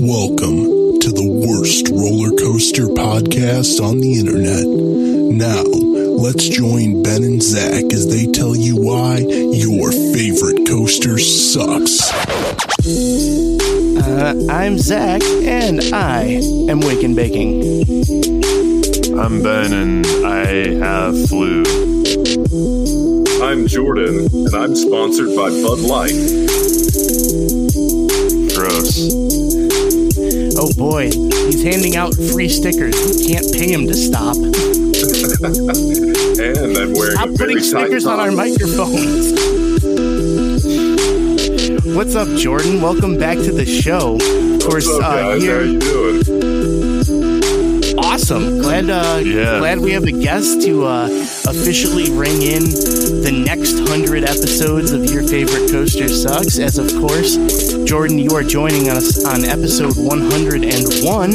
Welcome to the worst roller coaster podcast on the internet. Now, let's join Ben and Zach as they tell you why your favorite coaster sucks. Uh, I'm Zach, and I am wake and baking. I'm Ben and I have flu. I'm Jordan, and I'm sponsored by Bud Light. Boy, he's handing out free stickers. We can't pay him to stop. And I'm wearing Stop putting stickers on our microphones. What's up, Jordan? Welcome back to the show. Of course, What's up, uh, guys? How here, you doing? awesome. Glad, uh, Yeah. glad we have a guest to uh, officially ring in the next hundred episodes of your favorite coaster sucks. As of course, Jordan, you are joining us on episode 101.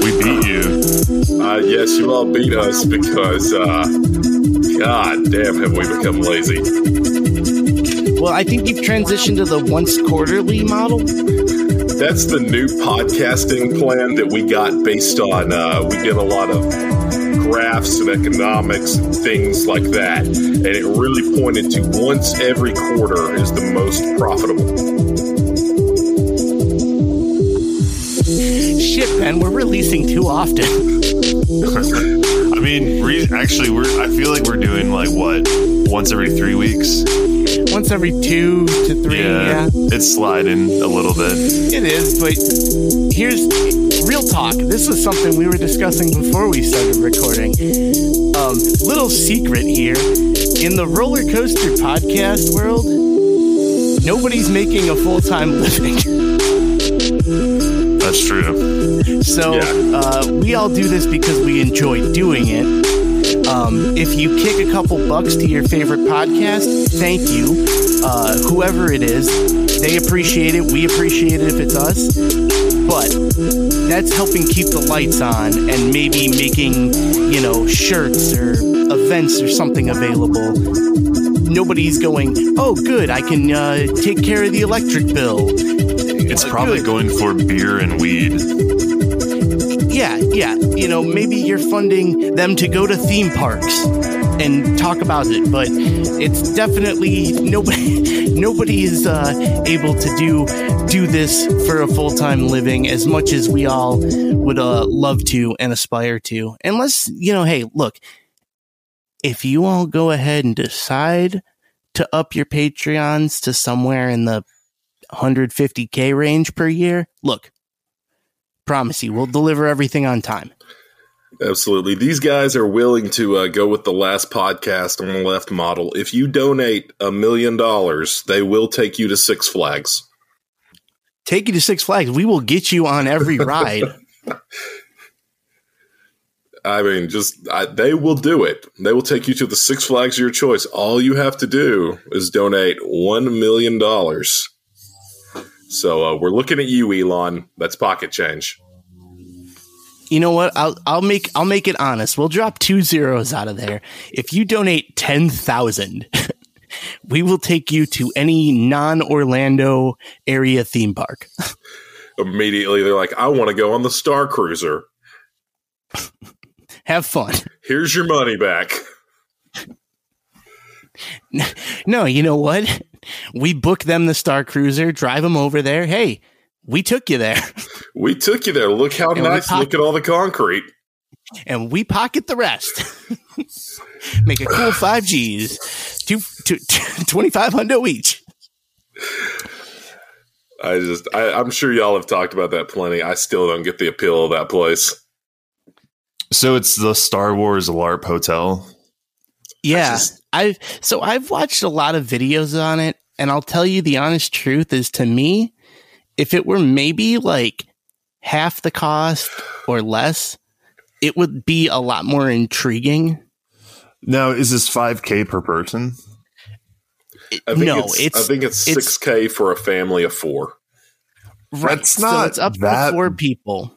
We beat you. Uh, yes, you all beat us because, uh, God damn, have we become lazy. Well, I think you've transitioned to the once quarterly model. That's the new podcasting plan that we got based on, uh, we did a lot of graphs and economics and things like that. And it really pointed to once every quarter is the most profitable. Shit, man, we're releasing too often. I mean, re- actually, we're. I feel like we're doing like what once every three weeks. Once every two to three. Yeah, it's sliding a little bit. it is. But here's real talk. This was something we were discussing before we started recording. Um, little secret here in the roller coaster podcast world, nobody's making a full time living. That's true. So Yeah. uh, we all do this because we enjoy doing it. Um, if you kick a couple bucks to your favorite podcast, thank you. Uh, whoever it is, they appreciate it. We appreciate it if it's us. But that's helping keep the lights on and maybe making, you know, shirts or events or something available. Nobody's going, oh, good, I can uh, take care of the electric bill. It's Uh, probably good. going for beer and weed. Yeah, yeah. You know, maybe you're funding them to go to theme parks and talk about it, but it's definitely nobody. Nobody is uh, able to do do this for a full time living as much as we all would uh, love to and aspire to. Unless you know, hey, look, if you all go ahead and decide to up your Patreons to somewhere in the 150k range per year, look, promise you, we'll deliver everything on time. Absolutely. These guys are willing to uh, go with the last podcast on the left model. If you donate a million dollars, they will take you to Six Flags. Take you to Six Flags. We will get you on every ride. I mean, just I, they will do it. They will take you to the Six Flags of your choice. All you have to do is donate one million dollars. So uh, we're looking at you, Elon. That's pocket change. You know what? I'll I'll make I'll make it honest. We'll drop two zeros out of there. If you donate ten thousand, we will take you to any non Orlando area theme park. Immediately, they're like, "I want to go on the Star Cruiser. Have fun. Here's your money back." No, you know what? We book them the Star Cruiser, drive them over there. Hey, we took you there, We took you there. Look how And nice. pop- Look at all the concrete. and we pocket the rest. Make a cool five G's, two, two, 25 hundo each. I just, I, I'm sure y'all have talked about that plenty. I still don't get the appeal of that place. So it's the Star Wars LARP hotel. Yeah, just- I've so I've watched a lot of videos on it, and I'll tell you the honest truth is to me, if it were maybe like half the cost or less, it would be a lot more intriguing. Now, is this five k per person? I think no, it's, it's I think it's it's- six k for a family of four. right. That's so not it's up that- to four people,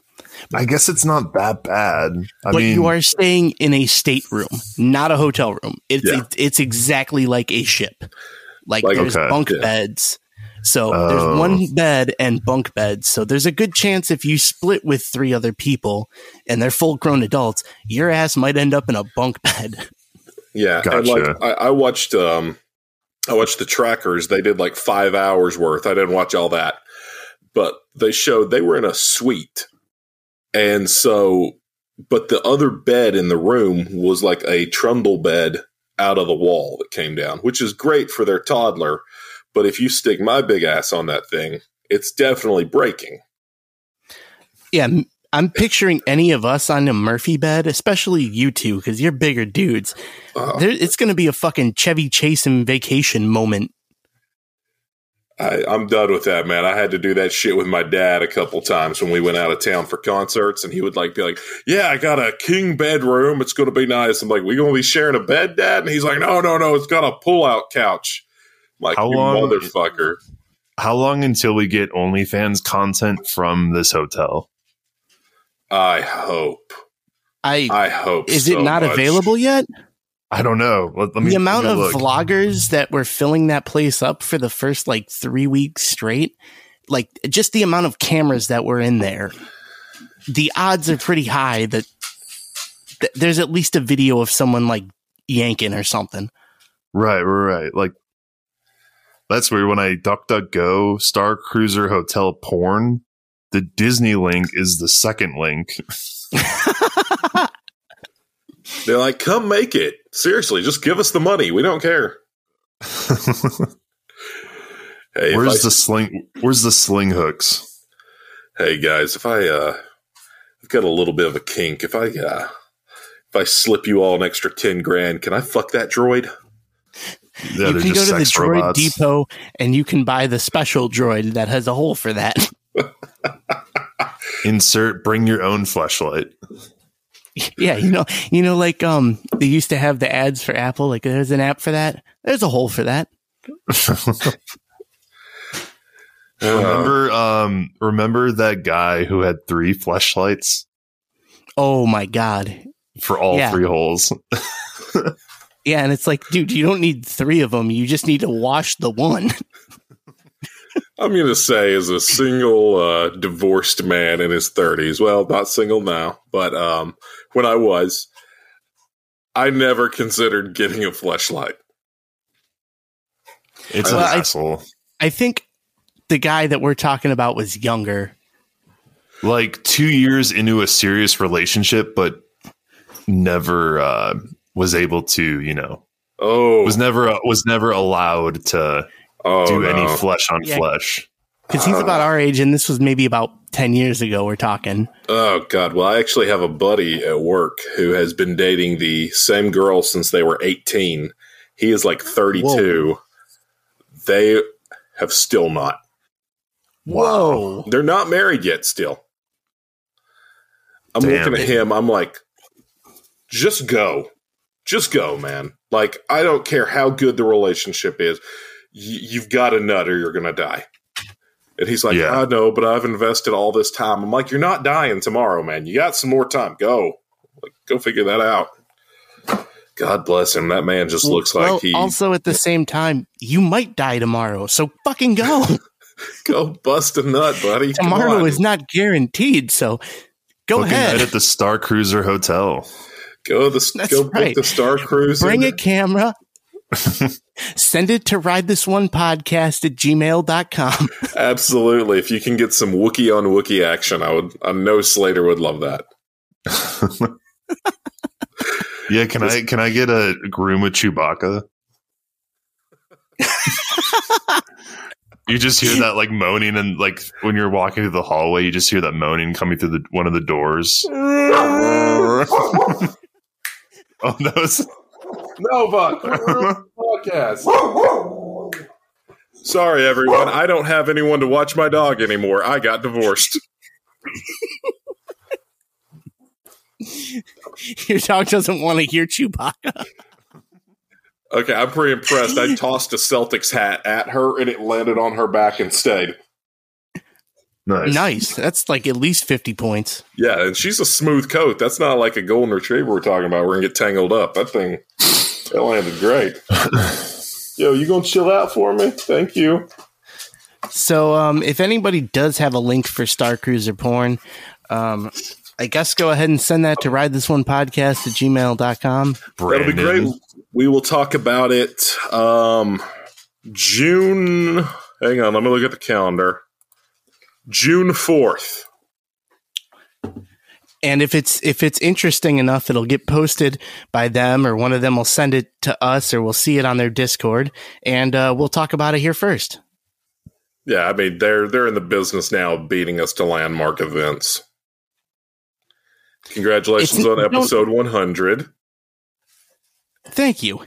I guess it's not that bad. I but mean, you are staying in a stateroom, not a hotel room. It's Yeah. it's, it's exactly like a ship. Like, Like- there's Okay, bunk yeah. beds, So Oh. there's one bed and bunk beds. So there's a good chance if you split with three other people and they're full grown adults, your ass might end up in a bunk bed. Yeah, and Gotcha. like I, I watched, um, I watched the trackers. They did like five hours worth. I didn't watch all that, but they showed they were in a suite, and so, but the other bed in the room was like a trundle bed out of the wall that came down, which is great for their toddler. But if you stick my big ass on that thing, it's definitely breaking. Yeah, I'm picturing any of us on a Murphy bed, especially you two, because you're bigger dudes. Uh, There, it's going to be a fucking Chevy Chase and vacation moment. I, I'm done with that, man. I had to do that shit with my dad a couple times when we went out of town for concerts, and he would like be like, "Yeah, I got a king bedroom. It's going to be nice." I'm like, "We going to be sharing a bed, Dad?" And he's like, "No, no, no. It's got a pull-out couch." I'm like, How long- motherfucker. How long until we get OnlyFans content from this hotel? I hope. I I hope. is so it not much. available yet? I don't know. Let, let me, the amount let of look. vloggers that were filling that place up for the first like three weeks straight, like just the amount of cameras that were in there, the odds are pretty high that th- there's at least a video of someone like yanking or something. Right, right, right. Like that's weird. When I duck duck go Star Cruiser Hotel porn, the Disney link is the second link. They're like, "Come make it." Seriously, just give us the money. We don't care. Hey, where's I- the sling? Where's the sling hooks? hey guys, if I uh I've got a little bit of a kink. If I uh if I slip you all an extra ten grand, can I fuck that droid? Yeah, you can go to the Droid robots. Depot and you can buy the special droid that has a hole for that. Insert. Bring your own flashlight. yeah, you know, you know, like um, they used to have the ads for Apple. Like, there's an app for that. There's a hole for that. Remember, um, remember that guy who had three flashlights Oh my god, for all Yeah. three holes? Yeah, and it's like, dude, you don't need three of them. You just need to wash the one. I'm going to say, as a single uh, divorced man in his 30s, well, not single now, but um, when I was, I never considered getting a fleshlight. It's Well, an I- asshole. I think the guy that we're talking about was younger. like two years into a serious relationship, but never uh, was able to, you know, Oh, was never uh, was never allowed to oh do no. any flesh on Yeah. flesh. Because he's about our age, and this was maybe about 10 years ago, we're talking. Oh God! Well, I actually have a buddy at work who has been dating the same girl since they were 18. He is like 32. They have still not. Whoa. They're not married yet. Still, I'm Damn. looking at him. I'm like, just go, just go, man. Like I don't care how good the relationship is. Y- you've got a nut, or you're gonna die. And he's like, Yeah. I know, but I've invested all this time. I'm like, you're not dying tomorrow, man. You got some more time. Go, like, go figure that out. God bless him. That man just looks well, like he also at the same time, you might die tomorrow, so fucking go. go bust a nut, buddy. Tomorrow is not guaranteed, so go Fucking ahead. at the Star Cruiser Hotel. Go the That's go right. book the Star Cruise. Bring a camera. Send it to ride this one podcast at gmail.com. Absolutely. If you can get some Wookie on Wookie action, I would. I know Slater would love that. Yeah, can I can I get a groom with Chewbacca? you just hear that like moaning and like when you're walking through the hallway, you just hear that moaning coming through the one of the doors. Oh, that was No, but podcast. Sorry, everyone. I don't have anyone to watch my dog anymore. I got divorced. Your dog doesn't want to hear Chewbacca. Okay, I'm pretty impressed. I tossed a Celtics hat at her, and it landed on her back and stayed. Nice. Nice. That's like at least 50 points. Yeah, and she's a smooth coat. That's not like a golden retriever we're talking about. We're gonna get tangled up. That thing, that landed great. Yo, you gonna chill out for me? Thank you. So, um, if anybody does have a link for Star Cruiser porn, um, I guess go ahead and send that to ride this one podcast at gmail.com. That'll be great. We will talk about it um, June. Hang on, let me look at the calendar. June 4th. And if it's if it's interesting enough, it'll get posted by them, or one of them will send it to us, or we'll see it on their Discord, and uh, we'll talk about it here first. Yeah, I mean they're they're in the business now of beating us to landmark events. Congratulations It's- on episode 100. Thank you.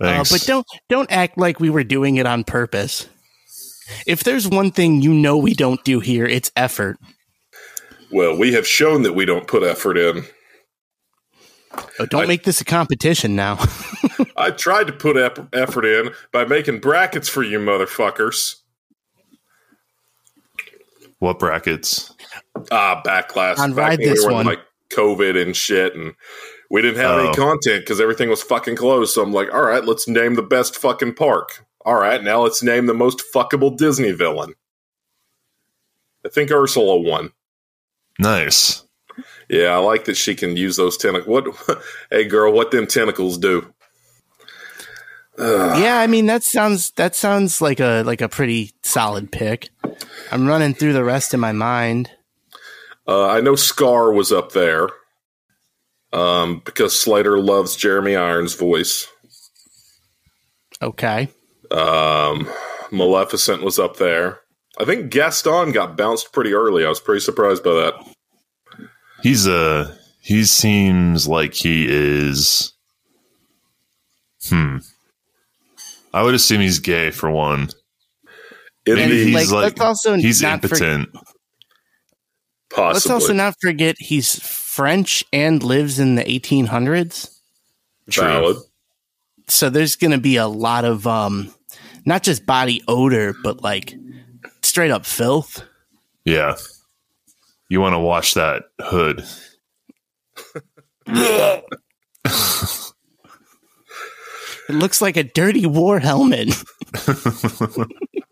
Uh, but don't don't act like we were doing it on purpose. If there's one thing you know we don't do here, it's effort. Well, we have shown that we don't put effort in. Oh, don't I- make this a competition now. I tried to put ep- effort in by making brackets for you motherfuckers. what brackets? Ah, backlash. On back Ride when we This were One. like COVID and shit, and we didn't have Oh. any content because everything was fucking closed. So I'm like, all right, let's name the best fucking park. All right, now let's name the most fuckable Disney villain. I think Ursula won. Nice. Yeah, I like that she can use those tentacles. What? hey, girl, what them tentacles do? Ugh. yeah, I mean that sounds that sounds like a like a pretty solid pick. I'm running through the rest in my mind. Uh, I know Scar was up there um, because Slater loves Jeremy Irons' voice. Okay. Um, Maleficent was up there. I think Gaston got bounced pretty early. I was pretty surprised by that. He's a. He seems like he is. Hmm. I would assume he's gay for one. In Maybe the, he's like, like let's also he's not for- impotent. possibly. Let's also not forget he's French and lives in the 1800s. True. valid. So there's going to be a lot of um not just body odor but like straight up filth. Yeah. You want to wash that hood. It looks like a dirty war helmet.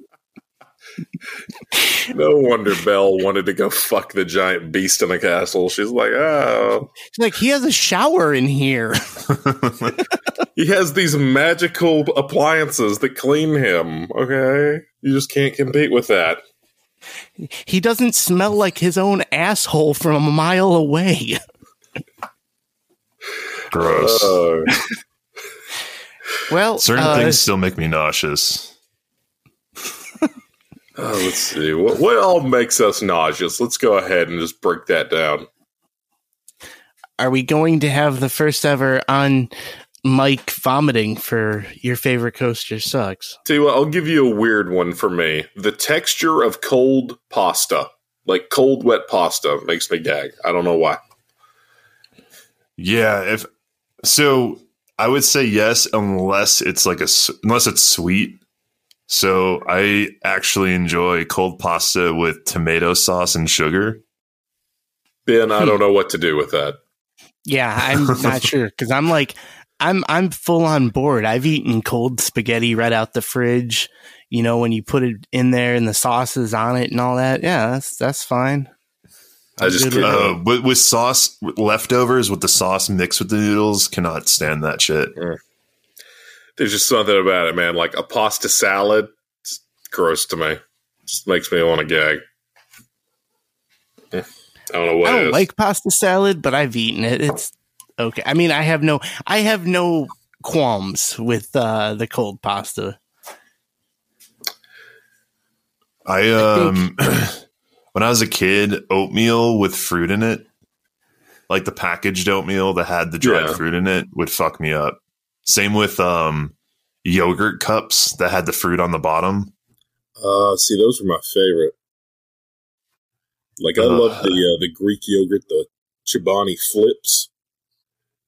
No wonder Belle wanted to go fuck the giant beast in the castle. She's like, oh, It's like he has a shower in here. he has these magical appliances that clean him. Okay, you just can't compete with that. He doesn't smell like his own asshole from a mile away. Gross. Uh, Well, Certain uh, things still make me nauseous. Oh, let's see what what all makes us nauseous. Let's go ahead and just break that down. are we going to have the first ever on mic vomiting for your favorite coaster sucks? Tell you what, I'll give you a weird one for me. The texture of cold pasta, like cold wet pasta, makes me gag. I don't know why. Yeah, if so, I would say yes, unless it's like a unless it's sweet. So I actually enjoy cold pasta with tomato sauce and sugar. Ben, I don't know what to do with that. Yeah, I'm not sure because I'm like, I'm I'm full on board. I've eaten cold spaghetti right out the fridge. You know, when you put it in there and the sauces on it and all that. Yeah, that's that's fine. I just Good with Uh, with, with sauce leftovers with the sauce mixed with the noodles, cannot stand that shit. There's just something about it, man. Like a pasta salad, it's gross to me. Just makes me want to gag. I don't know what I don't is. like pasta salad, but I've eaten it. It's okay. I mean, I have no I have no qualms with uh, the cold pasta. I um when I was a kid, oatmeal with fruit in it, like the packaged oatmeal that had the dried Yeah. fruit in it, would fuck me up. Same with um yogurt cups that had the fruit on the bottom. Uh, see, those were my favorite. Like I Uh. love the uh, the Greek yogurt, the Chobani flips.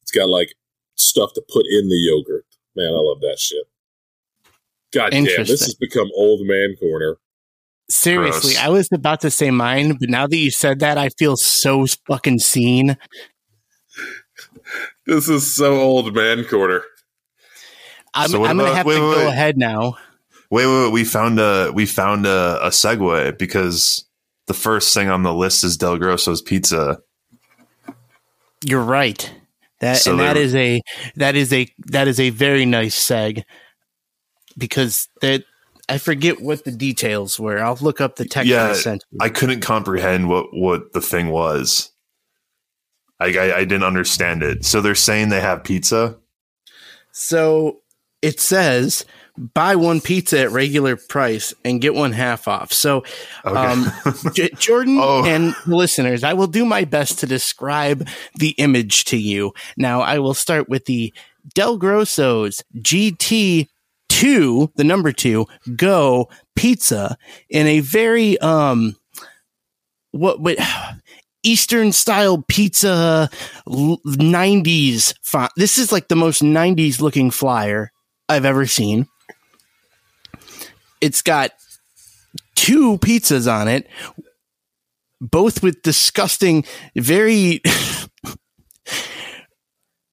It's got like stuff to put in the yogurt. Man, I love that shit. God damn, this has become old man corner. Seriously, Gross. I was about to say mine, but now that you said that, I feel so fucking seen. This is so old man corner. I'm, So I'm gonna have wait, to wait, go wait. ahead now. Wait, wait, wait, we found a we found a, a segue because the first thing on the list is Del Grosso's Pizza. You're right. That So and that is a that is a that is a very nice seg because that I forget what the details were. I'll look up the text Yeah, I sent. I couldn't comprehend what what the thing was. I, I I didn't understand it. So they're saying they have pizza. So it says buy one pizza at regular price and get one half off. So, Okay. um, J- Jordan Oh. and listeners, I will do my best to describe the image to you. Now, I will start with the Del Grosso's GT2, the number two, Go pizza in a very, um, what, what, Eastern style pizza 90s font. This is like the most 90s looking flyer I've ever seen. It's got two pizzas on it, both with disgusting, very.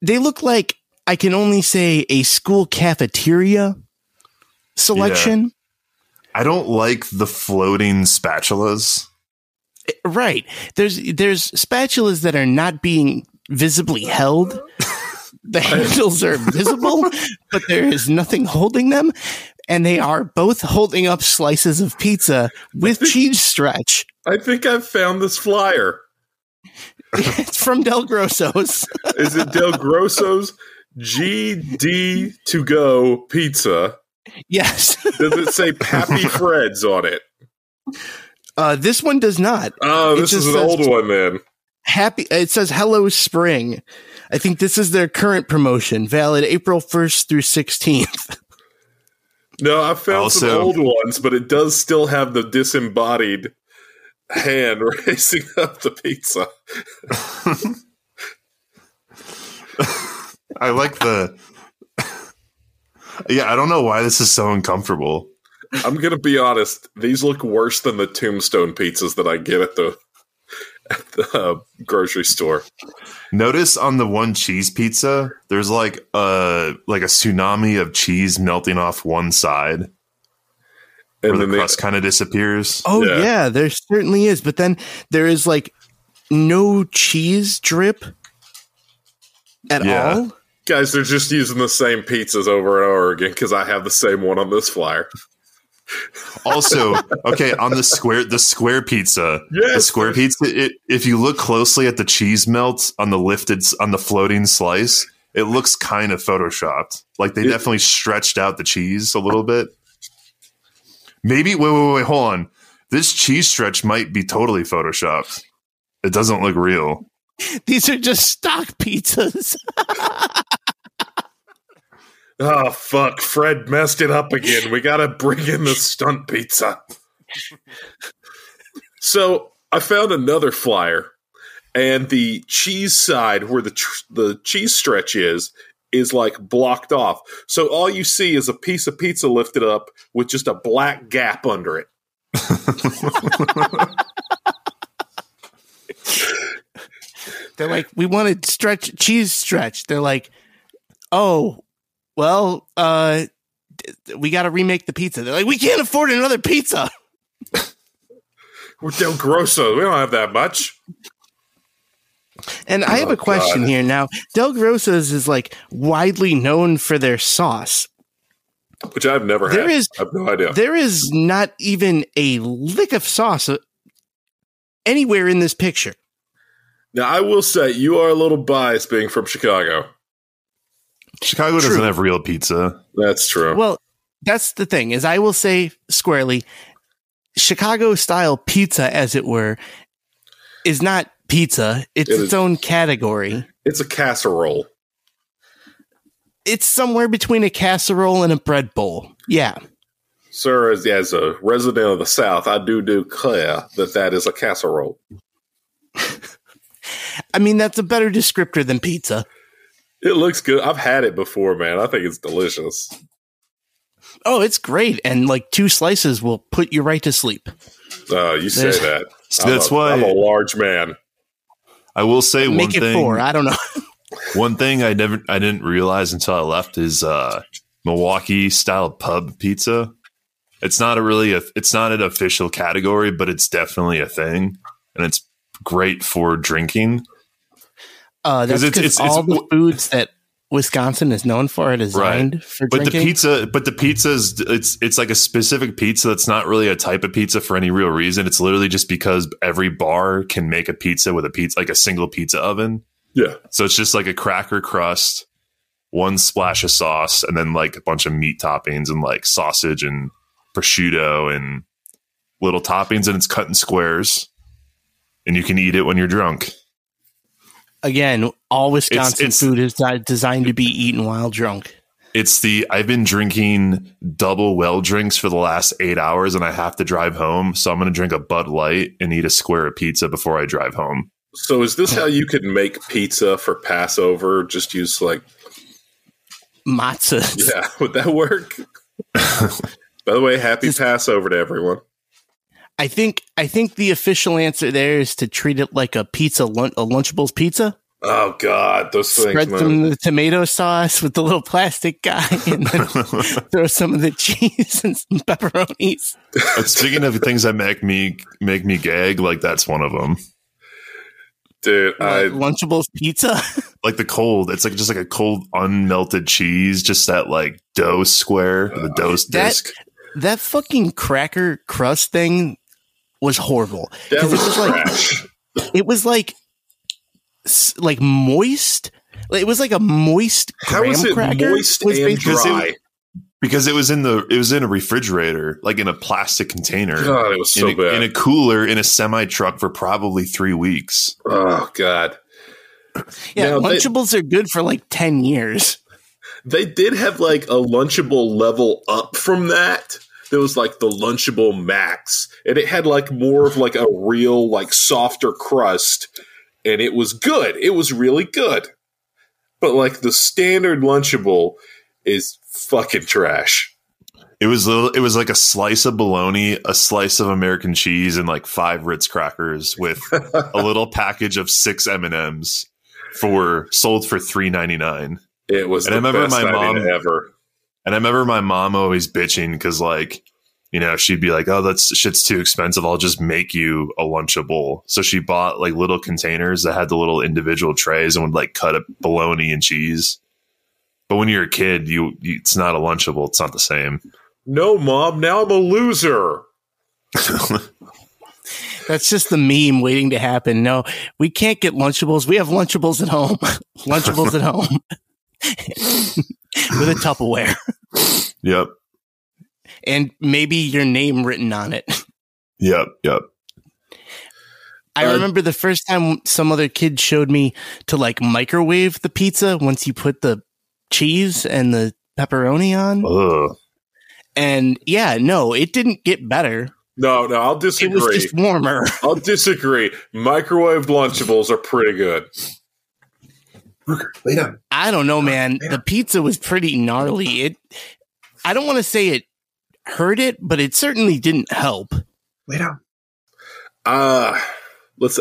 they look like I can only say a school cafeteria selection. I don't like the floating spatulas. Eh, right. There's there's spatulas that are not being visibly held. The handles are visible, but there is nothing holding them. And they are both holding up slices of pizza with cheese stretch. I think I've found this flyer. It's from Del Grosso's. Is it Del Grosso's GD to go pizza? Yes. Does it say Pappy Fred's on it? Uh, this one does not. Oh, this is an says- old one then. Happy it says hello spring. I think this is their current promotion, valid April 1st through 16th. No, I found some old ones, but it does still have the disembodied hand raising up the pizza. I like the. yeah, I don't know why this is so uncomfortable. I'm gonna be honest; these look worse than the Tombstone pizzas that I get at the at the uh, grocery store. Notice on the one cheese pizza, there's like a like a tsunami of cheese melting off one side, where And the crust kind of disappears. Oh Yeah. yeah. there certainly is. But then there is like no cheese drip at Yeah. all. guys, they're just using the same pizzas over and over again because I have the same one on this flyer. Also, okay, on the square the square pizza, the square pizza. It, if you look closely at the cheese melt on the lifted on the floating slice, it looks kind of photoshopped. Like they It- definitely stretched out the cheese a little bit. Maybe wait, wait, wait, hold on. This cheese stretch might be totally photoshopped. It doesn't look real. These are just stock pizzas. Oh fuck! Fred messed it up again. We gotta bring in the stunt pizza. so I found another flyer, and the cheese side where the tr- the cheese stretch is is like blocked off. So all you see is a piece of pizza lifted up with just a black gap under it. They're like, we wanted stretch cheese stretch. They're like, oh, well, uh, we got to remake the pizza. They're like, we can't afford another pizza. We're Del Grosso. We don't have that much. And I have Oh, a question God. here now. Del Grosso's is like widely known for their sauce. Which I've never There had. is- I have no idea. There is not even a lick of sauce uh, anywhere in this picture. Now I will say you are a little biased being from Chicago. Chicago doesn't have real pizza. That's true. Well, that's the thing is I will say squarely, Chicago style pizza, as it were, is not pizza. It's It its is- own category. it's a casserole. It's somewhere between a casserole and a bread bowl. Yeah. Sir, as, as a resident of the South, I do declare that that is a casserole. I mean, that's a better descriptor than pizza. It looks good. I've had it before, man. I think it's delicious. Oh, it's great. And like two slices will put you right to sleep. Uh, you say There's- that. So I'm that's a- why I'm a large man. I will say one it thing. four. I don't know. One thing I never I didn't realize until I left is uh Milwaukee style pub pizza. It's not a really a, it's not an official category, but it's definitely a thing, and it's great for drinking. Uh, that's 'Cause it's- because it's- all it's- the foods that Wisconsin is known for are designed for But drinking. the pizza, but the pizza's it's it's like a specific pizza that's not really a type of pizza for any real reason. It's literally just because every bar can make a pizza with a pizza like a single pizza oven. Yeah. So it's just like a cracker crust, one splash of sauce, and then like a bunch of meat toppings and like sausage and prosciutto and little toppings, and it's cut in squares, and you can eat it when you're drunk. Again, all Wisconsin it's- food is di- designed to be eaten while drunk. It's the I've been drinking double well drinks for the last eight hours, and I have to drive home, so I'm going to drink a Bud Light and eat a square of pizza before I drive home. So is this how you could make pizza for Passover? Just use like Matzah. yeah, would that work? By the way, happy Passover to everyone. I think I think the official answer there is to treat it like a pizza, lun- a Lunchables pizza. Oh God, those things, Spread man. some the tomato sauce with the little plastic guy, and then throw some of the cheese and some pepperonis. But speaking of things that make me make me gag, like that's one of them. Dude, I Lunchables pizza. Like the cold, it's like just like a cold unmelted cheese, just that like dough square, the dough That- disc. that fucking cracker crust thing was horrible. that 'Cause was, it was like it was like like moist. It was like a moist How graham is it cracker. moist was and basically- dry? because it was in the it was in a refrigerator, like in a plastic container, God, it was so in, a, bad. in a cooler in a semi truck for probably three weeks. oh God, Yeah, Now, they- Lunchables are good for like ten years. they did have like a Lunchable level up from that. There was like the Lunchable Max, and it had like more of like a real like softer crust, and it was good. It was really good. But like the standard Lunchable is fucking trash. It was little. It was like a slice of bologna, a slice of American cheese, and like five Ritz crackers with a little package of six M and M's for sold for three ninety nine. It was And the I remember best my mom- ever. And I remember my mom always bitching because, like, you know, she'd be like, "Oh, that's shit's too expensive. I'll just make you a lunchable." So she bought like little containers that had the little individual trays and would like cut up bologna and cheese. But when you're a kid, you, you it's not a lunchable. It's not the same. No, mom. Now I'm a loser. That's just the meme waiting to happen. No, we can't get Lunchables. We have Lunchables at home. Lunchables at home with a Tupperware Yep. and maybe your name written on it. Yep. Yep. I Uh, remember the first time some other kid showed me to like microwave the pizza once you put the cheese and the pepperoni on. Ugh. And yeah, no, it didn't get better. No, no, I'll disagree. It was just warmer. I'll disagree. Microwave Lunchables are pretty good. Lay down. I don't know, man. The pizza was pretty gnarly. It I don't want to say it hurt it, but it certainly didn't help. Lay down. Uh let's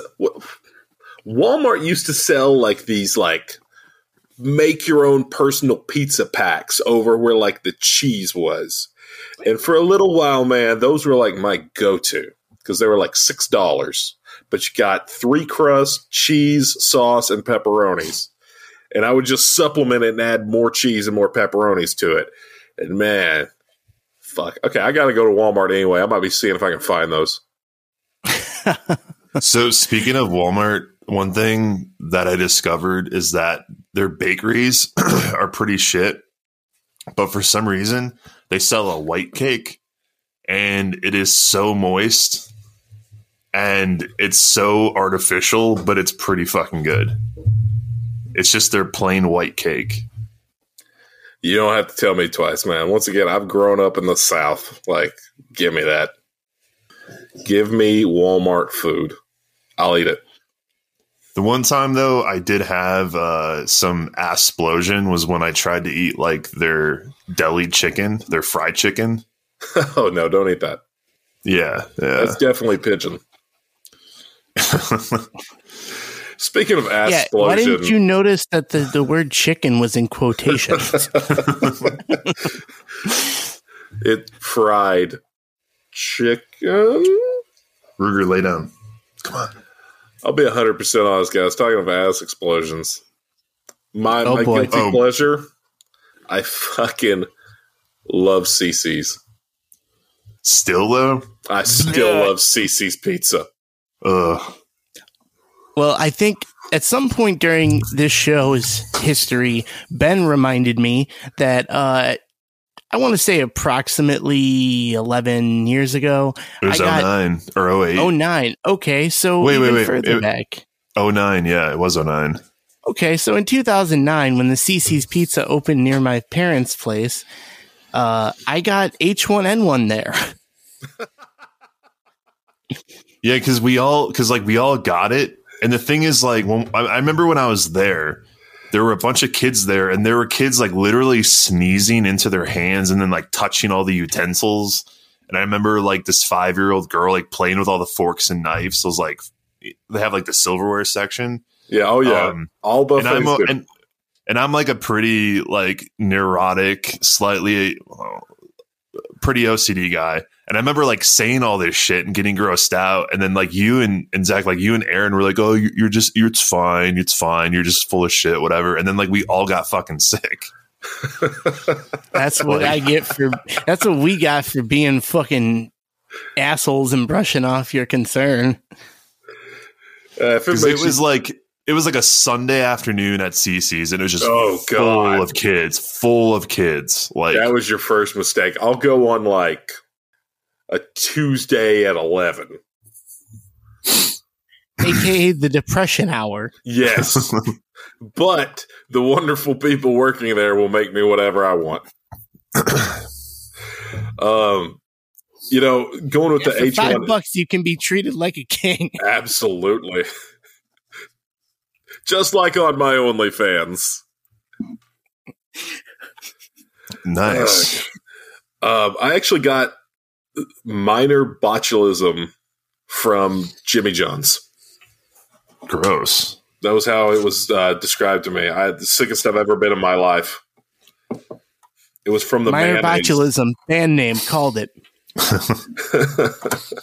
Walmart used to sell like these like make your own personal pizza packs over where like the cheese was. And for a little while, man, those were like my go-to because they were like six dollars. But you got three crusts, cheese, sauce, and pepperonis. And I would just supplement it and add more cheese and more pepperonis to it. And man, fuck. Okay, I gotta go to Walmart anyway. I might be seeing if I can find those. So speaking of Walmart, one thing that I discovered is that their bakeries are pretty shit. But for some reason, they sell a white cake and it is so moist and it's so artificial, but it's pretty fucking good. It's just their plain white cake. You don't have to tell me twice, man. Once again, I've grown up in the South. Like, give me that. Give me Walmart food. I'll eat it. The one time though I did have uh, some explosion was when I tried to eat like their deli chicken, their fried chicken. oh no, don't eat that. Yeah, yeah. That's definitely pigeon. Speaking of ass yeah, why didn't you notice that the, the word chicken was in quotations? it fried chicken. Ruger, lay down. Come on. I'll be 100% honest, guys. Talking of ass explosions. My, Oh, my boy. guilty Oh. pleasure, I fucking love Cici's. Still though? I still Yeah. love Cici's pizza. Ugh. Well, I think at some point during this show's history, Ben reminded me that uh, I want to say approximately 11 years ago. It was I got- 09 or 08. Oh nine. Okay, so Wait, wait, wait. further It- back. 09, yeah, it was 09. Okay, so in 2009, when the Cici's Pizza opened near my parents' place, uh, I got H1N1 there. Yeah, because we all because like we all got it, and the thing is like when I, I remember when I was there, there were a bunch of kids there, and there were kids like literally sneezing into their hands and then like touching all the utensils. And I remember like this five year old girl like playing with all the forks and knives. So it was like they have like the silverware section. Yeah, oh yeah. Um, All and I'm and and I'm like a pretty like neurotic, slightly well, pretty OCD guy. And I remember like saying all this shit and getting grossed out. And then like you and, and Zach, like you and Aaron were like, oh, you- you're just, you're, it's fine. It's fine. You're just full of shit, whatever. And then like we all got fucking sick. That's what Like- I get for. That's what we got for being fucking assholes and brushing off your concern. Uh, if it Cause it makes you- was like, it was like a Sunday afternoon at Cici's and it was just Oh, full God. of kids, full of kids. Like, that was your first mistake. I'll go on like a Tuesday at 11. AKA the depression hour. Yes. but the wonderful people working there will make me whatever I want. um, you know, going with Yeah, the for H five one, bucks, you can be treated like a king. absolutely. Just like on my OnlyFans. nice. Um, I actually got minor botulism from Jimmy John's. Gross. That was how it was uh, described to me. I had the sickest I've ever been in my life. It was from the Minor mayonnaise. botulism, band name called it.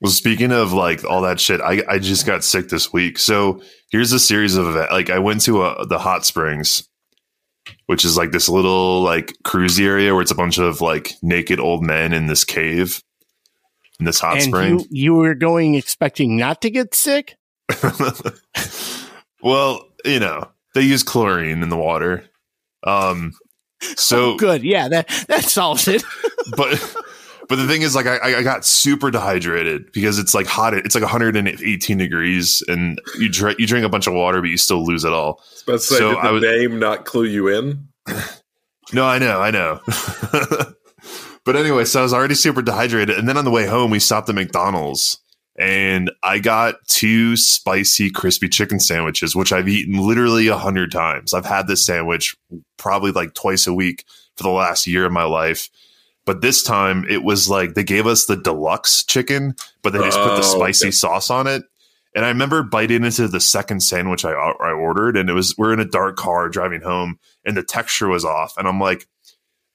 Well, speaking of like all that shit, I, I just got sick this week. So here's a series of events. Like I went to a, the hot springs, which is like this little like cruisy area where it's a bunch of like naked old men in this cave in this hot and spring. you you were going expecting not to get sick. well, you know, they use chlorine in the water. Um, so Good, yeah, that that solves it. but but the thing is like I, I got super dehydrated because it's like hot. It's like 118 degrees and you drink you drink a bunch of water but you still lose it all. But to say, So did the I was- name not clue you in? no i know i know. But anyway so i was already super dehydrated and then on the way home we stopped at mcdonald's and i got two spicy crispy chicken sandwiches which i've eaten literally a hundred times. I've had this sandwich probably like twice a week for the last year of my life but this time it was like they gave us the deluxe chicken but they just put Oh, the spicy okay. sauce on it and I remember biting into the second sandwich I, I ordered, and it was we're in a dark car driving home, and the texture was off, and I'm like,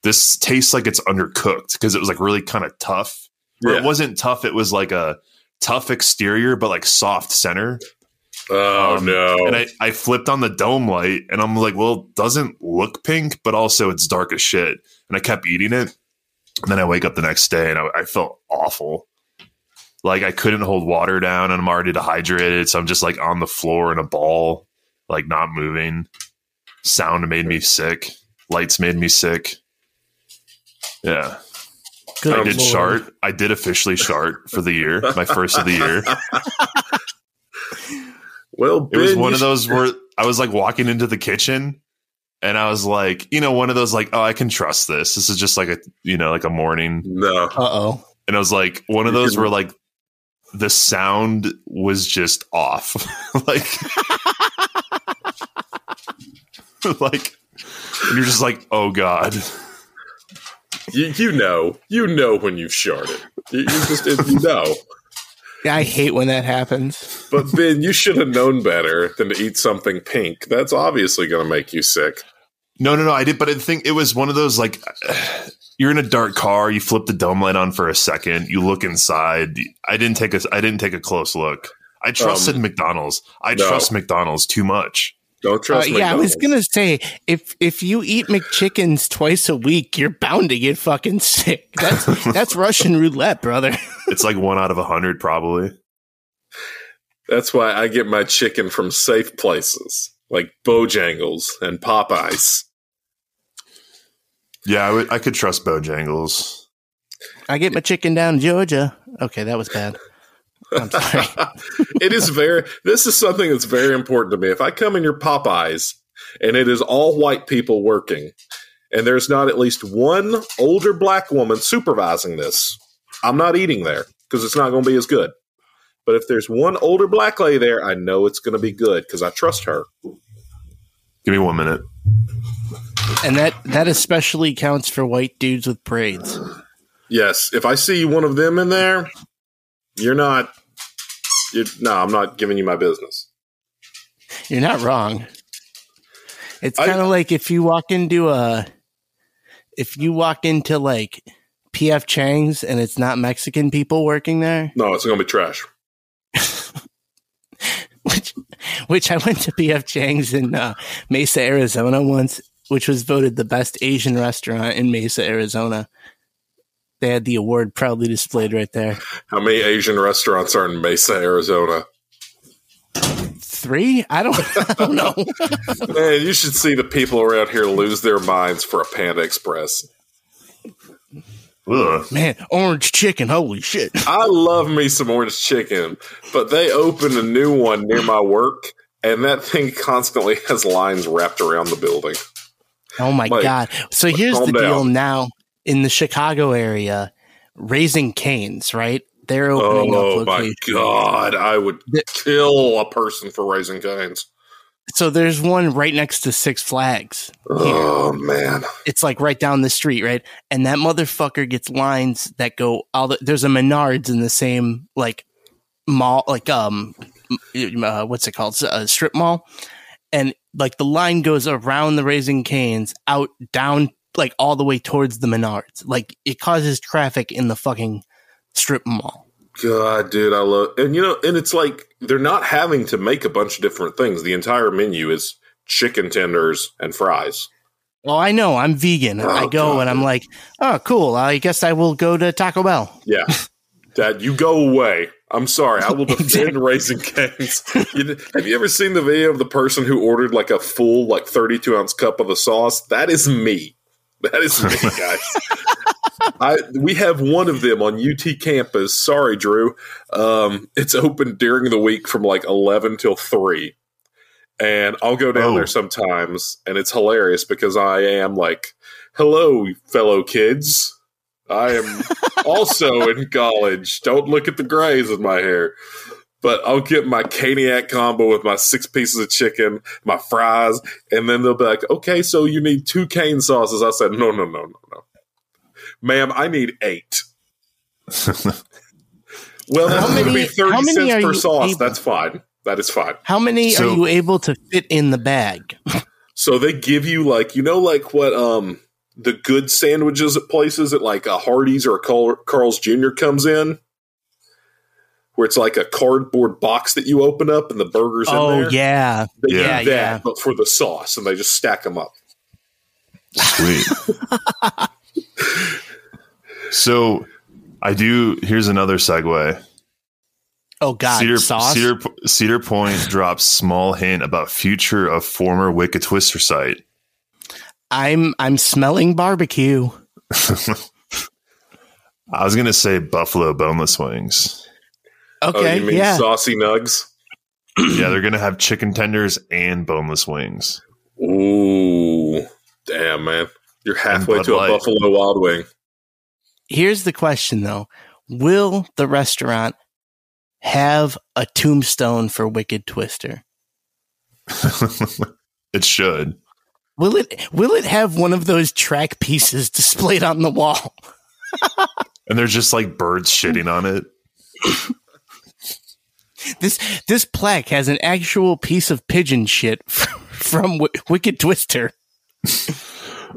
this tastes like it's undercooked because it was like really kind of tough. Yeah. it wasn't tough; it was like a tough exterior but like soft center. Oh Um, no! And I, I flipped on the dome light, and I'm like, well, it doesn't look pink, but also it's dark as shit. And I kept eating it, and then I wake up the next day, and I, I felt awful. Like I couldn't hold water down, and I'm already dehydrated, so I'm just like on the floor in a ball, like not moving. Sound made me sick. Lights made me sick. Yeah, Good I did Lord. shart. I did officially shart for the year, my first of the year. well, It was one of those where I was like walking into the kitchen and I was like, you know, one of those like, oh, I can trust this. This is just like a, you know, like a morning. No, Uh oh. And I was like, one of those can- where like the sound was just off. like, like, and you're just like, oh God. you, you know, you know when you've sharded. You, you just you know. I hate when that happens. But Ben, you should have known better than to eat something pink. That's obviously going to make you sick. No, no, no. I did, but I think it was one of those like, you're in a dark car. You flip the dome light on for a second. You look inside. I didn't take a. I didn't take a close look. I trusted Um, McDonald's. I no. trust McDonald's too much. Don't Uh, trust. yeah, I was gonna say if if you eat McChickens twice a week, you're bound to get fucking sick. That's that's Russian roulette, brother. It's like one out of a hundred, probably. That's why I get my chicken from safe places like Bojangles and Popeyes. Yeah, I could trust Bojangles. I get my chicken down in Georgia. Okay, that was bad. I'm sorry. it is very. This is something that's very important to me. If I come in your Popeyes and it is all white people working, and there's not at least one older black woman supervising this, I'm not eating there because it's not going to be as good. But if there's one older black lady there, I know it's going to be good because I trust her. Give me one minute. And that that especially counts for white dudes with braids. Yes, if I see one of them in there, you're not. You're, no, I'm not giving you my business. You're not wrong. It's kind of like if you walk into a if you walk into like PF Chang's and it's not Mexican people working there, No, it's going to be trash. which which I went to PF Chang's in uh, Mesa, Arizona once, which was voted the best Asian restaurant in Mesa, Arizona. They had the award proudly displayed right there. How many Asian restaurants are in Mesa, Arizona? Three? I don't, I don't know. Man, you should see the people around here lose their minds for a Panda Express. Ugh. Man, orange chicken, holy shit. I love me some orange chicken, but they opened a new one near my work, and that thing constantly has lines wrapped around the building. Oh my Mike, god! So here's the deal down. now in the Chicago area, Raising Cane's, right? They're opening Oh up my locations. god, I would The- kill a person for Raising Cane's. So there's one right next to Six Flags. Oh man, It's like right down the street, right? And that motherfucker gets lines that go all the, there's a Menards in the same like mall, like um, uh, what's it called? A strip mall, and like the line goes around the Raising Cane's out down like all the way towards the Menards. Like it causes traffic in the fucking strip mall. God, dude, I love, and you know, and it's like they're not having to make a bunch of different things. The entire menu is chicken tenders and fries. Well, I know I'm vegan. Oh, I go God. and I'm like, oh, cool. I guess I will go to Taco Bell. Yeah. Dad, you go away. I'm sorry. I will defend Exactly. Raising Cane's. You, have you ever seen the video of the person who ordered like a full, like 32 ounce cup of the sauce? That is me. That is me, guys. I we have one of them on UT campus. Sorry, Drew. Um, it's open during the week from like 11 till 3. And I'll go down Oh. there sometimes, and it's hilarious because I am like, hello, fellow kids. I am also in college. Don't look at the grays in my hair. But I'll get my caniac combo with my six pieces of chicken, my fries, and then they'll be like, okay, so you need two cane sauces. I said, no, no, no, no, no. Ma'am, I need eight. well, that's going to be 30 cents per sauce. able- That's fine. That is fine. How many So- are you able to fit in the bag? So they give you like you know like what um the good sandwiches at places at like a Hardee's or a Carl, Carl's Jr. comes in, where it's like a cardboard box that you open up and the burgers in Oh there. yeah, they Yeah. that, Yeah. but for the sauce, and they just stack them up. Sweet. so I do. Here's another segue. Oh god, Cedar, sauce. Cedar Cedar Point drops small hint about future of former Wicked Twister site. I'm I'm smelling barbecue. I was gonna say Buffalo boneless wings. oh, Okay, you mean yeah. saucy nugs? yeah, they're gonna have chicken tenders and boneless wings. Ooh, damn man, you're halfway Bud to a Light. Buffalo Wild Wing. Here's the question though: Will the restaurant have a tombstone for Wicked Twister? it should. Will it will it have one of those track pieces displayed on the wall? And there's just like birds shitting on it. This this plaque has an actual piece of pigeon shit from, Wi- Wicked Twister.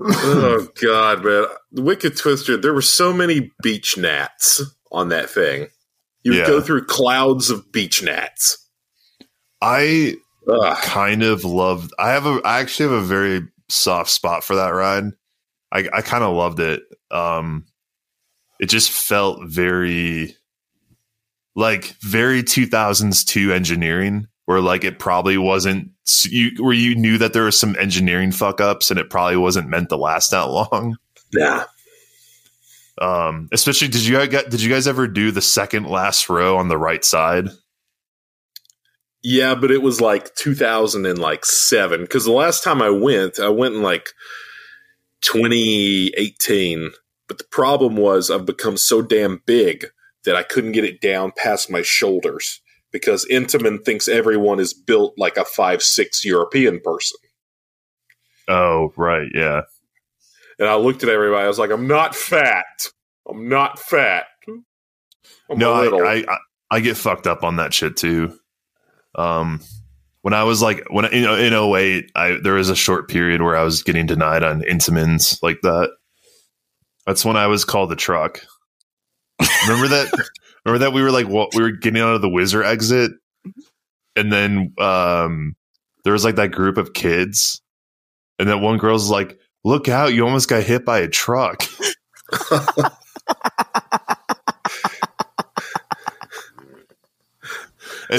oh god, man! Wicked Twister. There were so many beach gnats on that thing. You would Yeah. go through clouds of beach gnats. I Ugh. kind of loved. I have a. I actually have a very soft spot for that ride. I I kind of loved it. Um, it just felt very, like very two thousands two engineering, where like it probably wasn't you where you knew that there was some engineering fuck ups and it probably wasn't meant to last that long. Yeah. Um, especially did you guys did you guys ever do the second last row on the right side? Yeah, but it was like 2007 because the last time I went, I went in like 2018. But the problem was I've become so damn big that I couldn't get it down past my shoulders because Intamin thinks everyone is built like a five six European person. Oh, right, yeah. And I looked at everybody. I was like, I'm not fat. I'm not fat. I'm no, a. I, I I- I get fucked up on that shit too. Um, when I was like when I- you know in 08, I there was a short period where I was getting denied on Intamins like that. That's when I was called the truck. Remember that? remember that we were like what we were getting out of the Whizzer exit, and then um there was like that group of kids, and then one girl's like, "Look out! You almost got hit by a truck."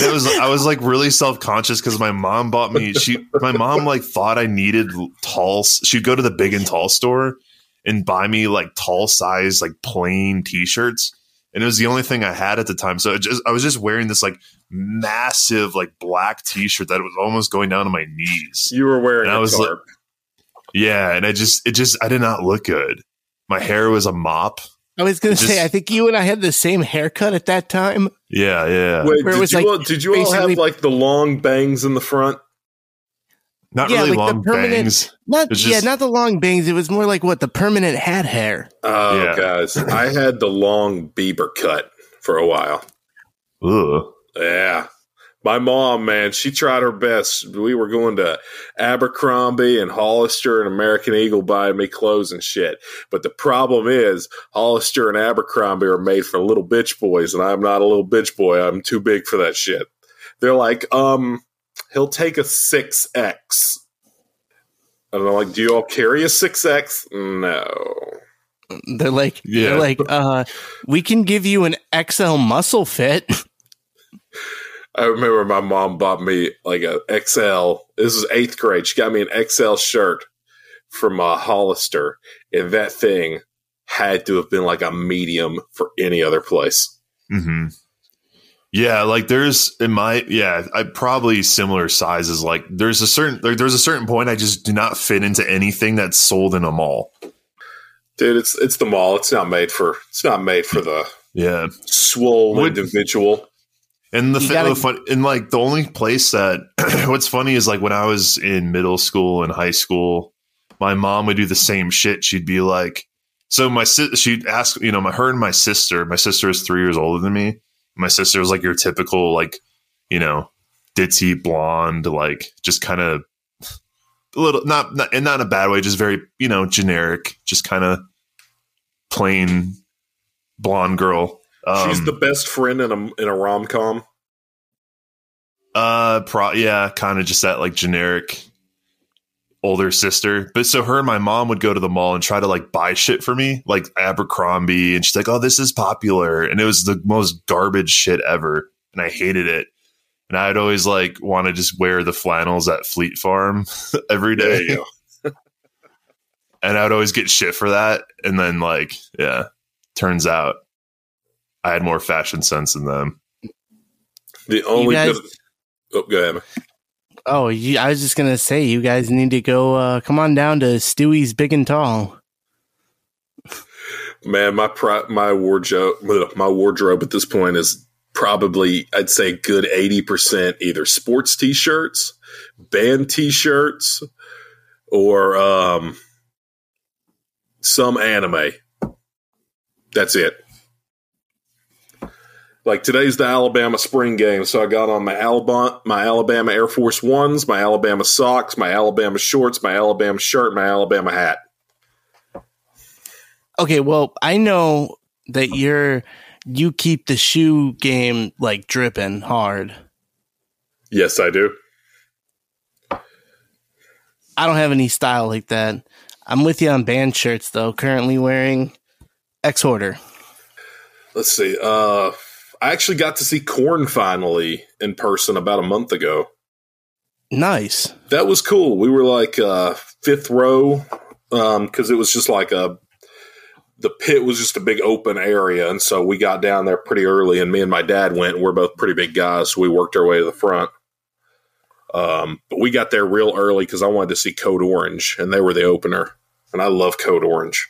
and it was I was like really self conscious because my mom bought me she my mom like thought I needed tall she'd go to the big and tall store and buy me like tall size like plain t shirts and it was the only thing I had at the time. So it just I was just wearing this like massive like black t shirt that was almost going down to my knees. You were wearing And I was like- yeah and I just it just I did not look good. My hair was a mop I was gonna Just- say, I think you and I had the same haircut at that time. yeah yeah Wait, where it did was you, like all, did you all have like the long bangs in the front? not Yeah, really like the long permanent- bangs Not It's yeah, not the long bangs. It was more like what the permanent hat hair. Oh, Yeah. guys, I had the long Bieber cut for a while. Ugh. Yeah. My mom, man, she tried her best. We were going to Abercrombie and Hollister and American Eagle buying me clothes and shit. But the problem is, Hollister and Abercrombie are made for little bitch boys, and I'm not a little bitch boy. I'm too big for that shit. They're like, um, he'll take a 6X. And I'm like, do you all carry a 6X? No. They're like, Yeah. they're like, uh, we can give you an XL muscle fit. I remember my mom bought me like a XL. This is eighth grade. She got me an XL shirt from uh, Hollister, and that thing had to have been like a medium for any other place. Mm-hmm. Yeah, like there's in my yeah, I probably similar sizes. Like there's a certain like, there's a certain point I just do not fit into anything that's sold in a mall. Dude, it's it's the mall. It's not made for it's not made for the Yeah, swole Would- individual. And the, You thi- gotta- the fun and like the only place that what's funny is like when I was in middle school and high school, my mom would do the same shit. She'd be like, so my sis, she'd ask, you know, my her and my sister. My sister is three years older than me. My sister was like your typical like, you know, ditzy blonde, like just kind of a little not, not and not in a bad way, just very you know generic, just kind of plain blonde girl. Um, She's the best friend in a in a rom com. Uh, pro yeah, kind of just that like generic older sister. But so her and my mom would go to the mall and try to like buy shit for me, like Abercrombie, and she's like, "Oh, this is popular," and it was the most garbage shit ever, and I hated it. And I'd always like want to just wear the flannels at Fleet Farm every day, and I'd always get shit for that. And then like, yeah, turns out I had more fashion sense than them. The only guys- good. Oh, go ahead. man. Oh, you, I was just gonna say, you guys need to go. Uh, come on down to Stewie's Big and Tall. Man, my pri- my wardrobe my wardrobe at this point is probably I'd say a good eighty percent either sports t-shirts, band t-shirts, or um, some anime. That's it. Like today's the Alabama spring game, so I got on my Alabama my Alabama Air Force Ones, my Alabama socks, my Alabama shorts, my Alabama shirt, my Alabama hat. Okay, well, I know that you're you keep the shoe game like dripping hard. Yes, I do. I don't have any style like that. I'm with you on band shirts though. Currently wearing Exhorder. Let's see. Uh, I actually got to see Korn finally in person about a month ago. Nice. That was cool. We were like uh, fifth row because um, it was just like a the pit was just a big open area, and so we got down there pretty early. And me and my dad went. And we're both pretty big guys, so we worked our way to the front. Um, but we got there real early because I wanted to see Code Orange, and they were the opener. And I love Code Orange.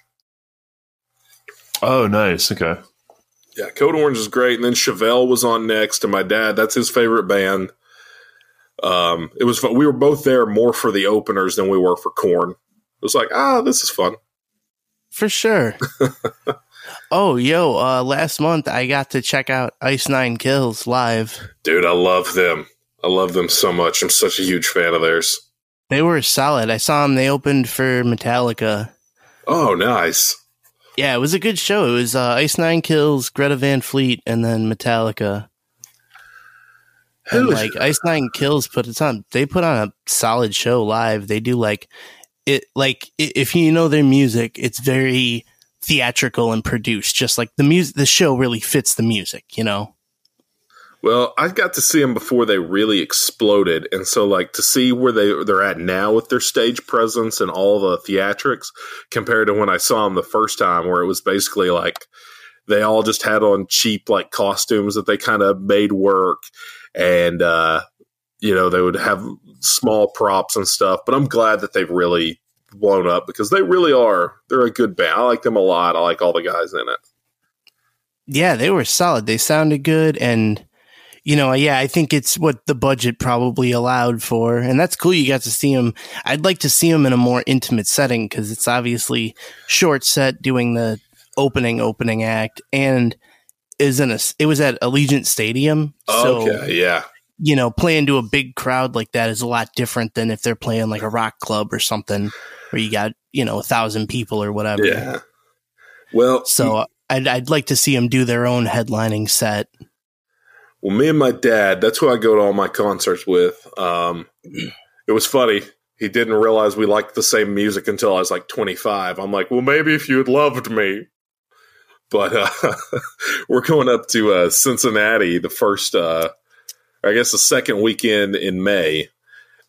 Oh, nice. Okay. Yeah, Code Orange is great. And then Chevelle was on next, and my dad, that's his favorite band. Um, it was fun. We were both there more for the openers than we were for Korn. It was like, ah, this is fun. For sure. oh, yo, uh, last month I got to check out Ice Nine Kills live. Dude, I love them. I love them so much. I'm such a huge fan of theirs. They were solid. I saw them. They opened for Metallica. Oh, nice. Yeah, it was a good show. It was uh, Ice Nine Kills, Greta Van Fleet, and then Metallica. And like Ice Nine Kills put it on. They put on a solid show live. They do like it. Like if you know their music, it's very theatrical and produced. Just like the music, the show really fits the music. You know. Well, I got to see them before they really exploded, and so like to see where they they're at now with their stage presence and all the theatrics compared to when I saw them the first time, where it was basically like they all just had on cheap like costumes that they kind of made work, and uh, you know they would have small props and stuff. But I'm glad that they've really blown up because they really are. They're a good band. I like them a lot. I like all the guys in it. Yeah, they were solid. They sounded good and you know, yeah, I think it's what the budget probably allowed for. And that's cool. You got to see him. I'd like to see him in a more intimate setting because it's obviously short set doing the opening, opening act and is in a, it was at Allegiant Stadium. So, okay. Yeah. You know, playing to a big crowd like that is a lot different than if they're playing like a rock club or something where you got, you know, a thousand people or whatever. Yeah. Well, so I'd, I'd like to see them do their own headlining set. Well, me and my dad, that's who I go to all my concerts with. Um, it was funny. He didn't realize we liked the same music until I was like 25. I'm like, well, maybe if you had loved me. But uh, we're going up to uh, Cincinnati the first, uh, I guess, the second weekend in May.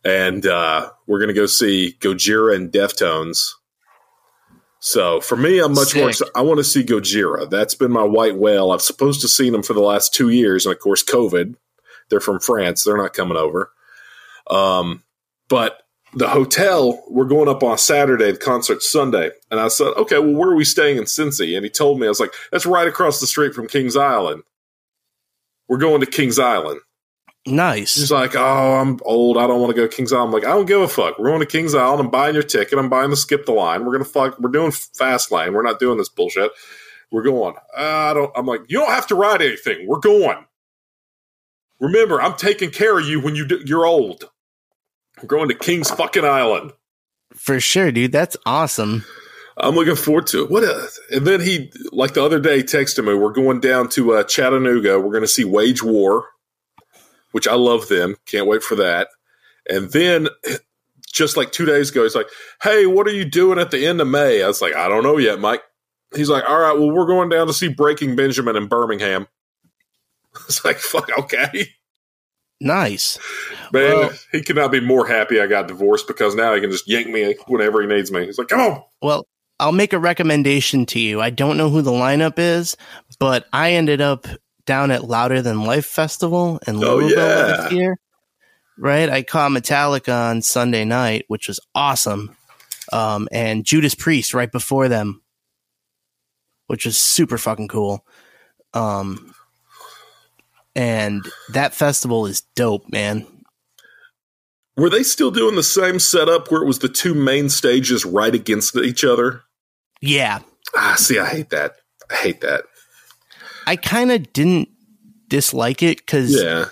And uh, we're going to go see Gojira and Deftones. So for me, I'm much Sick. more. I want to see Gojira. That's been my white whale. I've supposed to seen them for the last two years, and of course, COVID. They're from France. They're not coming over. Um, but the hotel we're going up on Saturday. The concert Sunday, and I said, "Okay, well, where are we staying in Cincy?" And he told me, I was like, "That's right across the street from Kings Island. We're going to Kings Island." Nice. He's like, oh, I'm old. I don't want to go to Kings Island. I'm like, I don't give a fuck. We're going to Kings Island. I'm buying your ticket. I'm buying the skip the line. We're gonna fuck. We're doing fast lane. We're not doing this bullshit. We're going. I don't. I'm like, you don't have to ride anything. We're going. Remember, I'm taking care of you when you do, you're old. We're going to Kings fucking Island. For sure, dude. That's awesome. I'm looking forward to it. What a, and then he, like the other day, texted me. We're going down to uh, Chattanooga. We're going to see Wage War which I love them. Can't wait for that. And then just like two days ago, he's like, Hey, what are you doing at the end of May? I was like, I don't know yet, Mike. He's like, All right, well, we're going down to see Breaking Benjamin in Birmingham. It's like, fuck, okay. Nice. Man, well, he cannot be more happy I got divorced because now he can just yank me whenever he needs me. He's like, come on. Well, I'll make a recommendation to you. I don't know who the lineup is, but I ended up down at Louder Than Life Festival in oh, Louisville yeah. this year. Right, I caught Metallica on Sunday night, which was awesome, um, and Judas Priest right before them, which was super fucking cool. Um, and that festival is dope, man. Were they still doing the same setup where it was the two main stages right against each other? Yeah. Ah, see, I hate that. I hate that. I kind of didn't dislike it because yeah.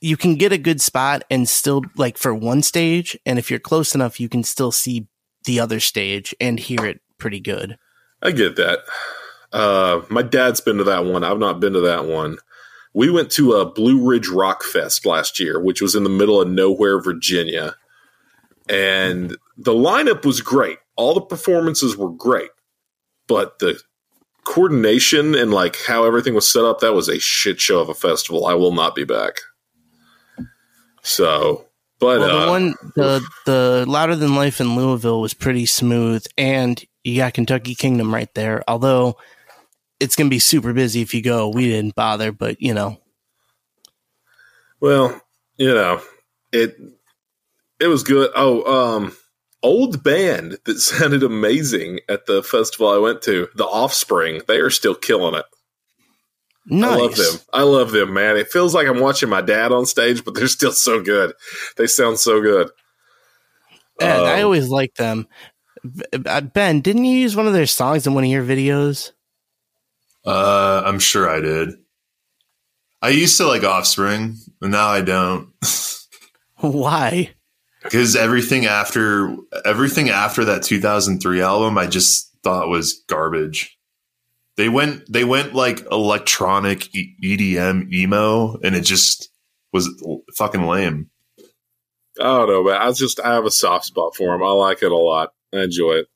you can get a good spot and still like for one stage, and if you're close enough, you can still see the other stage and hear it pretty good. I get that. Uh, my dad's been to that one. I've not been to that one. We went to a Blue Ridge Rock Fest last year, which was in the middle of nowhere, Virginia. And the lineup was great. All the performances were great. But the coordination and like how everything was set up, that was a shit show of a festival. I will not be back. So, but Well, the uh, one the the louder than life in Louisville was pretty smooth, and you got Kentucky Kingdom right there. Although it's gonna be super busy if you go. We didn't bother, but you know, Well, you know, it it was good. Oh, um old band that sounded amazing at the festival I went to, The Offspring. They are still killing it. nice. I love them. I love them, man. It feels like I'm watching my dad on stage, but they're still so good. They sound so good. And I Um, always like them. Uh, Ben, didn't you use one of their songs in one of your videos? Uh, I'm sure I did. I used to like Offspring, but now I don't. Why? Because everything after everything after that 2003 album, I just thought was garbage. They went they went like electronic EDM emo, and it just was fucking lame. I don't know, man. I just I have a soft spot for them. I like it a lot. I enjoy it.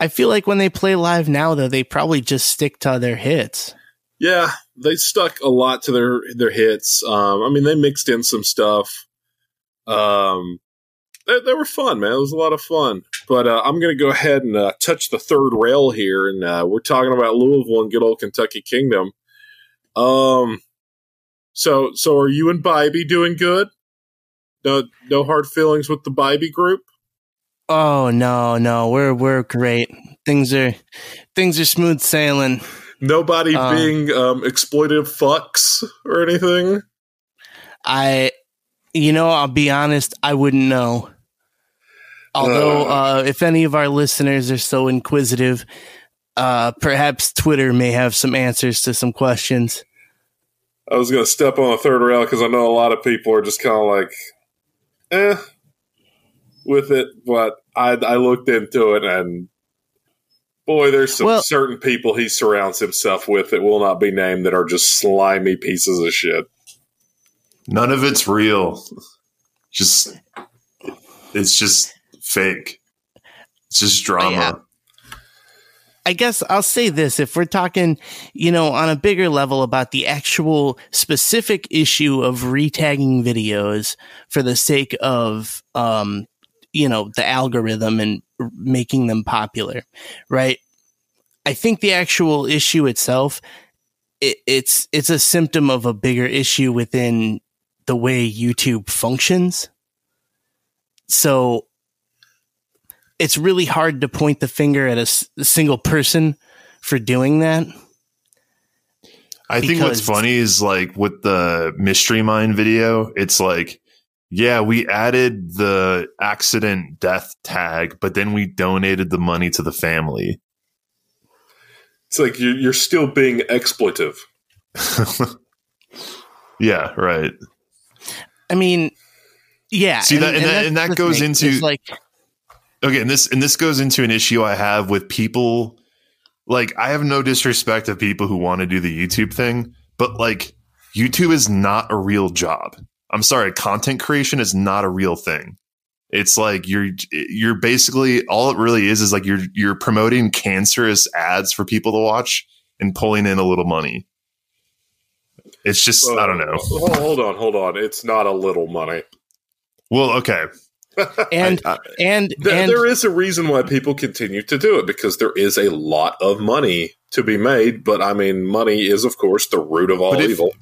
I feel like when they play live now, though, they probably just stick to their hits. Yeah, they stuck a lot to their their hits. Um, I mean, they mixed in some stuff. Um, they, they were fun, man. It was a lot of fun. But uh, I'm going to go ahead and uh, touch the third rail here, and uh, we're talking about Louisville and good old Kentucky Kingdom. Um, so so are you and Bybee doing good? No no hard feelings with the Bybee group. Oh no, no, we're we're great. Things are things are smooth sailing. Nobody Um, being um, exploitive fucks or anything. I, you know, I'll be honest, I wouldn't know. Although, uh, if any of our listeners are so inquisitive, uh, perhaps Twitter may have some answers to some questions. I was going to step on the third rail because I know a lot of people are just kind of like, eh, with it. But I, I looked into it and boy, there's some Well- certain people he surrounds himself with that will not be named that are just slimy pieces of shit. None of it's real. Just it's just fake. It's just drama. yeah. I guess I'll say this if we're talking, you know, on a bigger level about the actual specific issue of retagging videos for the sake of, um, you know, the algorithm and r- making them popular, right? I think the actual issue itself, it, it's, it's a symptom of a bigger issue within the way YouTube functions. So it's really hard to point the finger at a, s- a single person for doing that. I think what's funny is like with the mystery mine video, it's like, yeah, we added the accident death tag, but then we donated the money to the family. It's like you're, you're still being expletive. yeah, right. I mean, yeah. See, that- and that- that's and that goes into- like, Okay, and this and this goes into an issue I have with people like I have no disrespect of people who want to do the YouTube thing, but like YouTube is not a real job. I'm sorry, content creation is not a real thing. It's like you're you're basically all it really is is like you're you're promoting cancerous ads for people to watch and pulling in a little money. It's just I don't know. Uh, hold on, hold on. It's not a little money. Well, okay. and I- and There, and there is a reason why people continue to do it because there is a lot of money to be made. But I mean, money is, of course, the root of all But if- evil.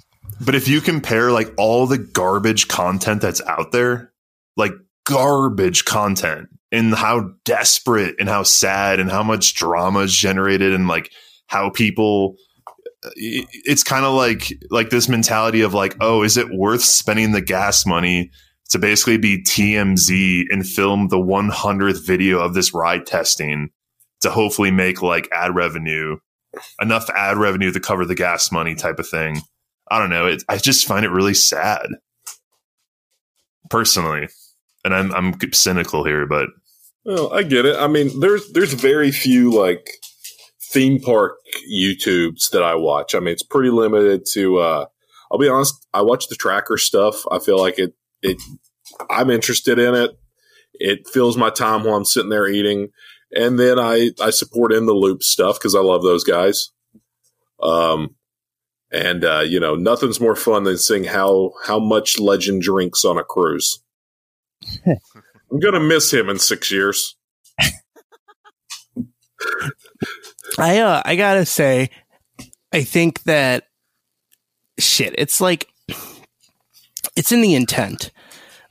But if you compare like all the garbage content that's out there, like garbage content and how desperate and how sad and how much drama is generated and like how people uh, it's kind of like like this mentality of like oh is it worth spending the gas money to basically be TMZ and film the 100th video of this ride testing to hopefully make like ad revenue enough ad revenue to cover the gas money type of thing I don't know. It, I just find it really sad, personally. And I'm I'm cynical here, but Well, I get it. I mean, there's there's very few like theme park YouTubes that I watch. I mean, it's pretty limited to. Uh, I'll be honest. I watch the tracker stuff. I feel like it. It. I'm interested in it. It fills my time while I'm sitting there eating, and then I I support in the loop stuff because I love those guys. Um, and uh, you know, nothing's more fun than seeing how how much Legend drinks on a cruise. I'm gonna miss him in six years. I uh I gotta say, I think that shit. It's like it's in the intent.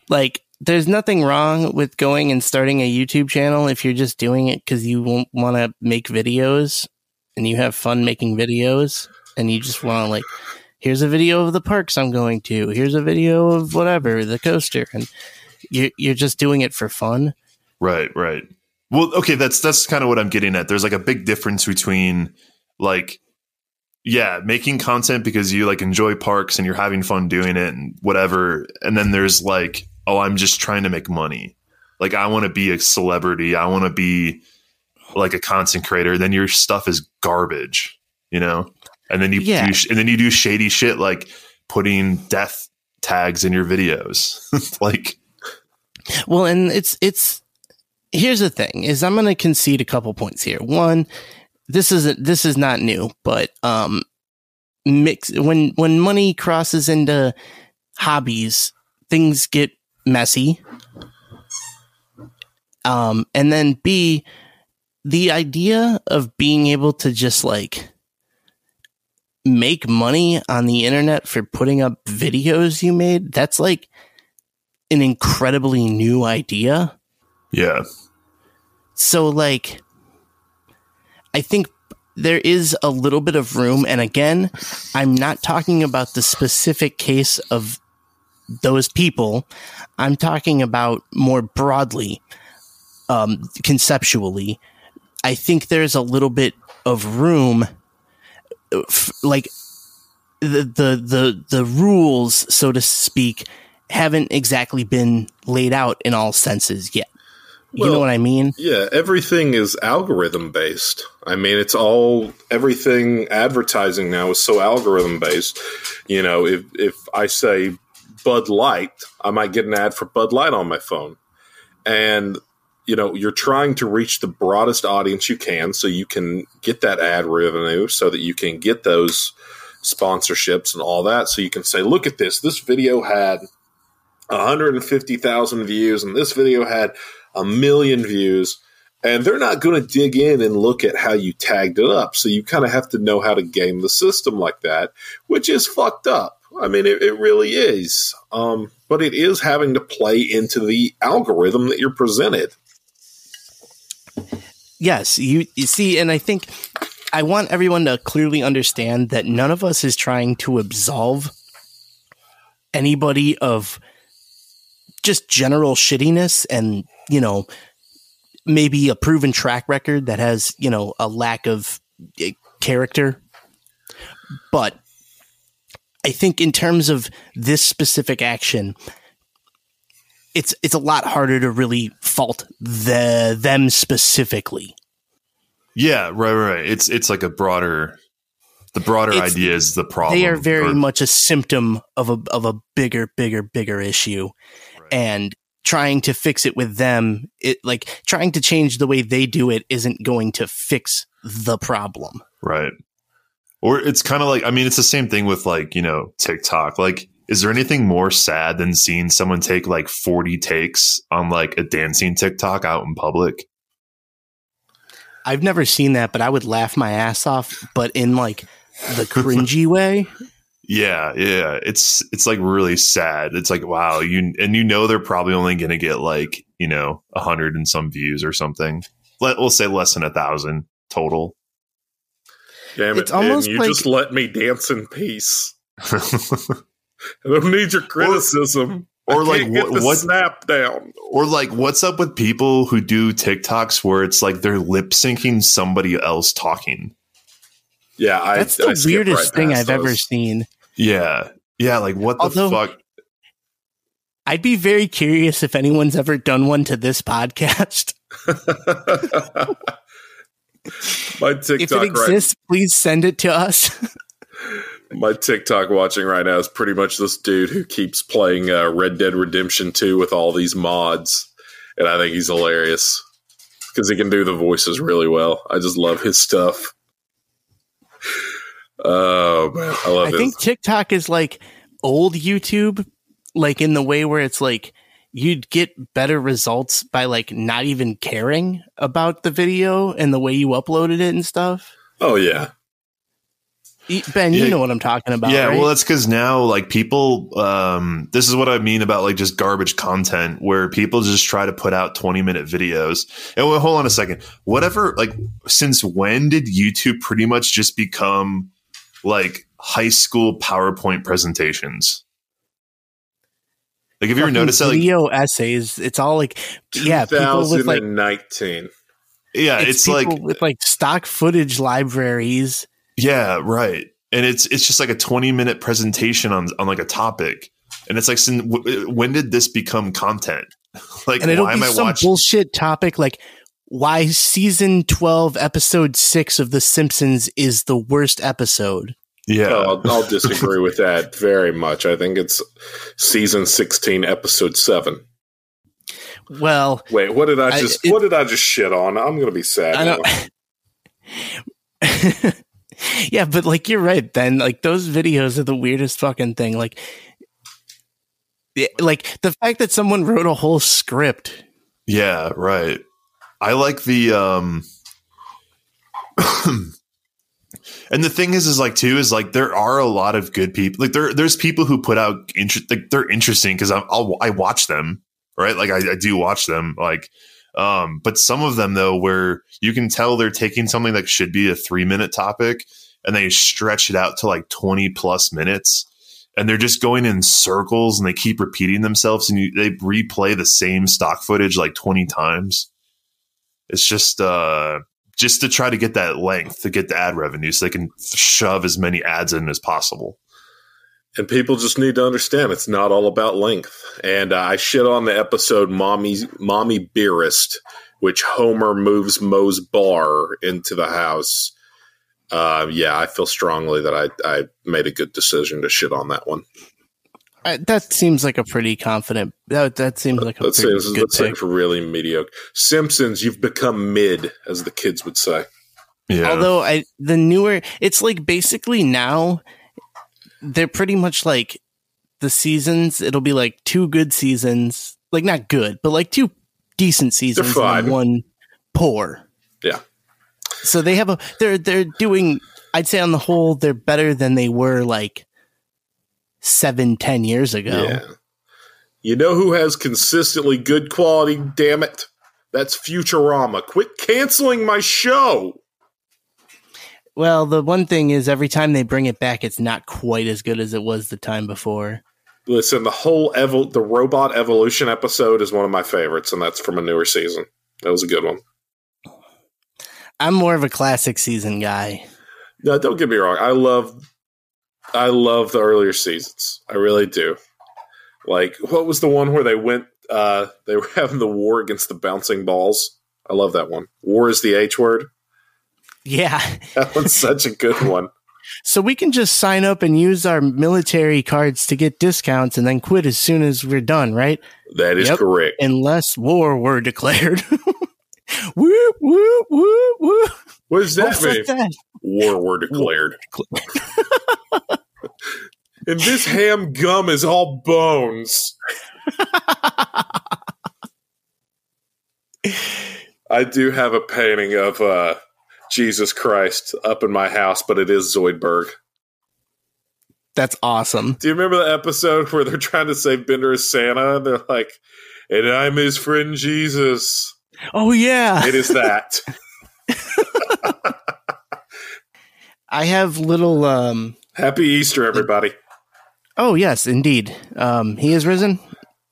Like there's nothing wrong with going and starting a YouTube channel if you're just doing it because you want to make videos and you have fun making videos and you just want to like here's a video of the parks I'm going to here's a video of whatever the coaster and you're you're just doing it for fun. Right, right. Well, okay, that's that's kind of what I'm getting at. There's like a big difference between like yeah, making content because you like enjoy parks and you're having fun doing it and whatever. And then there's like, oh, I'm just trying to make money. Like I want to be a celebrity. I want to be like a content creator. Then your stuff is garbage, you know? And then you Yeah. do, and then you do shady shit like putting death tags in your videos. like Well, and it's it's here's the thing is I'm going to concede a couple points here. One, this isn't this is not new, but um mix when when money crosses into hobbies, things get messy. Um and then B the idea of being able to just like make money on the internet for putting up videos you made, that's like an incredibly new idea. yeah. So like I think there is a little bit of room and again, I'm not talking about the specific case of those people. I'm talking about more broadly um conceptually. I think there's a little bit of room f- like the the the the rules so to speak haven't exactly been laid out in all senses yet. You know what I mean? Yeah, everything is algorithm based. I mean, it's all everything advertising now is so algorithm based. You know, if if I say Bud Light, I might get an ad for Bud Light on my phone. And you know, you're trying to reach the broadest audience you can so you can get that ad revenue so that you can get those sponsorships and all that so you can say, "Look at this. This video had 150,000 views and this video had a million views and they're not going to dig in and look at how you tagged it up. So you kind of have to know how to game the system like that, which is fucked up. I mean, it, it really is. Um, but it is having to play into the algorithm that you're presented. Yes, you, you see, and I think I want everyone to clearly understand that none of us is trying to absolve anybody of just general shittiness and, you know, maybe a proven track record that has, you know, a lack of eh, character. But I think in terms of this specific action, it's it's a lot harder to really fault the them specifically. Yeah, right, right. right. It's it's like a broader the broader It's- idea is the problem. they are very or- much a symptom of a of a bigger, bigger, bigger issue, and trying to fix it with them, it like trying to change the way they do it isn't going to fix the problem. Right. Or it's kind of like I mean it's the same thing with like, you know, TikTok. Like is there anything more sad than seeing someone take like 40 takes on like a dancing TikTok out in public? I've never seen that, but I would laugh my ass off, but in like the cringy way. Yeah, yeah. It's it's like really sad. It's like wow, you and you know they're probably only going to get like, you know, a 100 and some views or something. Let we'll say less than a 1000 total. Damn it. It's almost Dan, you like- just let me dance in peace. I don't need your criticism. or I like can't get what- the what- snap down. Or like, what's up with people who do TikToks where it's like they're lip syncing somebody else talking? Yeah, I, That's the skip weirdest right thing I've ever seen. Yeah, yeah. Like, what the Although- fuck? I'd be very curious if anyone's ever done one to this podcast. My TikTok. if it exists, please send it to us. my TikTok watching right now is pretty much this dude who keeps playing uh, Red Dead Redemption 2 with all these mods, and I think he's hilarious because he can do the voices really well. I just love his stuff. Oh man, I love I his. think TikTok is like old YouTube, like in the way where it's like you'd get better results by like not even caring about the video and the way you uploaded it and stuff. oh yeah, Ben, you Yeah. know what I'm talking about, yeah, right? well, that's because now, like, people, um, this is what I mean about like just garbage content where people just try to put out 20 minute videos. And well, hold on a second. Whatever, like, since when did YouTube pretty much just become like high school PowerPoint presentations? Like, have you ever Fucking noticed that? Like, video essays? It's all like, yeah, people with like 2019. yeah, it's, it's, people like, with like stock footage libraries. Yeah, right. And it's it's just like a 20 minute presentation on on like a topic. And it's like when did this become content? like and it'll why be am I some watching bullshit topic like why season 12 episode 6 of the simpsons is the worst episode Yeah. Oh, I'll, I'll disagree with that very much. I think it's season 16, episode 7. well Wait, what did I I- just it- what did I just shit on? I'm going to be sad. i don't yeah but like you're right then like those videos are the weirdest fucking thing like yeah, like the fact that someone wrote a whole script Yeah, right. I like the um And the thing is, is like too, is like there are a lot of good people. Like there, there's people who put out interest. Like they're interesting because I'll I watch them, right? Like I, I do watch them. Like, um, but some of them though, where you can tell they're taking something that should be a three minute topic and they stretch it out to like twenty plus minutes, and they're just going in circles and they keep repeating themselves, and you, they replay the same stock footage like twenty times. It's just uh just to try to get that length to get the ad revenue so they can shove as many ads in as possible. And people just need to understand it's not all about length. And uh, I shit on the episode "Mommy Mommie Beerest," which Homer moves Moe's bar into the house. Uh, yeah, I feel strongly that I, I made a good decision to shit on that one. Uh, that seems like a pretty confident that, that seems like a That pretty seems good that pick. seems really mediocre. Simpsons, you've become mid, as the kids would say. Yeah. Although I the newer it's like basically now they're pretty much like the seasons it'll be like two good seasons like not good but like two decent seasons fine. and one poor. Yeah. So they have a they're they're doing I'd say on the whole they're better than they were like seven ten years ago. Yeah. You know who has consistently good quality, damn it? That's Futurama. Quit canceling my show. Well, the one thing is every time they bring it back it's not quite as good as it was the time before. Listen, the whole evol- the robot evolution episode is one of my favorites, and that's from a newer season. That was a good one. I'm more of a classic season guy. No, don't get me wrong. I love, I love the earlier seasons. I really do. Like, what was the one where they went? Uh, they were having the war against the bouncing balls. I love that one. War is the H word. Yeah. That one's such a good one. So we can just sign up and use our military cards to get discounts and then quit as soon as we're done, right? That is Yep. correct. Unless war were declared. whoop, whoop, whoop, whoop. What does that What's mean? that? War were declared. And this ham gum is all bones. I do have a painting of uh, Jesus Christ up in my house, but it is Zoidberg. That's awesome. Do you remember the episode where they're trying to say Bender is Santa? And they're like, and I'm his friend Jesus. Oh yeah. It is that. I have little um Happy Easter, everybody. Oh yes, indeed. Um he is risen.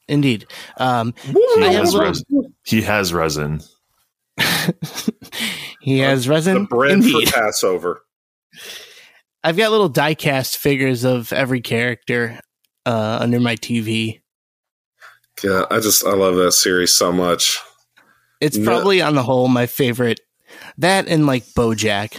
Indeed. Um he, has little- res- he has resin. he has The risen. bread Indeed. for Passover. I've got little die-cast figures of every character uh under my TV. Yeah, I just I love that series so much. It's probably on the whole my favorite That and like BoJack.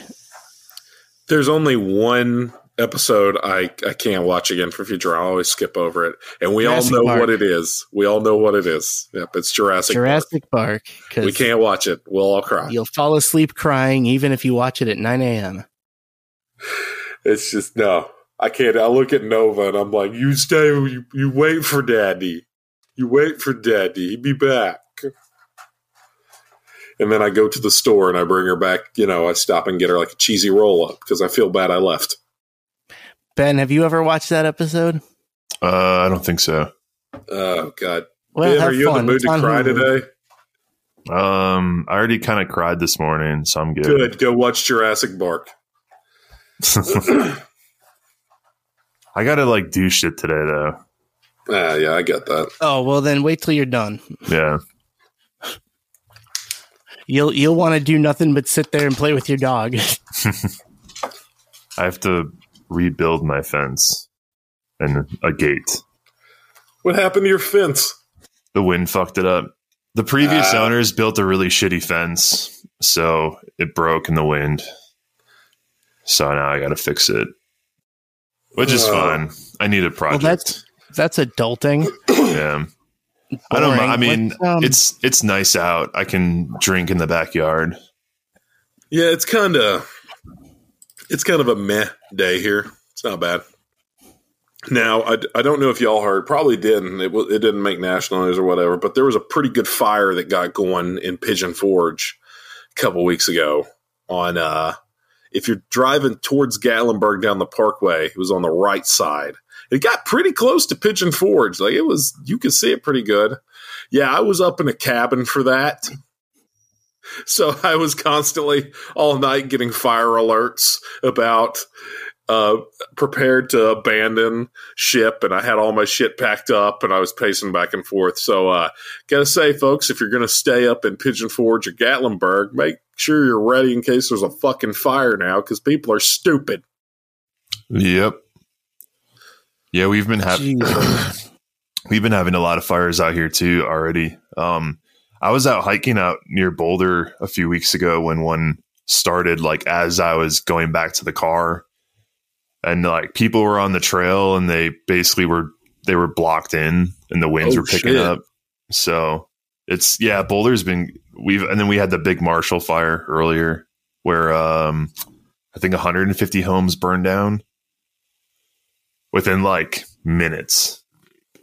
There's only one episode I, I can't watch again for future. I always skip over it. And we Jurassic all know Bark. what it is. We all know what it is. Yep, it's Jurassic. Bark. Jurassic Bark. Because We can't watch it. We'll all cry. You'll fall asleep crying even if you watch it at 9 a.m. It's just no. I can't. I look at Nova and I'm like, you stay. You, you wait for Daddy. You wait for Daddy. He'll be back. And then I go to the store and I bring her back. You know, I stop and get her like a cheesy roll up because I feel bad I left. Ben, have you ever watched that episode? Uh, I don't think so. Oh God. Well, Ben, are you fun. in the mood It's to cry Hulu. today? Um, I already kind of cried this morning, so I'm good. Good. Go watch Jurassic Bark. I gotta like do shit today though. Ah, yeah, I get that. Oh well, then wait till you're done. Yeah. You'll you'll want to do nothing but sit there and play with your dog. I have to rebuild my fence and a gate. What happened to your fence? The wind fucked it up. The previous Ah. owners built a really shitty fence, so it broke in the wind. So now I got to fix it, which is Oh. fine. I need a well, project. that's that's adulting. yeah. I don't know. I mean, um, it's it's nice out. I can drink in the backyard. Yeah, it's kind of it's kind of a meh day here. It's not bad. Now, I, I don't know if y'all heard, probably didn't. It, it didn't make national news or whatever, but there was a pretty good fire that got going in Pigeon Forge a couple weeks ago. On uh, if you're driving towards Gatlinburg down the Parkway, it was on the right side. It got pretty close to Pigeon Forge. Like it was, you could see it pretty good. Yeah, I was up in a cabin for that. So I was constantly all night getting fire alerts about uh, prepared to abandon ship, and I had all my shit packed up, and I was pacing back and forth. So, uh, gotta say, folks, if you're gonna stay up in Pigeon Forge or Gatlinburg, make sure you're ready in case there's a fucking fire now, because people are stupid. Yep. Yeah, we've been having we've been having a lot of fires out here too already. Um, I was out hiking out near Boulder a few weeks ago when one started. Like as I was going back to the car, and like people were on the trail and they basically were they were blocked in and the winds Oh, were picking shit. up. So it's yeah, Boulder's been we've and then we had the big Marshall fire earlier where um I think 150 homes burned down within like minutes.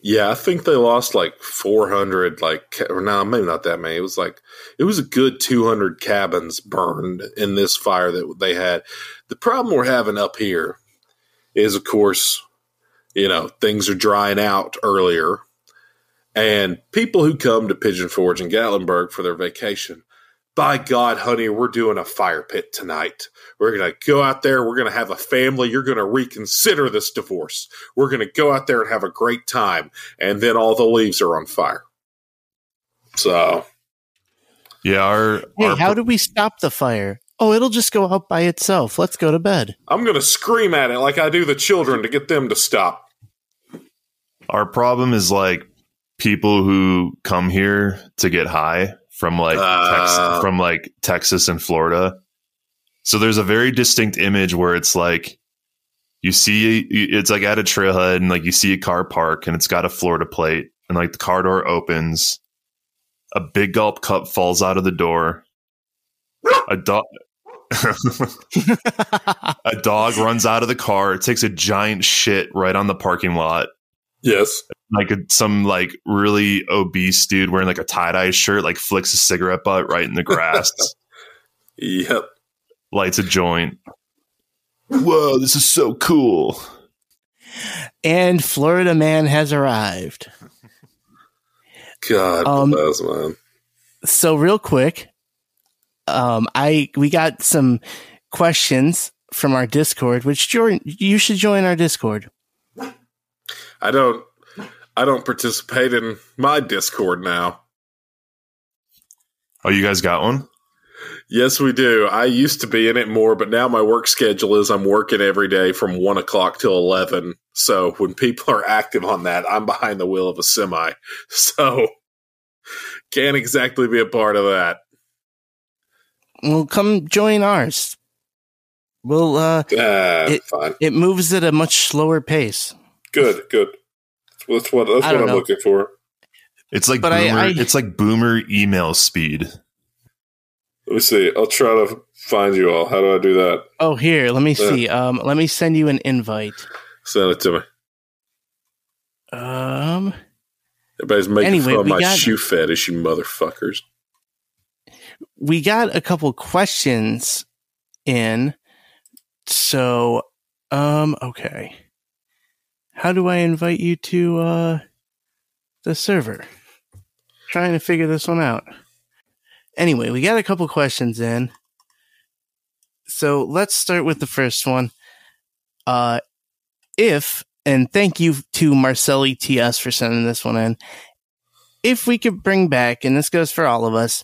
Yeah, I think they lost like 400, like, or no, maybe not that many. It was like, it was a good 200 cabins burned in this fire that they had. The problem we're having up here is, of course, you know, things are drying out earlier. And people who come to Pigeon Forge and Gatlinburg for their vacation, by God, honey, we're doing a fire pit tonight. We're going to go out there. We're going to have a family. You're going to reconsider this divorce. We're going to go out there and have a great time. And then all the leaves are on fire. So, Yeah, our, Hey, our how do we stop the fire? Oh, it'll just go out by itself. Let's go to bed. I'm going to scream at it like I do the children to get them to stop. our problem is like people who come here to get high from like Ah. Tex- from like Texas and Florida. So there's a very distinct image where it's like you see it's like at a trailhead and like you see a car park and it's got a Florida plate and like the car door opens, a big gulp cup falls out of the door, a dog. a dog runs out of the car, takes a giant shit right on the parking lot Yes. Like a, some like really obese dude wearing like a tie dye shirt, like flicks a cigarette butt right in the grass, Yep. lights a joint. Whoa, this is so cool. and Florida man has arrived. God Um, bless, man. So real quick, um, I we got some questions from our Discord, which join you should join our Discord. I don't. I don't participate in my Discord now. Oh, you guys got one? Yes, we do. I used to be in it more, but now my work schedule is I'm working every day from one o'clock till eleven. So when people are active on that, I'm behind the wheel of a semi. So can't exactly be a part of that. Well, come join ours. We'll uh, Ah, It- fine. it moves at a much slower pace. Good, good. That's what that's I what don't I'm know. looking for. It's like But boomer. I- it's like boomer email speed. Let me see. I'll try to find you all. How do I do that? Oh, here, let me Yeah. see. Um, let me send you an invite. Send it to me. Um, Everybody's making Anyway, fun of my got- shoe fetish, you motherfuckers. we got a couple questions in. So, um, okay. How do I invite you to uh the server? Trying to figure this one out. Anyway, we got a couple questions in. So let's start with the first one. Uh if and thank you to Marcelli TS for sending this one in. If we could bring back, and this goes for all of us,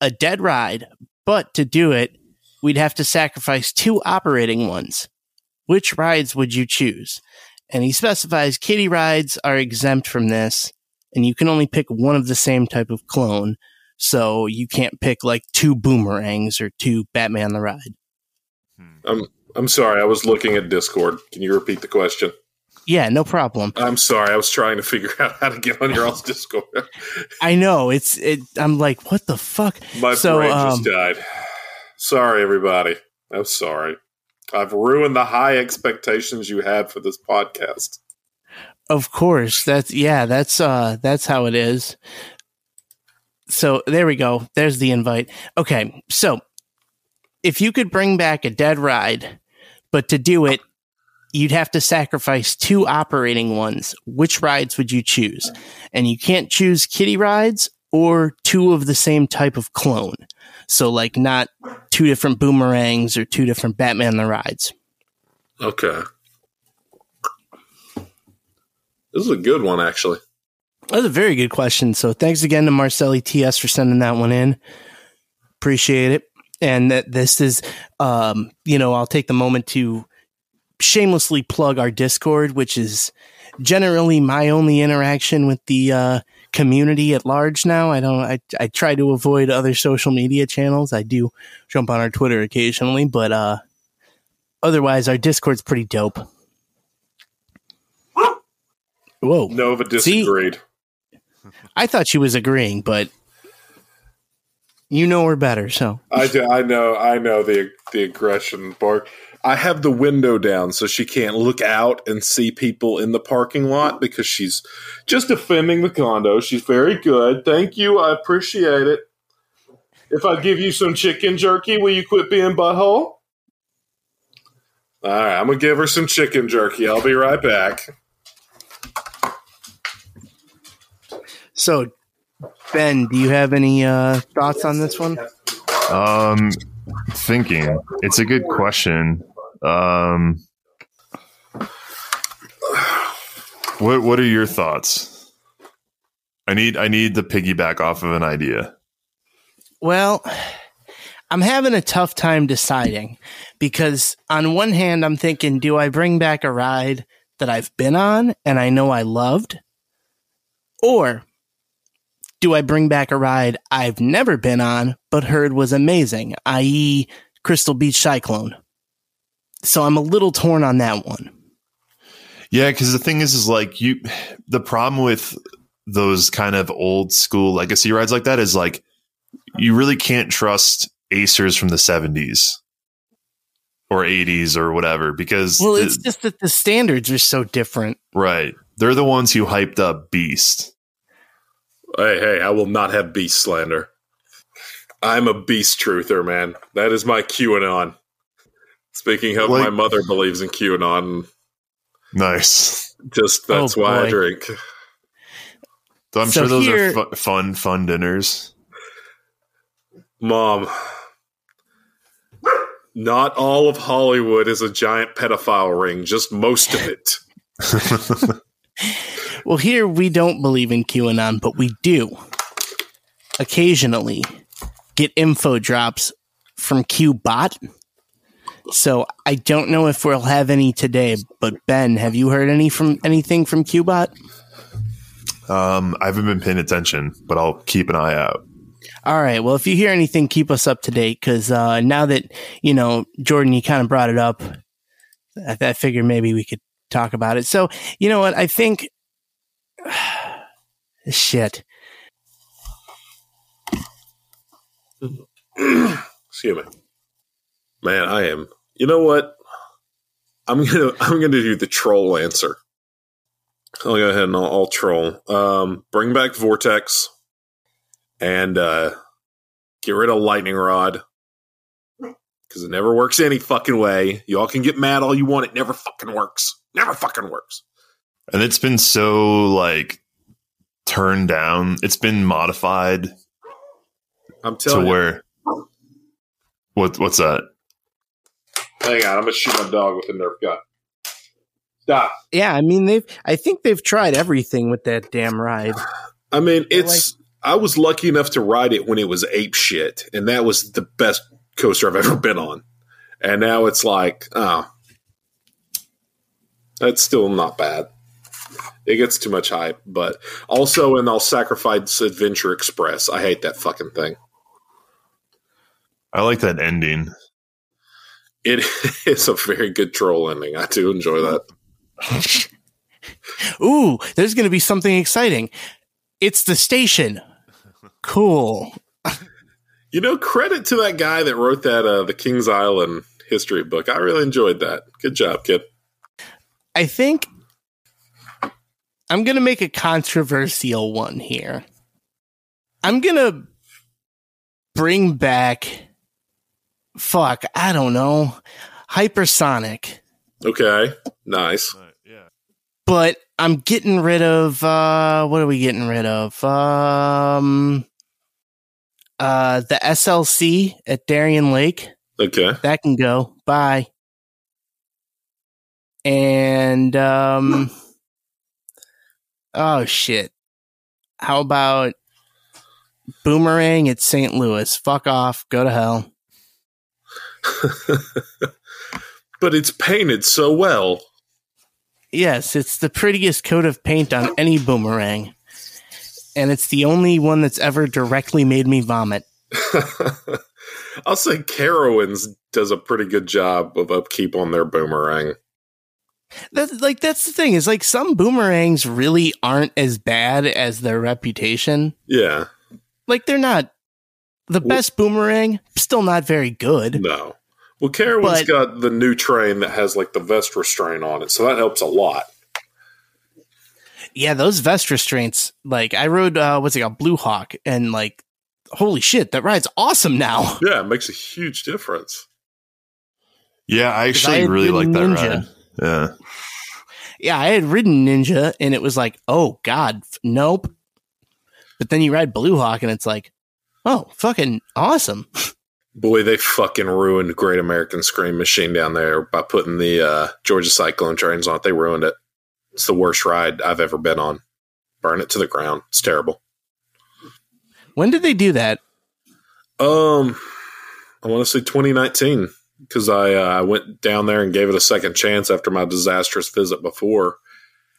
a dead ride, but to do it, we'd have to sacrifice two operating ones. Which rides would you choose? And he specifies kitty rides are exempt from this, and you can only pick one of the same type of clone. So you can't pick like two boomerangs or two Batman the Ride. I'm I'm sorry. I was looking at Discord. Can you repeat the question? Yeah, no problem. I'm sorry. I was trying to figure out how to get on your all's Discord. I know it's it. I'm like, what the fuck? My So, brain um, just died. Sorry, everybody. I'm sorry. I've ruined the high expectations you had for this podcast. Of course. That's yeah, that's uh that's how it is. So there we go. There's the invite. Okay. So if you could bring back a dead ride, but to do it, you'd have to sacrifice two operating ones. Which rides would you choose? And you can't choose kitty rides or two of the same type of clone. So like not two different boomerangs or two different Batman the rides. Okay. This is a good one, actually. That's a very good question. So thanks again to Marcelli TS for sending that one in. Appreciate it. And that this is, um, you know, I'll take the moment to shamelessly plug our Discord, which is generally my only interaction with the uh, community at large now. I don't, I, I try to avoid other social media channels. I do jump on our Twitter occasionally, but uh, otherwise, our Discord's pretty dope. Whoa. Nova disagreed. I thought she was agreeing, but you know her better, so I, do, I know I know the the aggression bark. I have the window down so she can't look out and see people in the parking lot because she's just defending the condo. She's very good. Thank you. I appreciate it. If I give you some chicken jerky, will you quit being butthole? All right, I'm gonna give her some chicken jerky. I'll be right back. so Ben, do you have any uh, thoughts on this one? Um, thinking. It's a good question. Um, what What are your thoughts? I need I need the piggyback off of an idea. Well, I'm having a tough time deciding because on one hand, I'm thinking, do I bring back a ride that I've been on and I know I loved? Or do I bring back a ride I've never been on but heard was amazing, i.e., Crystal Beach Cyclone? So I'm a little torn on that one. Yeah, because the thing is, is like you. The problem with those kind of old school legacy rides like that is like you really can't trust acers from the seventies or eighties or whatever because Well, the- it's just that the standards are so different. right. They're the ones who hyped up Beast. Hey, hey, I will not have beast slander. I'm a beast truther, man. That is my QAnon. Speaking of, Like- my mother believes in QAnon. Nice. Just that's Oh, why I drink. So I'm So sure those here- are fu- fun, fun dinners. Mom, not all of Hollywood is a giant pedophile ring, just most of it. Well, here we don't believe in QAnon, but we do occasionally get info drops from QBot. So I don't know if we'll have any today, but Ben, have you heard any from anything from QBot? Um, I haven't been paying attention, but I'll keep an eye out. All right. Well, if you hear anything, keep us up to date because uh, now that you know Jordan, you kind of brought it up. I, I figured maybe we could talk about it. So you know what? I think shit. Excuse me. Man, I am. You know what? I'm gonna I'm gonna do the troll answer. I'll go ahead and I'll, I'll troll. Um, bring back Vortex, and uh, get rid of Lightning Rod because it never works any fucking way. Y'all can get mad all you want. It never fucking works. Never fucking works. And it's been so like turned down. It's been modified I'm to telling you. where what what's that? Hang on, I'm gonna shoot my dog with a Nerf gun. Stop. Yeah, I mean they've. I think they've tried everything with that damn ride. I mean, it's. I was lucky enough to ride it when it was ape shit, and that was the best coaster I've ever been on. And now it's like, oh, that's still not bad. It gets too much hype, but also, and I'll sacrifice Adventure Express. I hate that fucking thing. I like that ending. It is a very good troll ending. I do enjoy that. Ooh, there's going to be something exciting. It's the station. Cool. You know, credit to that guy that wrote that uh, the Kings Island history book. I really enjoyed that. Good job, kid. I think I'm going to make a controversial one here. I'm going to bring back, fuck, I don't know, hypersonic, Okay, nice. yeah. but I'm getting rid of, uh, what are we getting rid of? Um, uh, the SLC at Darien Lake. Okay. That can go. Bye. And um oh shit. How about Boomerang at St. Louis? Fuck off. Go to hell. but it's painted so well. Yes, it's the prettiest coat of paint on any boomerang. And it's the only one that's ever directly made me vomit. I'll say Carowinds does a pretty good job of upkeep on their boomerang. That's like that's the thing, is like some boomerangs really aren't as bad as their reputation. Yeah, Like they're not the best boomerang, still not very good. no. Well, Carowinds But- got the new train that has like the vest restraint on it, so that helps a lot. Yeah, those vest restraints. Like I rode, uh, what's it called, Blue Hawk, and like, holy shit, that ride's awesome now. Yeah, it makes a huge difference. Yeah, I I actually had really like that Ninja. ride. Yeah. Yeah, I had ridden Ninja, and it was like, oh god, f- nope. But then you ride Blue Hawk, and it's like, oh, fucking awesome. Boy, they fucking ruined Great American Scream Machine down there by putting the uh, Georgia Cyclone trains on it. They ruined it. It's the worst ride I've ever been on. Burn it to the ground. It's terrible. When did they do that? Um, I want to say 2019 because I uh, I went down there and gave it a second chance after my disastrous visit before,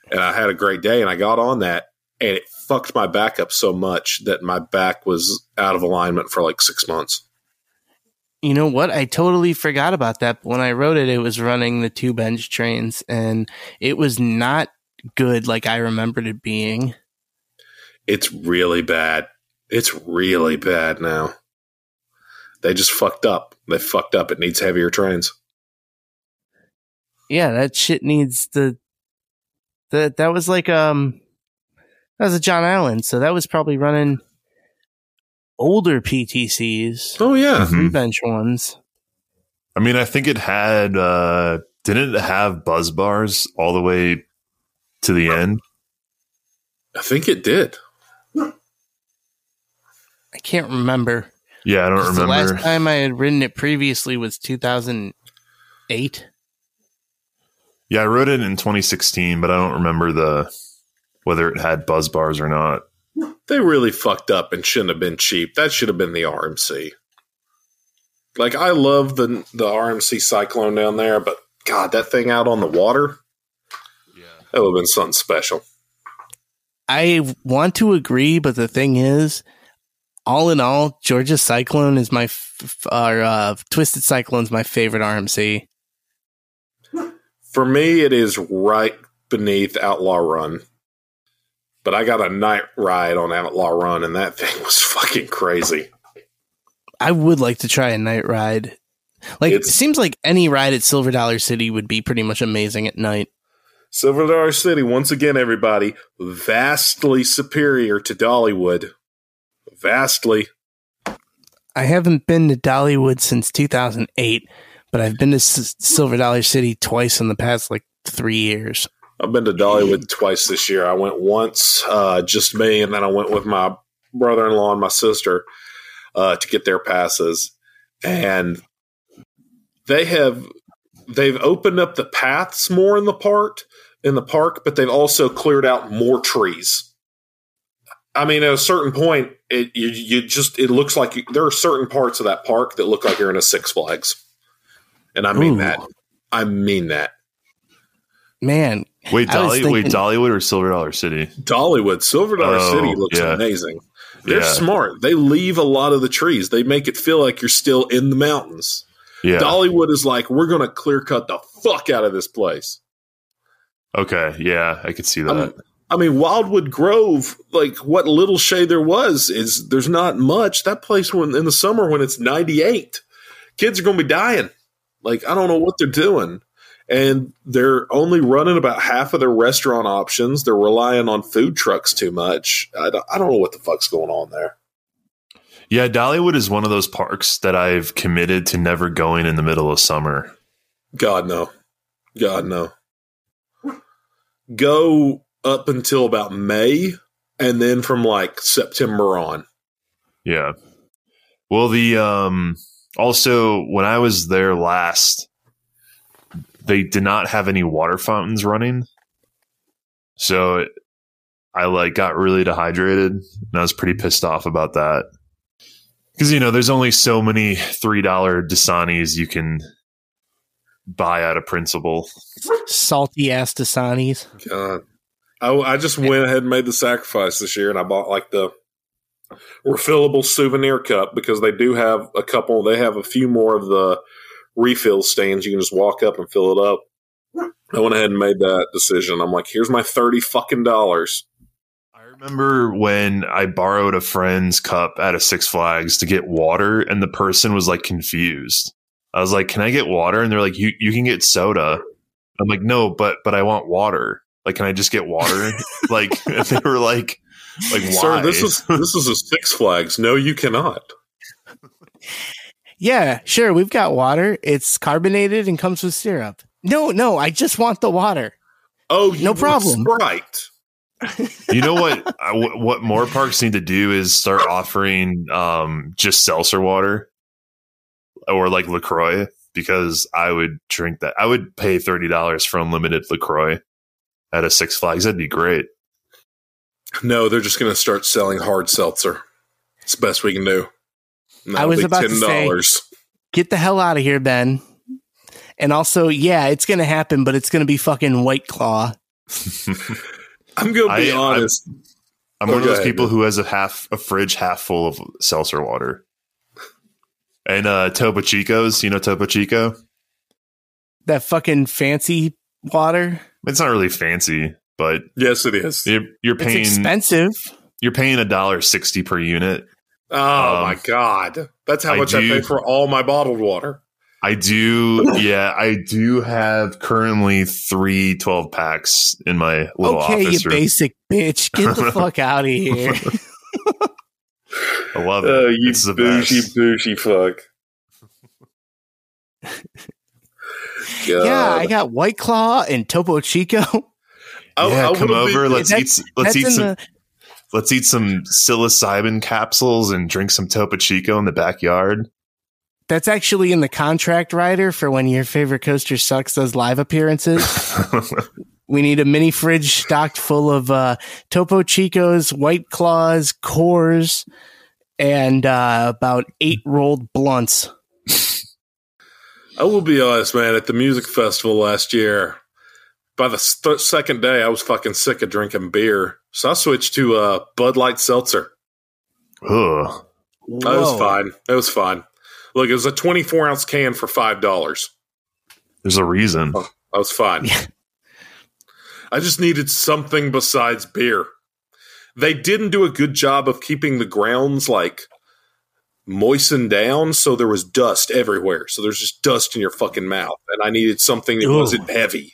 and I had a great day. And I got on that, and it fucked my back up so much that my back was out of alignment for like six months. You know what? I totally forgot about that. When I wrote it, it was running the two bench trains, and it was not good like I remembered it being. It's really bad. It's really bad now. They just fucked up. They fucked up. It needs heavier trains. Yeah, that shit needs the that that was like um that was a John Allen, so that was probably running older PTCs, Oh yeah, Mhm. bench ones. I mean, I think it had uh didn't it have buzz bars all the way to the end? I think it did. I can't remember. Yeah, I don't remember. The last time I had ridden it previously was 2008. Yeah, I wrote it in 2016, but I don't remember the whether it had buzz bars or not. They really fucked up and shouldn't have been cheap. That should have been the RMC. Like I love the the RMC Cyclone down there, but God, that thing out on the water, Yeah. that would have been something special. I want to agree, but the thing is, all in all, Georgia Cyclone is my f- f- or uh, Twisted is my favorite RMC. For me, it is right beneath Outlaw Run. But I got a night ride on Outlaw Run, and that thing was fucking crazy. I would like to try a night ride. Like it seems like any ride at Silver Dollar City would be pretty much amazing at night. Silver Dollar City, once again, everybody, vastly superior to Dollywood. Vastly. I haven't been to Dollywood since 2008, but I've been to S- Silver Dollar City twice in the past like three years. I've been to Dollywood twice this year. I went once, uh, just me, and then I went with my brother in law and my sister uh, to get their passes. And they have they've opened up the paths more in the park in the park, but they've also cleared out more trees. I mean, at a certain point, it you, you just it looks like you, there are certain parts of that park that look like you're in a Six Flags, and I mean Ooh. that. I mean that. Man, Wait, I was Dolly, wait, Dollywood or Silver Dollar City? Dollywood, Silver Dollar Oh, City looks yeah. amazing. They're Yeah. smart. They leave a lot of the trees. They make it feel like you're still in the mountains. Yeah. Dollywood is like, we're going to clear cut the fuck out of this place. okay. Yeah, I could see that. Um, I mean, Wildwood Grove, like what little shade there was, is there's not much. That place when in the summer when it's 98, kids are going to be dying. Like I don't know what they're doing, and they're only running about half of their restaurant options. They're relying on food trucks too much. I don't, I don't know what the fuck's going on there. yeah, Dollywood is one of those parks that I've committed to never going in the middle of summer. God no, God no. Go up until about May, and then from like September on. Yeah. Well, the um also when I was there last, they did not have any water fountains running. So it, I like got really dehydrated and I was pretty pissed off about that. Cuz you know, there's only so many $3 Dasanis you can buy out of principle. salty ass Dasanis. God. I, I just went ahead and made the sacrifice this year and I bought like the refillable souvenir cup because they do have a couple, they have a few more of the refill stands. You can just walk up and fill it up. I went ahead and made that decision. I'm like, here's my 30 fucking dollars. I remember when I borrowed a friend's cup at a Six Flags to get water, and the person was like confused. I was like, "Can I get water?" And they're like, "You you can get soda." I'm like, "No, but but I want water. Like, can I just get water?" like and they were like, "Like why?" Sir, this is this is a Six Flags. No, you cannot. Yeah, sure. We've got water. It's carbonated and comes with syrup. No, no, I just want the water. Oh, you No problem. Sprite. you know what? I, what what more parks need to do is start offering um just seltzer water or like Lacroix because I would drink that. I would pay thirty dollars for unlimited Lacroix at a Six Flags. That'd be great. No, they're just going to start selling hard seltzer. It's the best we can do. And I that'll was be about to say- Get the hell out of here, Ben. And also, yeah, it's going to happen, but it's going to be fucking White Claw. I'm going to be I- honest. I'm Oh, one of those ahead, people man. who has a half a fridge half full of seltzer water. And uh Topo Chico's, you know Topo Chico? That fucking fancy water. It's not really fancy, but yes, it is. you're, you're It's paying expensive. you're paying a dollar sixty per unit. Oh Um, my god, that's how I much I, pay for all my bottled water. I do, yeah, I do have currently three 12 packs in my little office. Okay, you room. basic bitch. Get the fuck out of here. I love it. Oh, you it's the bougie, best. bougie fuck. God. yeah, I got White Claw and Topo Chico. Oh, yeah, I come over. been- let's That's- eat. Let's eat some. the Let's eat some psilocybin capsules and drink some Topo Chico in the backyard. that's actually in the contract rider for when your favorite coaster sucks does live appearances. we need a mini fridge stocked full of uh, Topo Chicos, White Claws, Coors, and uh, about eight rolled blunts. I will be honest, man. At the music festival last year, by the st- second day, I was fucking sick of drinking beer, so I switched to uh, Bud Light Seltzer. Ugh. That was fine. That was fine. Look, it was a 24 ounce can for five dollars. There's a reason. That was fine. Yeah. I just needed something besides beer. They didn't do a good job of keeping the grounds like moistened down, so there was dust everywhere. So there's just dust in your fucking mouth, and I needed something that Ooh. wasn't heavy.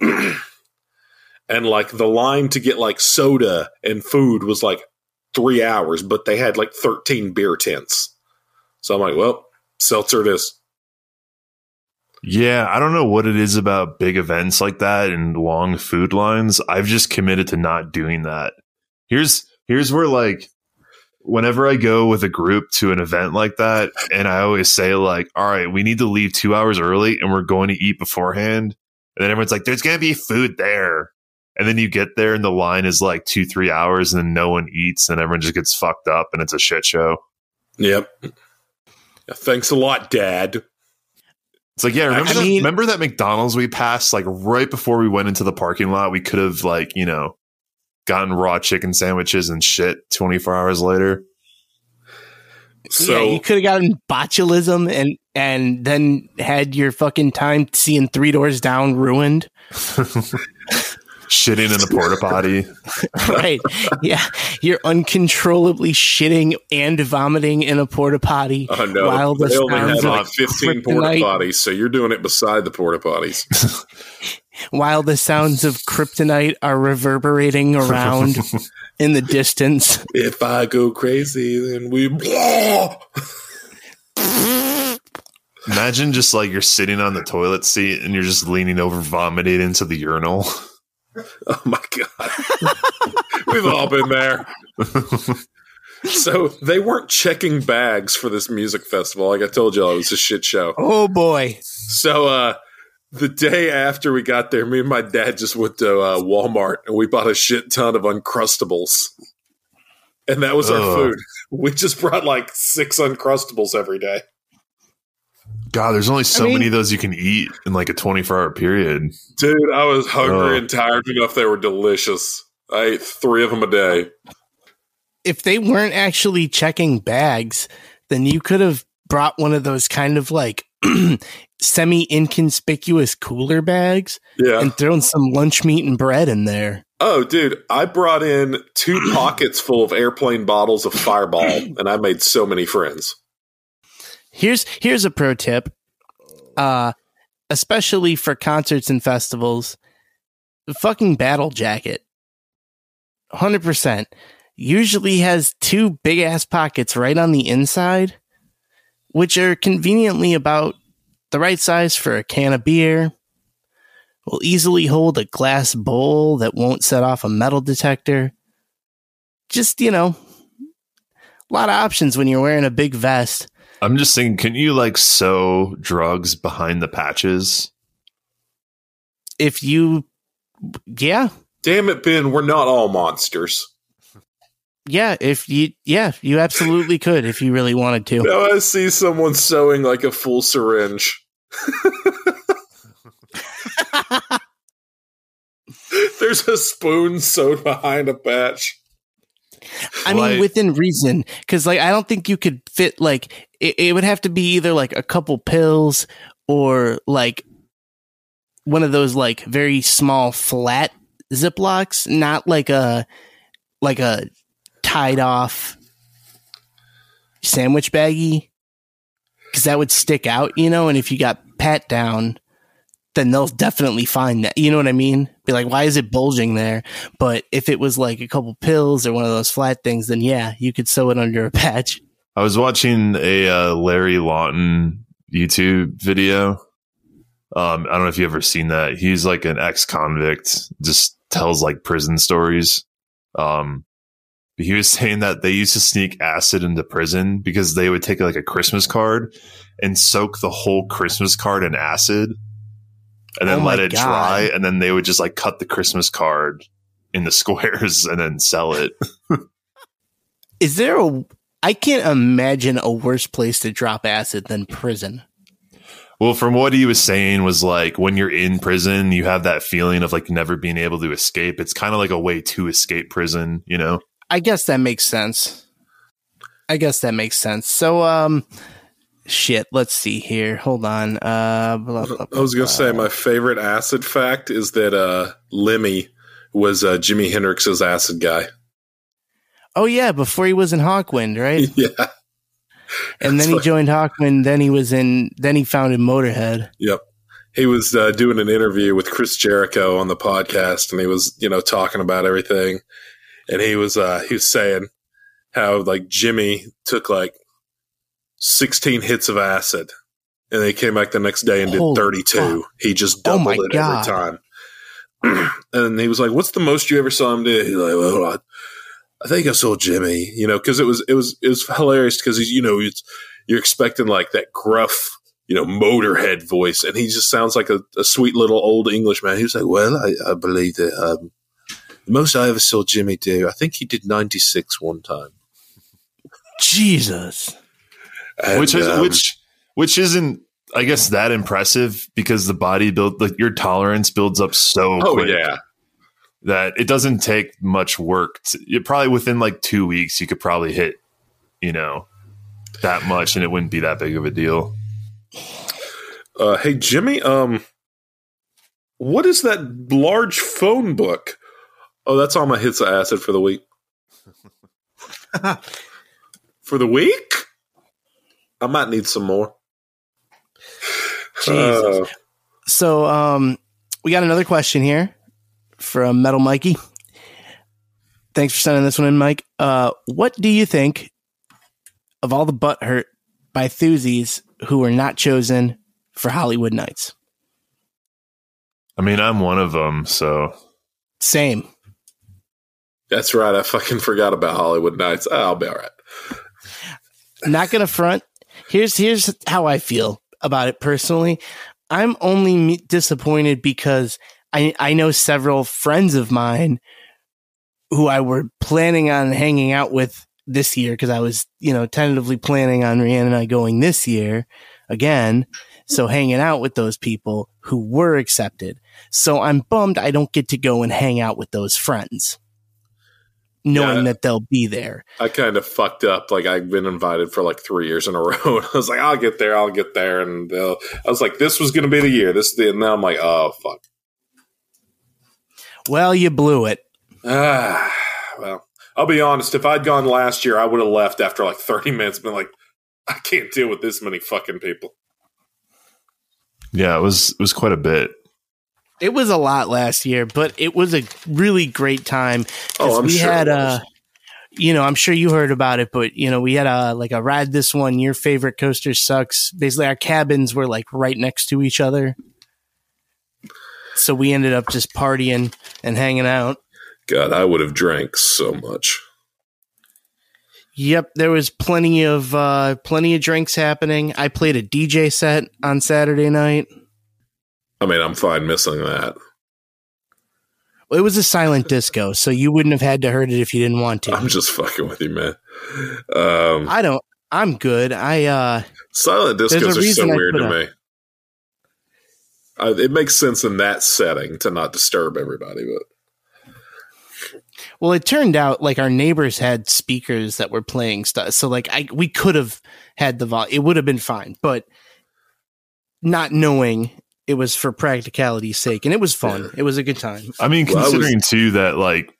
and like the line to get like soda and food was like three hours, but they had like 13 beer tents. So I'm like, well, seltzer it is. Yeah, I don't know what it is about big events like that and long food lines. I've just committed to not doing that. Here's here's where like whenever I go with a group to an event like that and I always say like, "All right, we need to leave 2 hours early and we're going to eat beforehand." And then everyone's like, "There's going to be food there." And then you get there and the line is like 2-3 hours and then no one eats and everyone just gets fucked up and it's a shit show. Yep. Thanks a lot, Dad. It's like, yeah, remember, I that, mean- remember that McDonald's we passed like right before we went into the parking lot? We could have like, you know, gotten raw chicken sandwiches and shit 24 hours later. So yeah, you could have gotten botulism and and then had your fucking time seeing Three Doors Down ruined. Shitting in the porta potty. right? Yeah, you're uncontrollably shitting and vomiting in a porta potty Oh no! while the they only sounds of like fifteen porta kryptonite- potties, so you're doing it beside the porta potties. while the sounds of kryptonite are reverberating around in the distance. if I go crazy, then we. Imagine just like you're sitting on the toilet seat and you're just leaning over, vomiting into the urinal. Oh my god, we've all been there. so they weren't checking bags for this music festival. Like I told y'all, it was a shit show. Oh boy. So uh the day after we got there, me and my dad just went to uh, Walmart and we bought a shit ton of Uncrustables. And that was our Ugh. food. We just brought like six Uncrustables every day. God, there's only so I mean- many of those you can eat in like a 24 hour period. Dude, I was hungry Ugh. and tired enough they were delicious. I ate three of them a day. If they weren't actually checking bags, then you could have brought one of those kind of like semi inconspicuous cooler bags Yeah. and thrown some lunch meat and bread in there. oh, dude, I brought in two pockets full of airplane bottles of Fireball, and I made so many friends. Here's here's a pro tip. Uh especially for concerts and festivals, fucking battle jacket. 100% usually has two big ass pockets right on the inside which are conveniently about the right size for a can of beer. Will easily hold a glass bowl that won't set off a metal detector. Just, you know, a lot of options when you're wearing a big vest. I'm just thinking, can you like sew drugs behind the patches? if you yeah Damn it, Ben, we're not all monsters. yeah if you yeah you absolutely could if you really wanted to Now I see someone sewing like a full syringe. There's a spoon sewed behind a patch. i mean Like- within reason because like i don't think you could fit like it, it would have to be either like a couple pills or like one of those like very small flat ziplocs not like a like a tied off sandwich baggie. Because that would stick out you know and if you got pat down then they'll definitely find that you know what i mean? Be like why is it bulging there? But if it was like a couple pills or one of those flat things then yeah you could sew it under a patch I was watching a uh, Larry Lawton YouTube video. Um, I don't know if you've ever seen that. He's like an ex convict, just tells like prison stories. Um, but he was saying that they used to sneak acid into prison because they would take like a Christmas card and soak the whole Christmas card in acid and then Oh let it God. dry. And then they would just like cut the Christmas card into squares and then sell it. is there a i can't imagine a worse place to drop acid than prison Well, from what he was saying was like when you're in prison, you have that feeling of like never being able to escape. It's kind of like a way to escape prison, you know? i guess that makes sense I guess that makes sense. So, um, shit. Let's see here. Hold on. Uh, blah, blah, I was gonna say my favorite acid fact is that uh, Lemmy was uh, Jimi Hendrix's acid guy. Oh yeah, before he was in Hawkwind, right? yeah. And then he joined Hawkwind. Then he was in. Then he founded Motorhead. Yep. He was uh, doing an interview with Chris Jericho on the podcast, and he was, you know, talking about everything. And he was, uh, he was saying how like Jimi took like sixteen hits of acid, and they came back the next day and did Holy thirty-two. fuck. He just Oh doubled my it God. every time. and he was like, "What's the most you ever saw him do?" He's like, "Well, I, I think I saw Jimi." You know, because it was it was it was hilarious because you know it's you're expecting like that gruff, you know, motorhead voice, and he just sounds like a, a sweet little old Englishman. He was like, "Well, I, I believe that um, the most I ever saw Jimi do, I think he did 96 one time." Jesus. And, which is um, which which isn't I guess that impressive because the body build like your tolerance builds up so oh quick yeah, that it doesn't take much work. To, you probably within like two weeks you could probably hit you know that much and it wouldn't be that big of a deal. Uh, hey Jimi, um, what is that large phone book? Oh, that's all my hits of acid for the week. for the week, I might need some more. Jesus. Uh, So, um, we got another question here from Metal Mikey. Thanks for sending this one in, Mike. Uh, what do you think of all the butt hurt by Thusies who were not chosen for Holiwood Nights? I mean, I'm one of them, so Same. that's right. I fucking forgot about Holiwood Nights. I'll be all right. not gonna front. Here's here's how I feel about it personally. I'm only disappointed because I I know several friends of mine who I were planning on hanging out with this year because I was you know tentatively planning on Rhiannon and I going this year again. So hanging out with those people who were accepted. So I'm bummed I don't get to go and hang out with those friends, knowing Yeah. that they'll be there. I kind of fucked up. Like I've been invited for like three years in a row. And I was like, I'll get there. I'll get there. And uh, I was like, this was going to be the year. This is the. And now I'm like, oh fuck. Well, you blew it. Ah, well, I'll be honest. If I'd gone last year, I would have left after like 30 minutes. Been like, I can't deal with this many fucking people. yeah, it was it was quite a bit. It was a lot last year, but it was a really great time. 'cause Oh, I'm we sure. had it uh you know, I'm sure you heard about it, but you know, we had a like a ride this one, your favorite coaster sucks. Basically our cabins were like right next to each other. So we ended up just partying and hanging out. God, I would have drank so much. Yep, there was plenty of uh plenty of drinks happening. I played a DJ set on Saturday night. I mean, I'm fine missing that. It was a silent disco, so you wouldn't have had to heard it if you didn't want to. I'm just fucking with you, man. Um, I don't I'm good. I uh silent discos are so weird to me. I, it makes sense in that setting to not disturb everybody, but Well, it turned out like our neighbors had speakers that were playing stuff. So like I we could have had the vol it would have been fine, but not knowing it was for practicality's sake and it was fun. It was a good time. I mean, Well, I was- considering too that like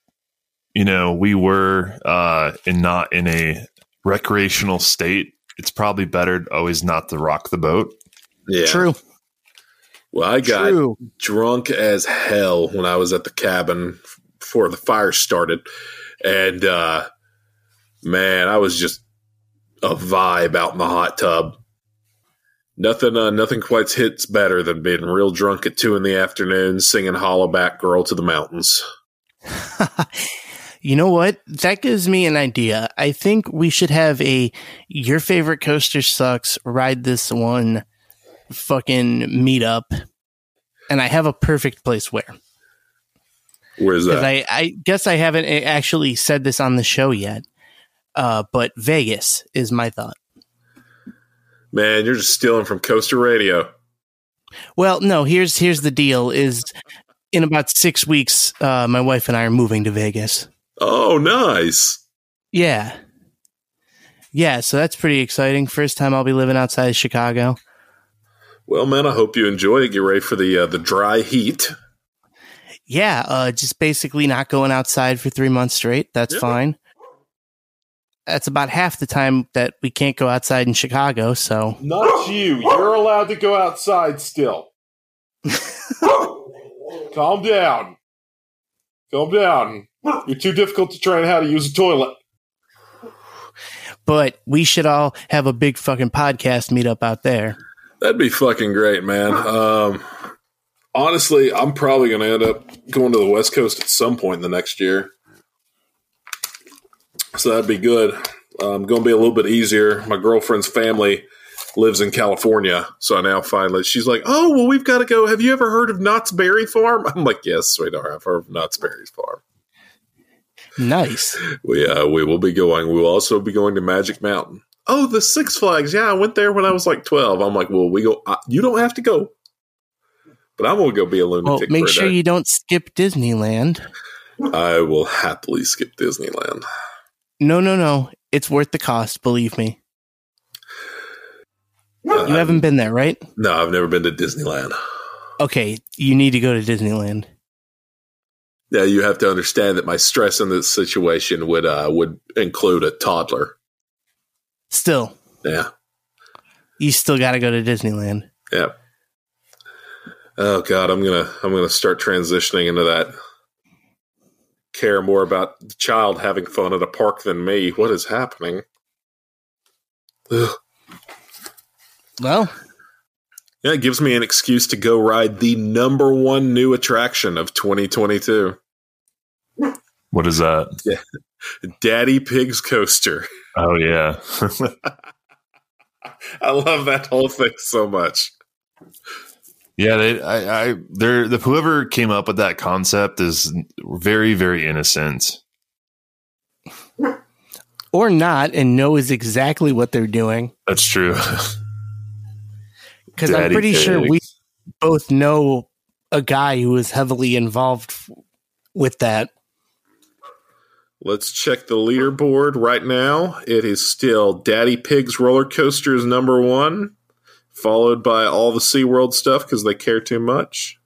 you know we were uh in not in a recreational state, it's probably better always not to rock the boat. yeah. True. Well, I got True. drunk as hell when I was at the cabin before the fire started. And uh man, I was just a vibe out in the hot tub. Nothing uh, nothing quite hits better than being real drunk at two in the afternoon singing Hollaback Girl to the Mountains. You know what? That gives me an idea. I think we should have a your favorite coaster sucks, ride this one fucking meetup. And I have a perfect place where. Where's that? I, I guess I haven't actually said this on the show yet. Uh, but Vegas is my thought. Man, you're just stealing from Coaster Radio. Well, no, here's here's the deal is in about six weeks, uh, my wife and I are moving to Vegas. Oh, nice. Yeah. yeah, so that's pretty exciting. First time I'll be living outside of Chicago. Well, man, I hope you enjoy it. Get ready for the uh, the dry heat. Yeah, uh, just basically not going outside for three months straight. That's Yeah. fine. That's about half the time that we can't go outside in Chicago. So Not you. You're allowed to go outside still. Calm down. Calm down. You're too difficult to train how to use a toilet. but we should all have a big fucking podcast meetup out there. That'd be fucking great, man. Um, honestly, I'm probably going to end up going to the West Coast at some point in the next year. So that'd be good. Um, going to be a little bit easier. My girlfriend's family lives in California, so I now finally she's like, "Oh, well, we've got to go. Have you ever heard of Knott's Berry Farm?" I'm like, "Yes, sweetheart, I've heard of Knott's Berry Farm." Nice. We uh, we will be going. We will also be going to Magic Mountain. Oh, the Six Flags. Yeah, I went there when I was like twelve. I'm like, well, we go. Uh, you don't have to go, but I'm gonna go be a Well, lunatic. make for a sure you don't skip Disneyland. I will happily skip Disneyland. No, no, no. It's worth the cost. Believe me. Uh, You haven't been there, right? No, I've never been to Disneyland. Okay, you need to go to Disneyland. Yeah, you have to understand that my stress in this situation would uh, would include a toddler. Still, Yeah, you still got to go to Disneyland. yeah. Oh God, I'm gonna I'm gonna start transitioning into that. Care more about the child having fun at a park than me. What is happening? Ugh. Well, Yeah, it gives me an excuse to go ride the number one new attraction of 2022 What is that? Daddy Pig's Coaster. Oh yeah. I love that whole thing so much. yeah, they I, I they're the whoever came up with that concept is very, very innocent. or not, and knows exactly what they're doing. That's true. Because I'm Daddy pretty sure we both know a guy who is heavily involved with that. Let's check the leaderboard right now. It is still Daddy Pig's roller coaster is number one, followed by all the SeaWorld stuff because they care too much.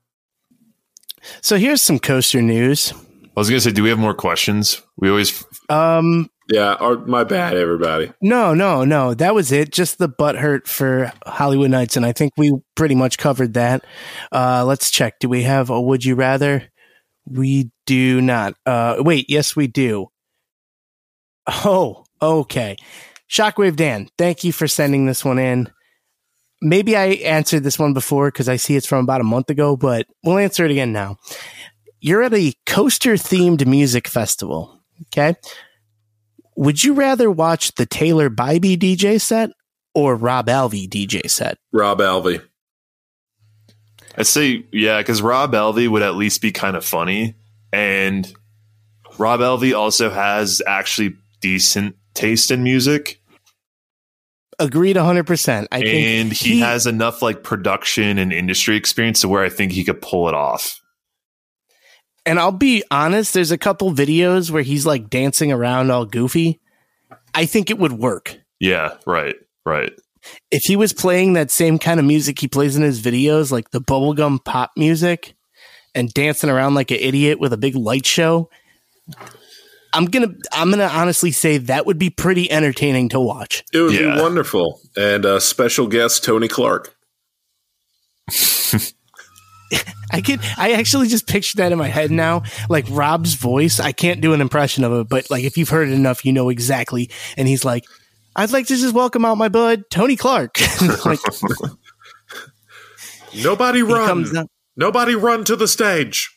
So here's some coaster news. I was gonna say, do we have more questions? We always Um, Yeah, or, my bad, everybody. no, no, no, that was it. Just the butt hurt for Hollywood Nights, and I think we pretty much covered that. Uh, let's check. Do we have a Would You Rather? We do not. Uh, wait, yes, we do. Oh, okay. Shockwave Dan, thank you for sending this one in. Maybe I answered this one before because I see it's from about a month ago, but we'll answer it again now. You're at a coaster themed music festival. Okay. Would you rather watch the Taylor Bybee DJ set or Rob Alvey DJ set? Rob Alvey. I'd say yeah, because Rob Alvey would at least be kind of funny, and Rob Alvey also has actually decent taste in music, Agreed 100%. I think and he, has enough like production and industry experience to where I think he could pull it off. and I'll be honest, there's a couple videos where he's like dancing around all goofy. I think it would work. Yeah, right, right. If he was playing that same kind of music he plays in his videos, like the bubblegum pop music, and dancing around like an idiot with a big light show, I'm gonna I'm gonna honestly say that would be pretty entertaining to watch. It would Yeah. be wonderful. And uh, special guest Tony Clark. I could I actually just picture that in my head now. Like Rob's voice. I can't do an impression of it, but like if you've heard it enough, you know exactly. And he's like, I'd like to just welcome out my bud, Tony Clark. like Nobody he run. Nobody run to the stage.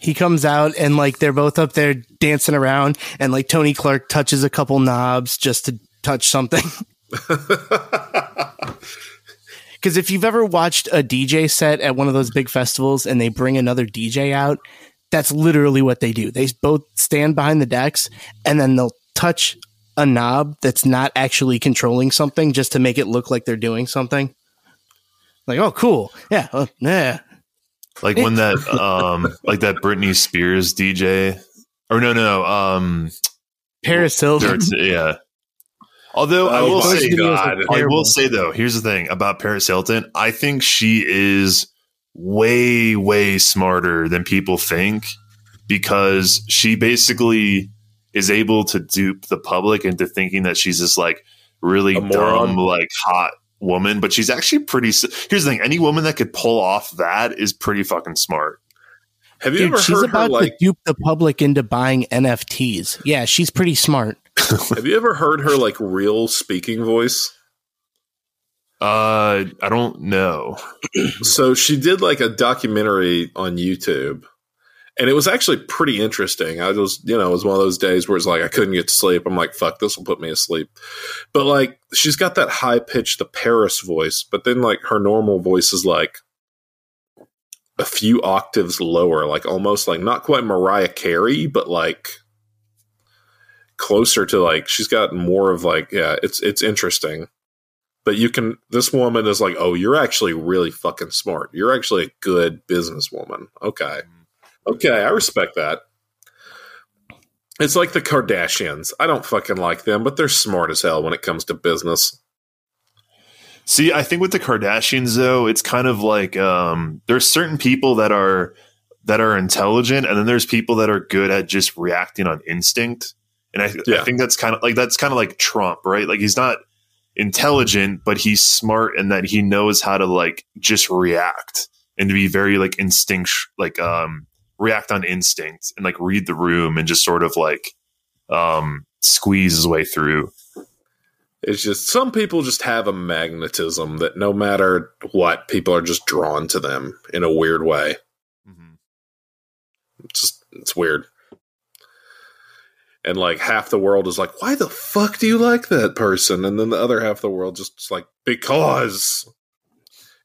he comes out and like they're both up there dancing around and like Tony Clark touches a couple knobs just to touch something. Because if you've ever watched a DJ set at one of those big festivals and they bring another DJ out, that's literally what they do. They both stand behind the decks and then they'll touch a knob that's not actually controlling something just to make it look like they're doing something. Like, oh, cool. Yeah. uh, yeah. Like when that um like that Britney Spears DJ or no no um Paris Hilton. yeah Although I Oh will say, God. I will say though, here's the thing about Paris Hilton. I think she is way, way smarter than people think because she basically is able to dupe the public into thinking that she's this like really A dumb, like hot woman. But she's actually pretty. Here's the thing: any woman that could pull off that is pretty fucking smart. Have you Dude, ever she's heard her about like? to dupe the public into buying NFTs. Yeah, she's pretty smart. have you ever heard her like real speaking voice? Uh, I don't know. So she did like a documentary on YouTube, and it was actually pretty interesting. I was, you know, it was one of those days where it's like I couldn't get to sleep. I'm like, fuck, this will put me asleep. But like, she's got that high pitched, the Paris voice, but then like her normal voice is like a few octaves lower, like almost like not quite Mariah Carey, but like closer to like she's got more of like yeah, it's it's interesting. But you can this woman is like, "Oh, you're actually really fucking smart. You're actually a good businesswoman." Okay. Mm. Okay, I respect that. It's like the Kardashians. I don't fucking like them, but they're smart as hell when it comes to business. See, I think with the Kardashians though, it's kind of like um, there's certain people that are that are intelligent, and then there's people that are good at just reacting on instinct. And I, Yeah. I think that's kind of like that's kind of like Trump, right? Like he's not intelligent, but he's smart in that he knows how to like just react and to be very like instinct, like um, react on instinct and like read the room and just sort of like um, squeeze his way through. It's just some people just have a magnetism that no matter what, people are just drawn to them in a weird way. It's just it's weird. And like half the world is like, why the fuck do you like that person? And then the other half of the world just like, because.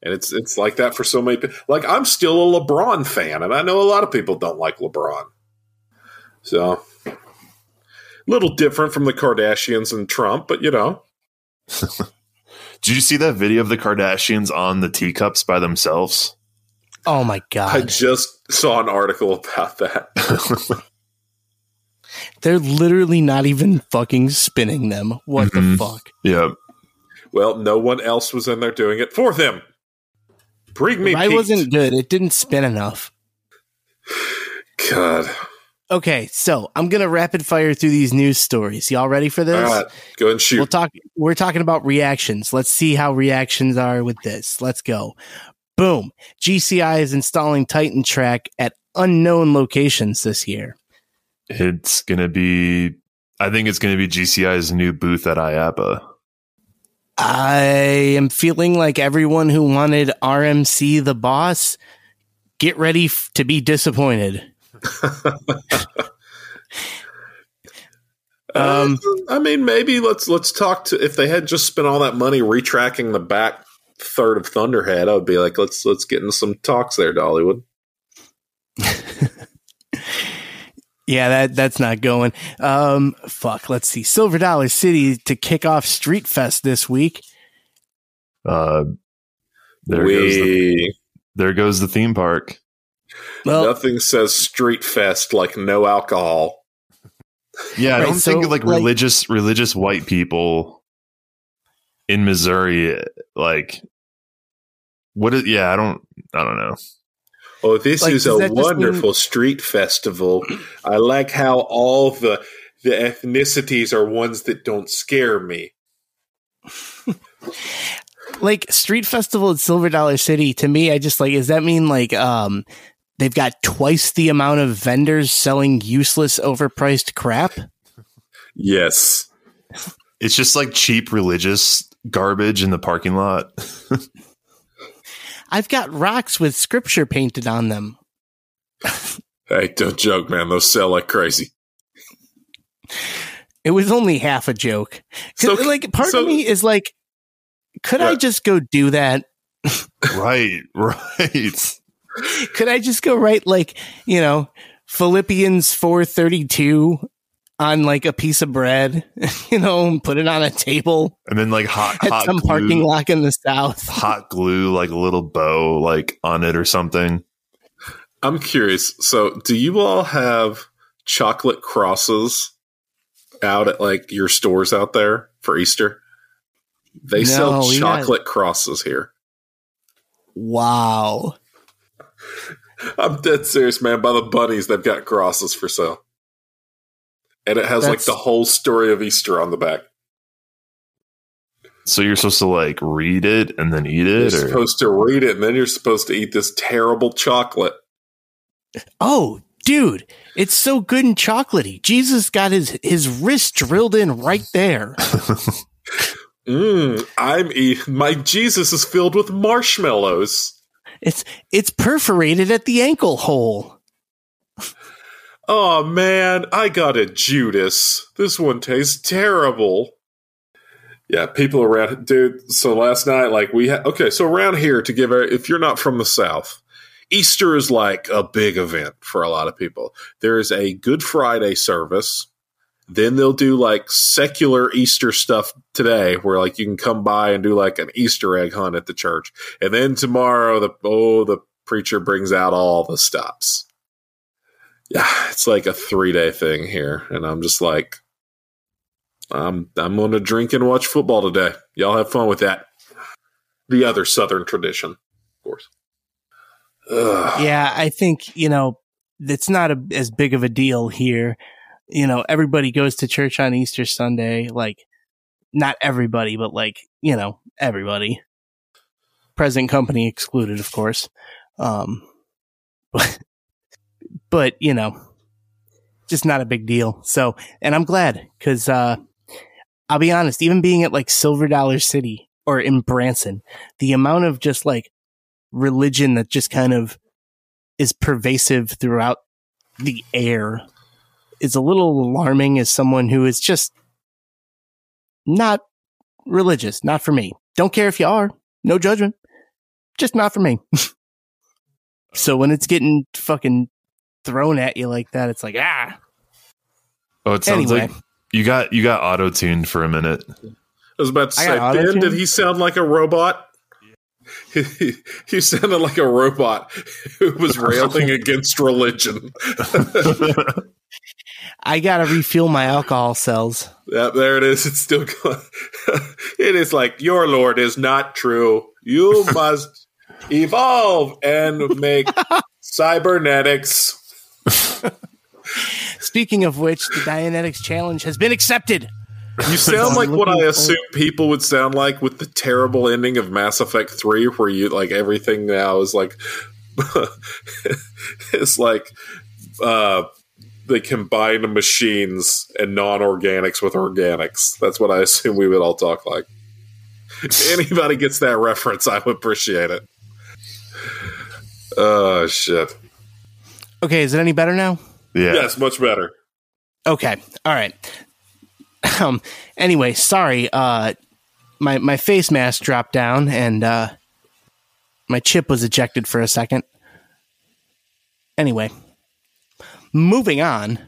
And it's it's like that for so many people. Like I'm still a LeBron fan, and I know a lot of people don't like LeBron. So a little different from the Kardashians and Trump, but you know. Did you see that video of the Kardashians on the teacups by themselves? Oh my god. I just saw an article about that. They're literally not even fucking spinning them. What the Mhm. fuck? yeah. Well, no one else was in there doing it for them. Bring me I wasn't good. It didn't spin enough. God. Okay, so I'm gonna rapid fire through these news stories. Y'all ready for this? right, go and shoot. We'll talk. We're talking about reactions. Let's see how reactions are with this. Let's go. Boom. GCI is installing Titan Track at unknown locations this year. It's going to be, I think it's going to be GCI's new booth at IAAPA. I am feeling like everyone who wanted RMC the boss, get ready f- to be disappointed. Um, Uh, I mean, maybe let's let's talk to if they had just spent all that money retracking the back third of Thunderhead, I would be like, let's let's get into some talks there, Dollywood. Yeah, that that's not going. Um, fuck. Let's see. Silver Dollar City to kick off Street Fest this week. Uh, there goes the, there goes the theme park. Well, nothing says Street Fest like no alcohol. Yeah, I don't so, think like, like- religious religious white people in Missouri like what is yeah, I don't I don't know. Oh, this Like, is a that just wonderful street festival. I like how all the the ethnicities are ones that don't scare me. like Street Festival at Silver Dollar City. To me, I just like. Does that mean like um, they've got twice the amount of vendors selling useless, overpriced crap? Yes. It's just like cheap religious garbage in the parking lot. I've got rocks with scripture painted on them. Hey, don't joke, man. Those sell like crazy. It was only half a joke. 'Cause, So- like, part so- of me is like, could I just go do that? right, right. Could I just go write like, you know, Philippians 432 on like a piece of bread, you know, and put it on a table And then like hot at hot some glue, parking lot in the south? hot glue like a little bow like on it or something. I'm curious. So, do you all have chocolate crosses out at like your stores out there for Easter? They sell No, we got- chocolate crosses here. Wow. I'm dead serious, man. By the bunnies, they've got crosses for sale. And it has like the whole story of Easter on the back. So you're supposed to like read it and then eat it. You're or supposed to read it, and then you're supposed to eat this terrible chocolate. Oh, dude, it's so good and chocolatey. Jesus got his his wrist drilled in right there. Mmm, I'm eating. My Jesus is filled with marshmallows. It's it's perforated at the ankle hole. Oh man, I got a Judas. This one tastes terrible. Yeah, people around, dude. So last night, like we had, okay, so around here to give, if you're not from the South, Easter is like a big event for a lot of people. There is a Good Friday service. Then they'll do like secular Easter stuff today where like you can come by and do like an Easter egg hunt at the church. And then tomorrow, the, oh, the preacher brings out all the stops yeah, it's like a three day thing here, and I'm just like, I'm I'm going to drink and watch football today. Y'all have fun with that. The other Southern tradition, of course. Ugh. Yeah, I think you know it's not a, as big of a deal here. You know, everybody goes to church on Easter Sunday. Like, not everybody, but like you know, everybody. Present company excluded, of course. Um, but, but you know, just not a big deal. So, and I'm glad because uh, I'll be honest, even being at like Silver Dollar City or in Branson, the amount of just like religion that just kind of is pervasive throughout the air is a little alarming as someone who is just not religious, not for me. Don't care if you are, no judgment, just not for me. so when it's getting fucking thrown at you like that, it's like, ah. oh, it sounds Anyway. like you got you got auto tuned for a minute. I was about to say, got Ben, did he sound like a robot? He, he sounded like a robot who was railing against religion. I gotta refuel my alcohol cells. Yep, there it is. It's still going. it is like your Lord is not true. You must evolve and make cybernetics. Speaking of which, the Dianetics challenge has been accepted. You sound like what I looking assume people would sound like with the terrible ending of Mass Effect Three, where you like everything now is like it's like uh, they combine machines and non-organics with organics. That's what I assume we would all talk like. If anybody gets that reference, I would appreciate it. Oh shit! Okay, is it any better now? Yeah. Yes, much better. Okay. All right. Um anyway, sorry. Uh my my face mask dropped down and uh my chip was ejected for a second. Anyway, moving on.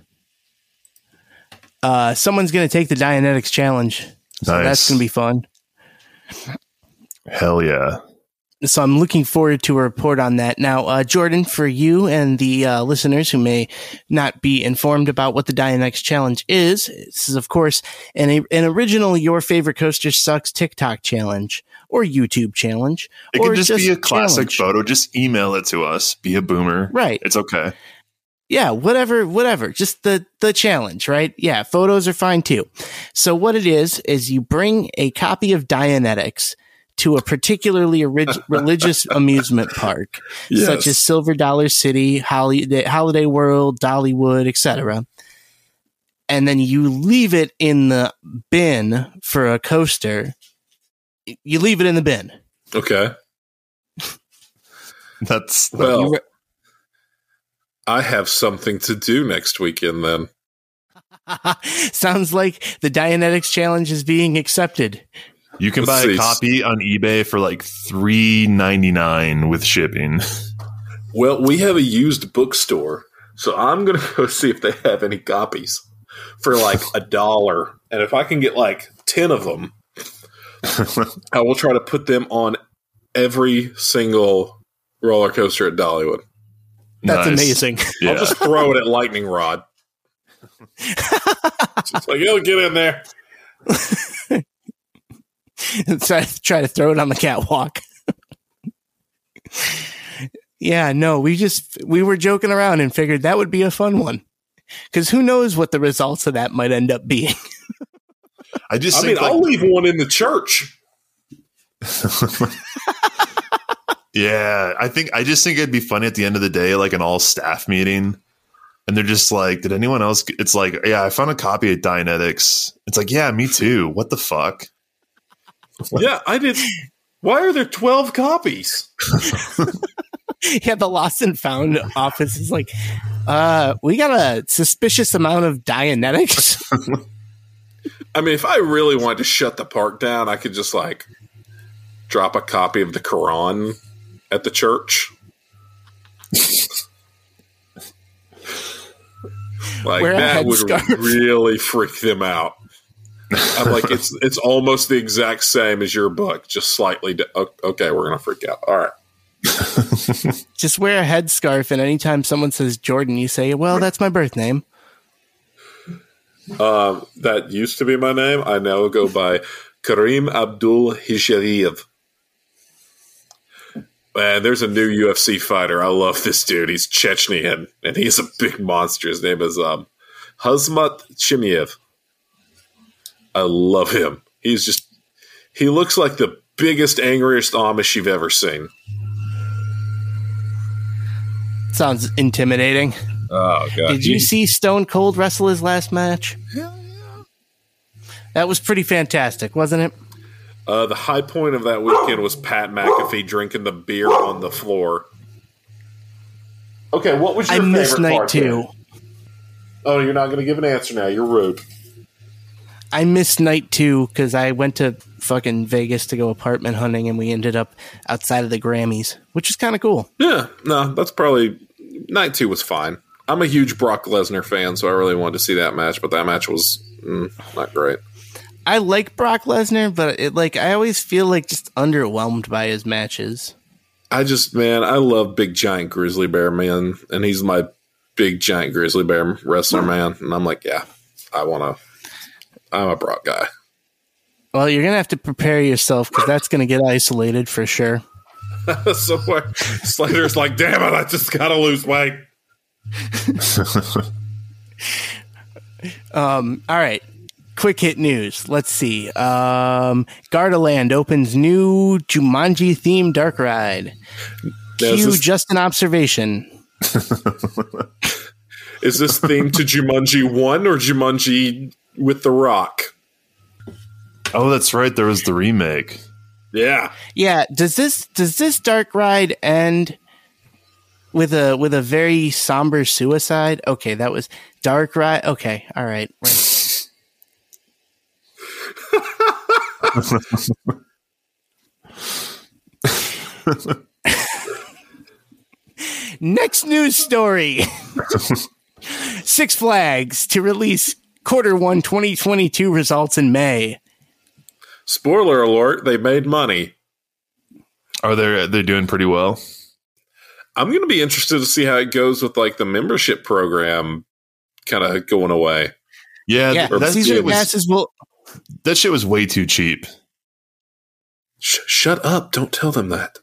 Uh someone's going to take the Dianetics challenge. So Nice. that's going to be fun. Hell yeah. So I'm looking forward to a report on that. Now, uh, Jordan, for you and the uh, listeners who may not be informed about what the Dianetics Challenge is, this is, of course, an, an original Your Favorite Coaster Sucks TikTok challenge or YouTube challenge. It or can just, be a classic challenge. photo. Just email it to us. Be a boomer. Right. It's okay. Yeah, whatever, whatever. Just the the challenge, right? Yeah, photos are fine too. So what it is is you bring a copy of Dianetics to a particularly orig- religious amusement park, such as Silver Dollar City, Holiday, Holiday World, Dollywood, etc. And then you leave it in the bin for a coaster. You leave it in the bin. Okay. That's Well, re- I have something to do next weekend then. Sounds like the Dianetics challenge is being accepted. You can Let's buy see. a copy on eBay for like three ninety nine with shipping. Well, we have a used bookstore, so I'm going to go see if they have any copies for like a dollar. And if I can get like 10 of them, I will try to put them on every single roller coaster at Dollywood. That's Nice. amazing. Yeah. I'll just throw it at Lightning Rod. Just like, oh, get in there. try, try to throw it on the catwalk. yeah, no, we just we were joking around and figured that would be a fun one. Because who knows what the results of that might end up being. I just I mean, like- I'll leave one in the church. yeah, I think I just think it'd be funny at the end of the day, like an all staff meeting. And they're just like, did anyone else? It's like, yeah, I found a copy of Dianetics. It's like, yeah, me too. What the fuck? Yeah, I did. Why are there 12 copies? yeah, the lost and found office is like, uh, we got a suspicious amount of Dianetics. I mean, if I really wanted to shut the park down, I could just like drop a copy of the Quran at the church. like Wear that would headscarf. really freak them out. I'm like, it's it's almost the exact same as your book, just slightly. Di- okay, we're gonna freak out. All right. Just wear a headscarf, and anytime someone says Jordan, you say, well, that's my birth name. Um, that used to be my name. I now go by Kareem Abdul Hijariyev. Man, there's a new UFC fighter. I love this dude. He's Chechnyan, and he's a big monster. His name is um, Khamzat Chimaev. I love him. He's just he looks like the biggest, angriest Amish you've ever seen. Sounds intimidating. Oh god! Did you He- see Stone Cold wrestle his last match? That was pretty fantastic, wasn't it? Uh, the high point of that weekend was Pat McAfee drinking the beer on the floor. Okay, what was I your missed favorite night part two. then? Oh, you're not going to give an answer now. You're rude. I missed night two because I went to fucking Vegas to go apartment hunting, and we ended up outside of the Grammys, which is kind of cool. Yeah, no, that's probably night two was fine. I'm a huge Brock Lesnar fan, so I really wanted to see that match, but that match was mm, not great. I like Brock Lesnar, but it like I always feel like just underwhelmed by his matches. I just, man, I love big giant grizzly bear man, and he's my big giant grizzly bear wrestler man, and I'm like, yeah, I want to. I'm a Brock guy. Well, you're gonna have to prepare yourself because that's gonna get isolated for sure. Somewhere, Slater's like, damn it, I just gotta lose weight. Um, all right. Quick hit news. Let's see. Um, Gardaland opens new Jumanji themed dark ride. Now, Cue this- just an observation. Is this themed to Jumanji 1 or Jumanji with The Rock? oh, that's right. There was the remake. Yeah. Yeah. Does this does this dark ride end with a with a very somber suicide? Okay, that was dark ride. Okay, all right. Right. Next news story. Six Flags to release quarter one 2022 results in May. Spoiler alert, they made money. Are they they're doing pretty well? I'm going to be interested to see how it goes with like the membership program kind of going away. Yeah, Yeah, that, season shit was, passes will that shit was way too cheap. Sh- shut up. Don't tell them that.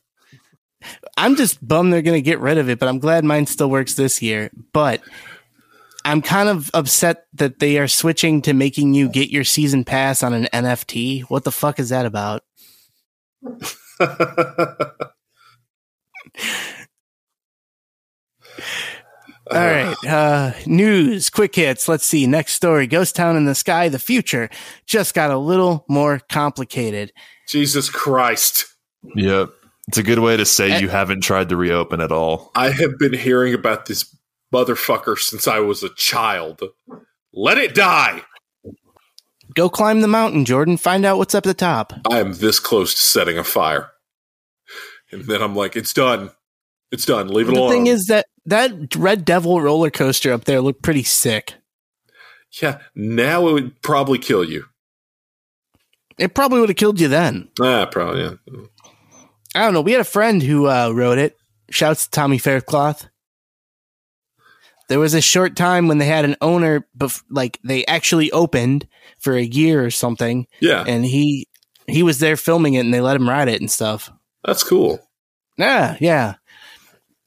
I'm just bummed they're going to get rid of it, but I'm glad mine still works this year. But I'm kind of upset that they are switching to making you get your season pass on an NFT. What the fuck is that about? All right. Uh, news, quick hits. Let's see. Next story Ghost Town in the Sky, the future just got a little more complicated. Jesus Christ. Yep. It's a good way to say Eh. you haven't tried to reopen at all. I have been hearing about this motherfucker since I was a child. Let it die. Go climb the mountain, Jordan. Find out what's up at the top. I am this close to setting a fire. And then I'm like, it's done. It's done. Leave it The alone. The thing is that that Red Devil roller coaster up there looked pretty sick. yeah, now it would probably kill you. It probably would have killed you then. Ah, probably, yeah. I don't know. We had a friend who uh, wrote it. Shouts to Tommy Faircloth. There was a short time when they had an owner, bef- like they actually opened for a year or something, Yeah, and he he was there filming it, and they let him ride it and stuff. that's cool. Yeah, yeah.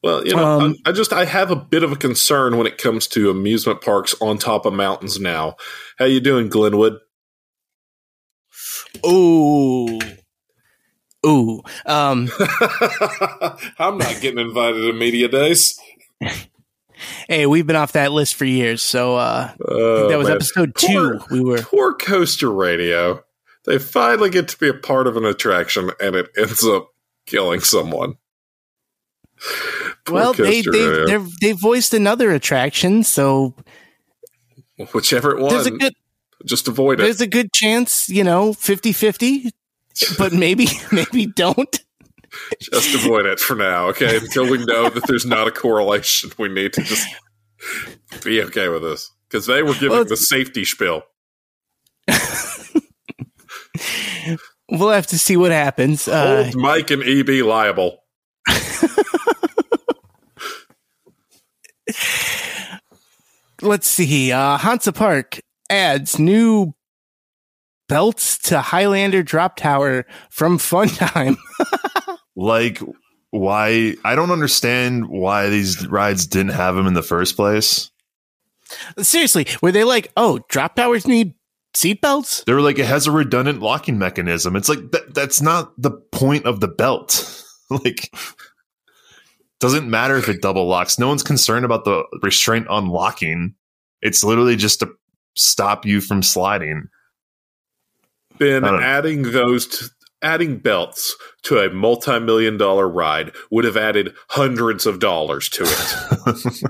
Well, you know, Um, I, I just I have a bit of a concern when it comes to amusement parks on top of mountains now. How you doing, Glenwood? Oh, ooh. Um, I'm not getting invited to media days. hey, we've been off that list for years, so uh, Oh, that was man. episode two. Poor- we were Poor Coaster Radio. They finally get to be a part of an attraction, and it ends up killing someone. Well, they they they they voiced another attraction, so whichever it was, good just avoid it. there's a good chance, you know, 50-50, but maybe maybe don't. Just avoid it for now, okay? Until we know that there's not a correlation, we need to just be okay with this because they were giving Well, the safety spiel. We'll have to see what happens. Uh, Hold Mike and EB liable. let's see. Uh, Hansa Park adds new belts to Highlander Drop Tower from Funtime. Like, why? I don't understand why these rides didn't have them in the first place. Seriously, were they like, oh, drop towers need seatbelts? They were like, it has a redundant locking mechanism. It's like that, that's not the point of the belt. like, doesn't matter if it double locks. No one's concerned about the restraint on locking. It's literally just to stop you from sliding. Ben, I know. adding those, to, adding belts to a multi-million dollar ride would have added hundreds of dollars to it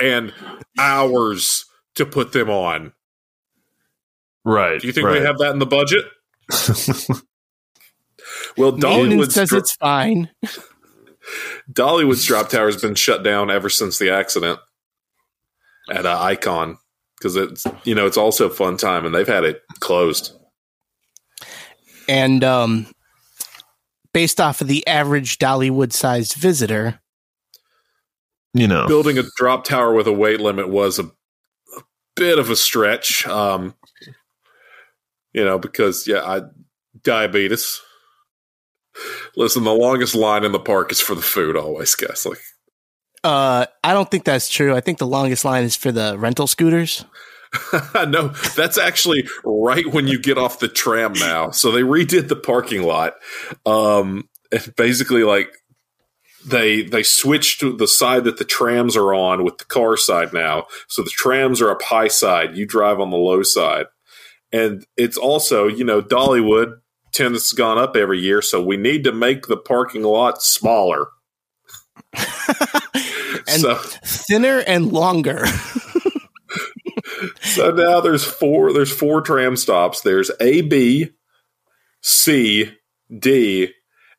and hours to put them on. right. Do you think right. we have that in the budget? Well, Maintenance Dollywood's, says dro- it's fine. Dollywood's drop tower has been shut down ever since the accident at uh, Icon because it's you know it's also Funtime and they've had it closed. And um, based off of the average Dollywood sized visitor, you know, Building a drop tower with a weight limit was a, a bit of a stretch, um, you know, because yeah, I diabetes. Listen, the longest line in the park is for the food always, guys. Like uh, I don't think that's true. I think the longest line is for the rental scooters. no, that's actually right when you get off the tram now. So they redid the parking lot. Um, and basically, like they they switched to the side that the trams are on with the car side now. So the trams are up high side. You drive on the low side, and it's also you know Dollywood attendance has gone up every year, so we need to make the parking lot smaller. and so thinner and longer. So now there's four there's four tram stops. There's a b c d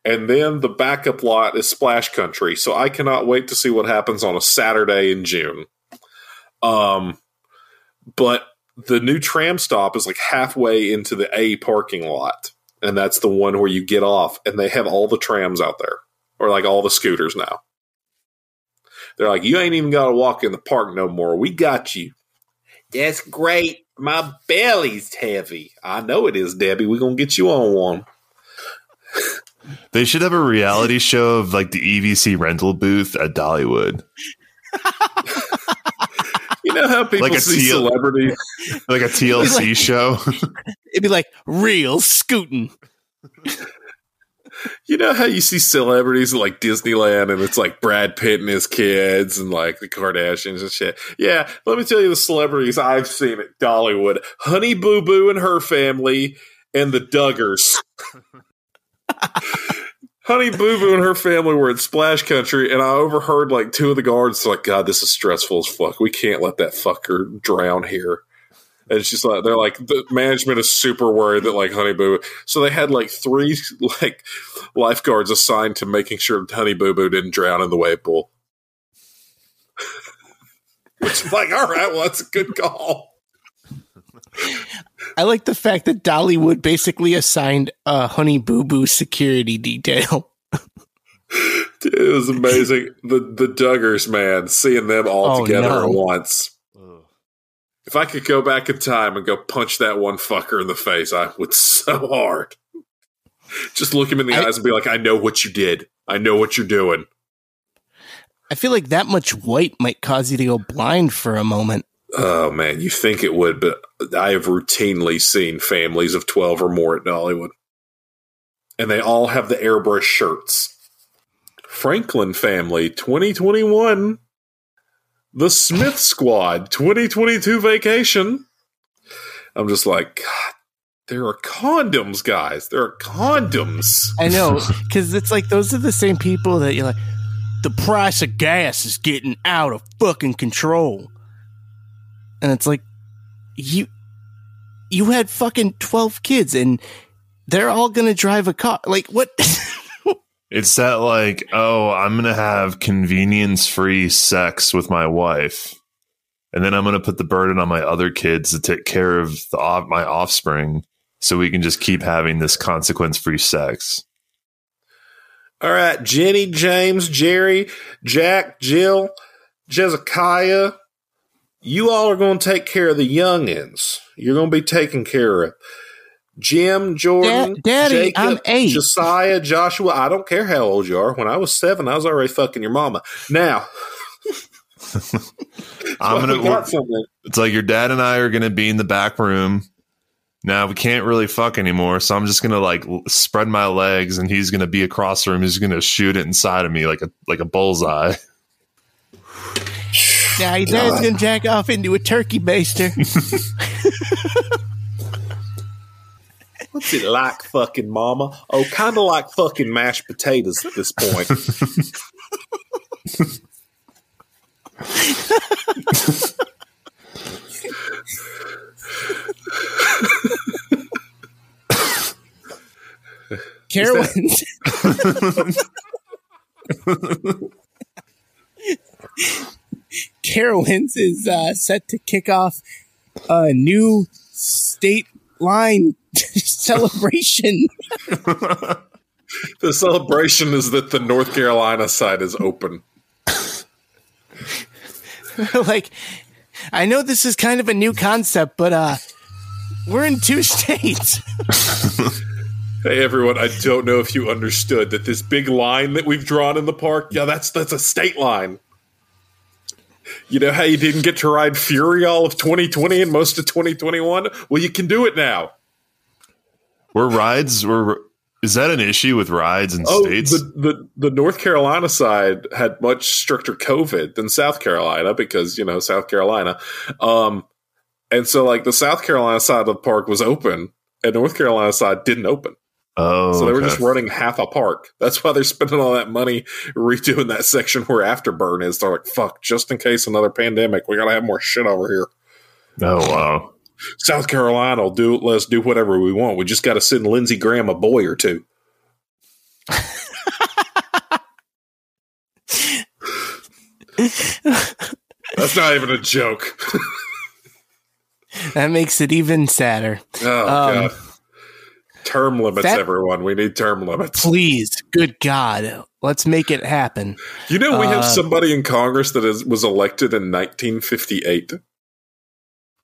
and then the backup lot is splash country. So i cannot wait to see what happens on a saturday in june. Um but the new tram stop is like halfway into the a parking lot and that's the one where you get off and they have all the trams out there or like all the scooters now. They're like you ain't even got to walk in the park no more. We got you that's great. My belly's heavy. I know it is, Debbie. We're gonna get you on one. they should have a reality show of like the EVC rental booth at Dollywood, You know how people Like a see teal- celebrities. like a TLC Like- show. It'd be like real scooting. You know how you see celebrities at like Disneyland, and it's like Brad Pitt and his kids, and like the Kardashians and shit. Yeah, let me tell you the celebrities I've seen at Dollywood: Honey Boo Boo and her family, and the Duggars. Honey Boo Boo and her family were at Splash Country, and I overheard like two of the guards like, "God, this is stressful as fuck. We can't let that fucker drown here." And it's just like they're like the management is super worried that like Honey Boo. Boo. So they had like three like lifeguards assigned to making sure Honey Boo Boo didn't drown in the wave pool. Which is like, all right, well, that's a good call. I like the fact that Dollywood basically assigned a Honey Boo Boo security detail. Dude, it was amazing. The the Duggars, man, seeing them all Oh, together no. at once. If I could go back in time and go punch that one fucker in the face, I would so hard. Just look him in the I- eyes and be like, I know what you did. I know what you're doing. I feel like that much white might cause you to go blind for a moment. Oh man, you think it would, but I have routinely seen families of 12 or more at Dollywood. And they all have the airbrush shirts. Franklin family 2021. The Smith Squad 2022 vacation. I'm just like, God, there are condoms, guys. There are condoms. I know, because it's like those are the same people that you're like, the price of gas is getting out of fucking control. And it's like, you, you had fucking 12 kids and they're all gonna drive a car. Like, what? It's that like, oh, I'm gonna have convenience free sex with my wife, and then I'm gonna put the burden on my other kids to take care of the my offspring, so we can just keep having this consequence free sex. All right, Jenny, James, Jerry, Jack, Jill, Jezekiah, you all are going to take care of the youngins. You're going to be taken care of. Jim, Jordan, Dad- Daddy, Jacob, I'm eight. Josiah, Joshua. I don't care how old you are. When I was seven, I was already fucking your mama. Now, I'm gonna. got from it. It's like your dad and I are gonna be in the back room. Now we can't really fuck anymore, so I'm just gonna like l- spread my legs, and he's gonna be across the room. He's gonna shoot it inside of me like a like a bullseye. now your dad's gonna jack off into a turkey baster. What's it like, fucking mama? Oh, kind of like fucking mashed potatoes at this point. Carowinds. Carowinds is uh, set to kick off a new state line celebration. the celebration is that the North Carolina side is open. like, I know this is kind of a new concept, but uh, we're in two states. Hey everyone, I don't know if you understood that this big line that we've drawn in the park, yeah, that's that's a state line. You know how you didn't get to ride Fury all of 2020 and most of 2021? Well, you can do it now. Were rides were is that an issue with rides in Oh, states? the, the the North Carolina side had much stricter COVID than South Carolina because you know South Carolina, um, and so like the South Carolina side of the park was open, and North Carolina side didn't open. Oh, So they were okay. just running half a park. That's why they're spending all that money redoing that section where Afterburn is. They're like, fuck, just in case another pandemic, we gotta have more shit over here. Oh wow. South Carolina will do let us do whatever we want. We just gotta send Lindsey Graham a boy or two. That's not even a joke. that makes it even sadder. Oh Um, god. Term limits, that- everyone. We need term limits. Please, good God, let's make it happen. You know, we have Uh, somebody in Congress that is, was elected in 1958.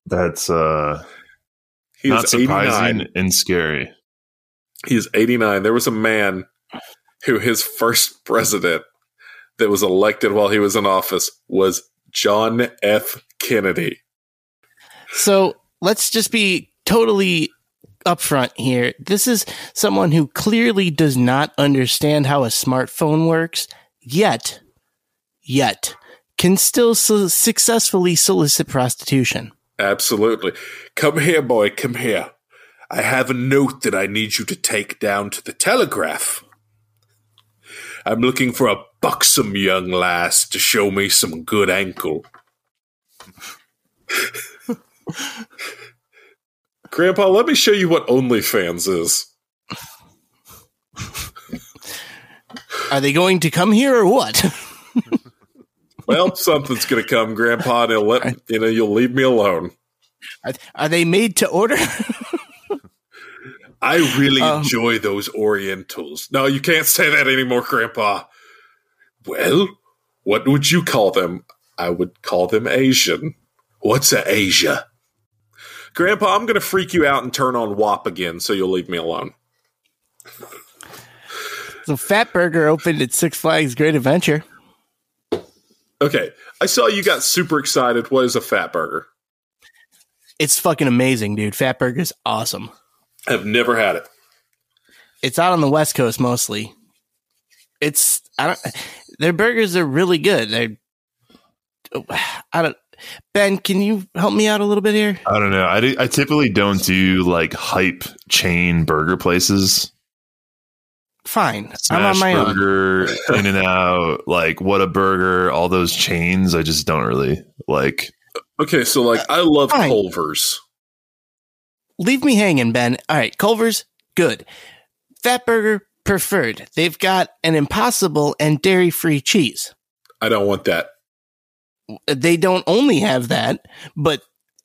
That's uh He not is 89. surprising and scary. He's 89. There was a man who his first president that was elected while he was in office was John F. Kennedy. So let's just be totally upfront here. This is someone who clearly does not understand how a smartphone works, yet, yet, can still su- successfully solicit prostitution. Absolutely. Come here, boy, come here. I have a note that I need you to take down to the telegraph. I'm looking for a buxom young lass to show me some good ankle. Grandpa, let me show you what OnlyFans is. Are they going to come here or what? Well, something's gonna come, Grandpa, and let you know you'll leave me alone. Are, are they made to order? I really Um, enjoy those Orientals. No, you can't say that anymore, Grandpa. Well, what would you call them? I would call them Asian. What's a Asia? Grandpa, I'm going to freak you out and turn on WAP again so you'll leave me alone. So Fatburger opened at Six Flags Great Adventure. Okay, I saw you got super excited. What is a fat burger? It's fucking amazing, dude. Fatburger's awesome. I've never had it. It's out on the West Coast mostly. It's I don't. Their burgers are really good. They, I don't. Ben, can you help me out a little bit here? I don't know. I, do, I typically don't do like hype chain burger places. Fine, Smash I'm on my own. burger, In and Out, like what a burger, all those chains. I just don't really like. Okay, so like I love Fine. Culver's. Leave me hanging, Ben. All right, Culver's good. Fatburger preferred. They've got an impossible and dairy free cheese. I don't want that. They don't only have that, but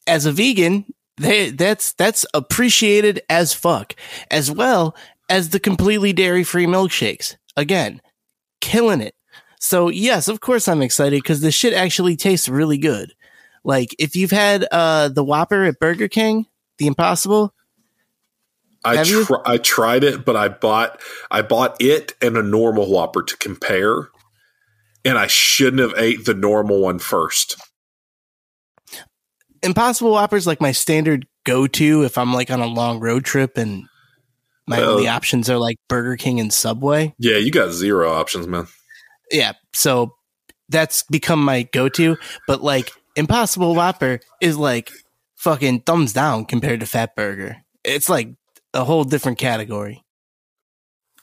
as a vegan, they that's that's appreciated as fuck, as well as the completely dairy free milkshakes. Again, killing it. So yes, of course I'm excited because this shit actually tastes really good. Like if you've had uh the Whopper at Burger King, the Impossible, I tr- I tried it, but I bought I bought it and a normal Whopper to compare, and I shouldn't have ate the normal one first. Impossible Whopper's like my standard go to if I'm like on a long road trip and my Well- only options are like Burger King and Subway. Yeah, you got zero options, man. yeah, so that's become my go-to. But like Impossible Whopper is like fucking thumbs down compared to Fatburger. It's like a whole different category.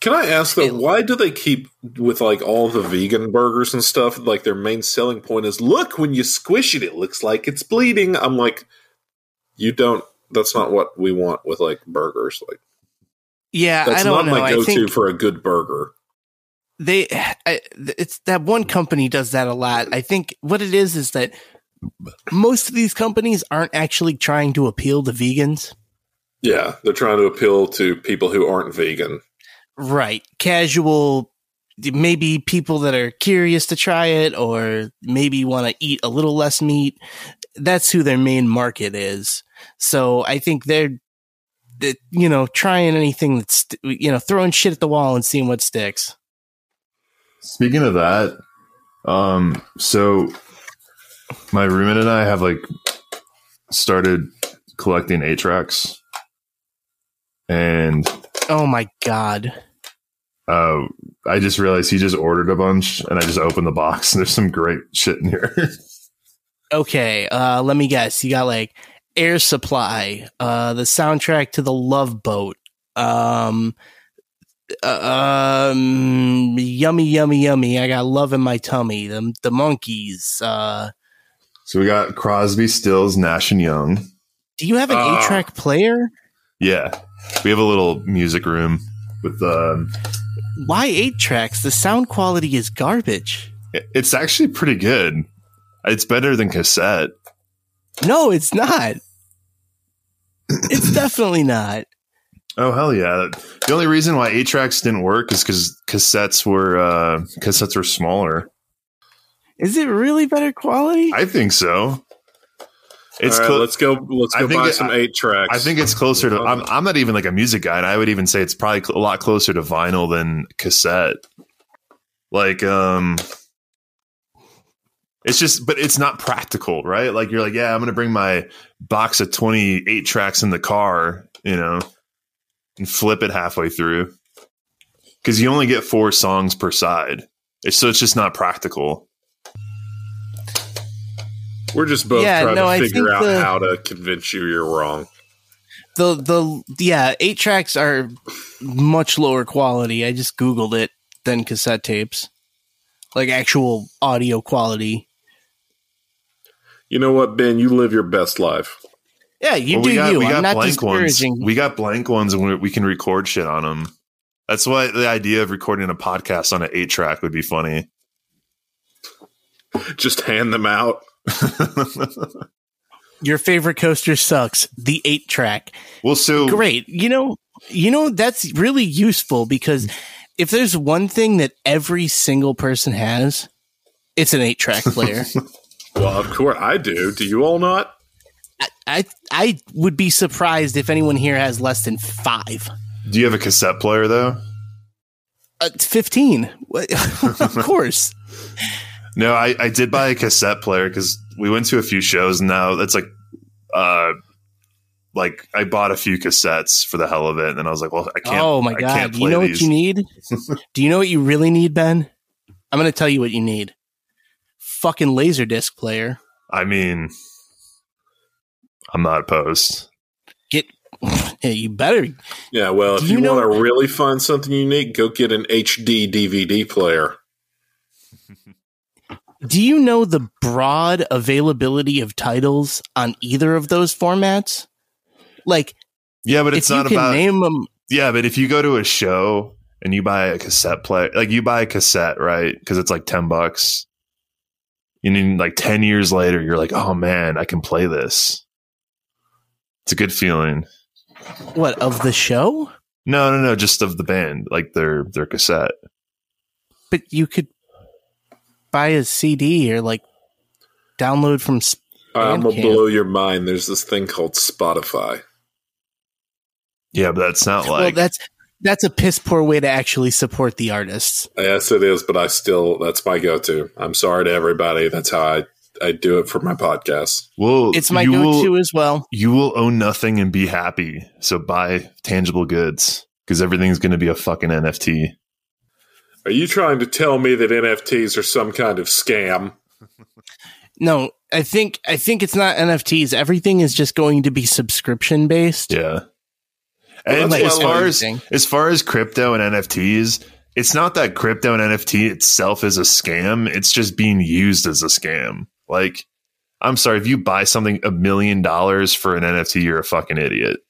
Can I ask though, why do they keep with like all the vegan burgers and stuff? Like their main selling point is, look, when you squish it, it looks like it's bleeding. I'm like, you don't. That's not what we want with like burgers. Like Yeah, that's I don't not know. my go-to for a good burger. they I, it's that one company does that a lot. I think what it is is that most of these companies aren't actually trying to appeal to vegans. Yeah, they're trying to appeal to people who aren't vegan. Right. Casual, maybe people that are curious to try it or maybe want to eat a little less meat. That's who their main market is. So I think they're, you know, trying anything that's, you know, throwing shit at the wall and seeing what sticks. Speaking of that, um, so my roommate and I have like started collecting eight tracks, and Oh my God. Uh, I just realized he just ordered a bunch, and I just opened the box, and there's some great shit in here. Okay. Uh, let me guess. You got like Air Supply, uh, the soundtrack to the Love Boat, um, uh, um, yummy, yummy, yummy. I got love in my tummy. The the Monkees. Uh, so we got Crosby, Stills, Nash and Young. do you have an Ah. eight track player? Yeah, we have a little music room with um, Why eight tracks? The sound quality is garbage. it's actually pretty good. It's better than cassette. No, it's not. It's definitely not. Oh hell yeah! The only reason why eight tracks didn't work is because cassettes were uh, cassettes were smaller. Is it really better quality? I think so. It's right, clo- let's go. Let's go buy it- some eight tracks. I think it's closer to. I'm, I'm not even like a music guy, and I would even say it's probably cl- a lot closer to vinyl than cassette. Like, um, it's just, but it's not practical, right? Like, you're like, yeah, I'm gonna bring my box of 28 tracks in the car, you know, and flip it halfway through because you only get four songs per side. It's, so it's just not practical. We're just both Yeah, trying no, to figure out the- how to convince you you're wrong. the the yeah eight tracks are much lower quality i just googled it than cassette tapes like actual audio quality You know what, Ben? You live your best life. yeah you Well, do we got, you we i'm got not blank ones. We got blank ones, and we, we can record shit on them. That's why the idea of recording a podcast on an eight track would be funny. Just hand them out. your favorite coaster sucks the eight track well, so great you know you know that's really useful because if there's one thing that every single person has, it's an eight track player. Well, of course I do. Do you all not? I, I I would be surprised if anyone here has less than five. Do you have a cassette player though? Uh, Fifteen, of course. No, I, I did buy a cassette player because we went to a few shows. And now that's like, uh, like I bought a few cassettes for the hell of it, and then I was like, well, I can't. oh my I god! can't Do you know these. what you need? Do you know what you really need, Ben? I'm going to tell you what you need. Fucking laserdisc player. I mean, I'm not opposed. Get. Yeah, you better. Yeah. Well, if you, you know- want to really find something unique, go get an HD DVD player. Do you know the broad availability of titles on either of those formats? Like, Yeah, but it's not can about. name them, yeah, but if you go to a show and you buy a cassette player, like you buy a cassette, right? Because it's like ten bucks. And then like ten years later, you're like, oh man, I can play this. It's a good feeling. what of the show? No, no, no, just of the band, like their their cassette. But you could buy a CD or like download from. Sp- I'm gonna blow your mind. There's this thing called Spotify. Yeah, but that's not well, like that's that's a piss poor way to actually support the artists. Yes, it is, but I still that's my go-to. I'm sorry to everybody. That's how I I do it for my podcast. well, It's my go-to as well. you will own nothing and be happy. So buy tangible goods because everything's going to be a fucking NFT. Are you trying to tell me that NFTs are some kind of scam? No, I think I think it's not NFTs. Everything is just going to be subscription based. Yeah. Well, And that's as far as as far as crypto and NFTs, it's not that crypto and NFT itself is a scam. It's just being used as a scam. Like, I'm sorry, if you buy something a million dollars for an NFT, you're a fucking idiot.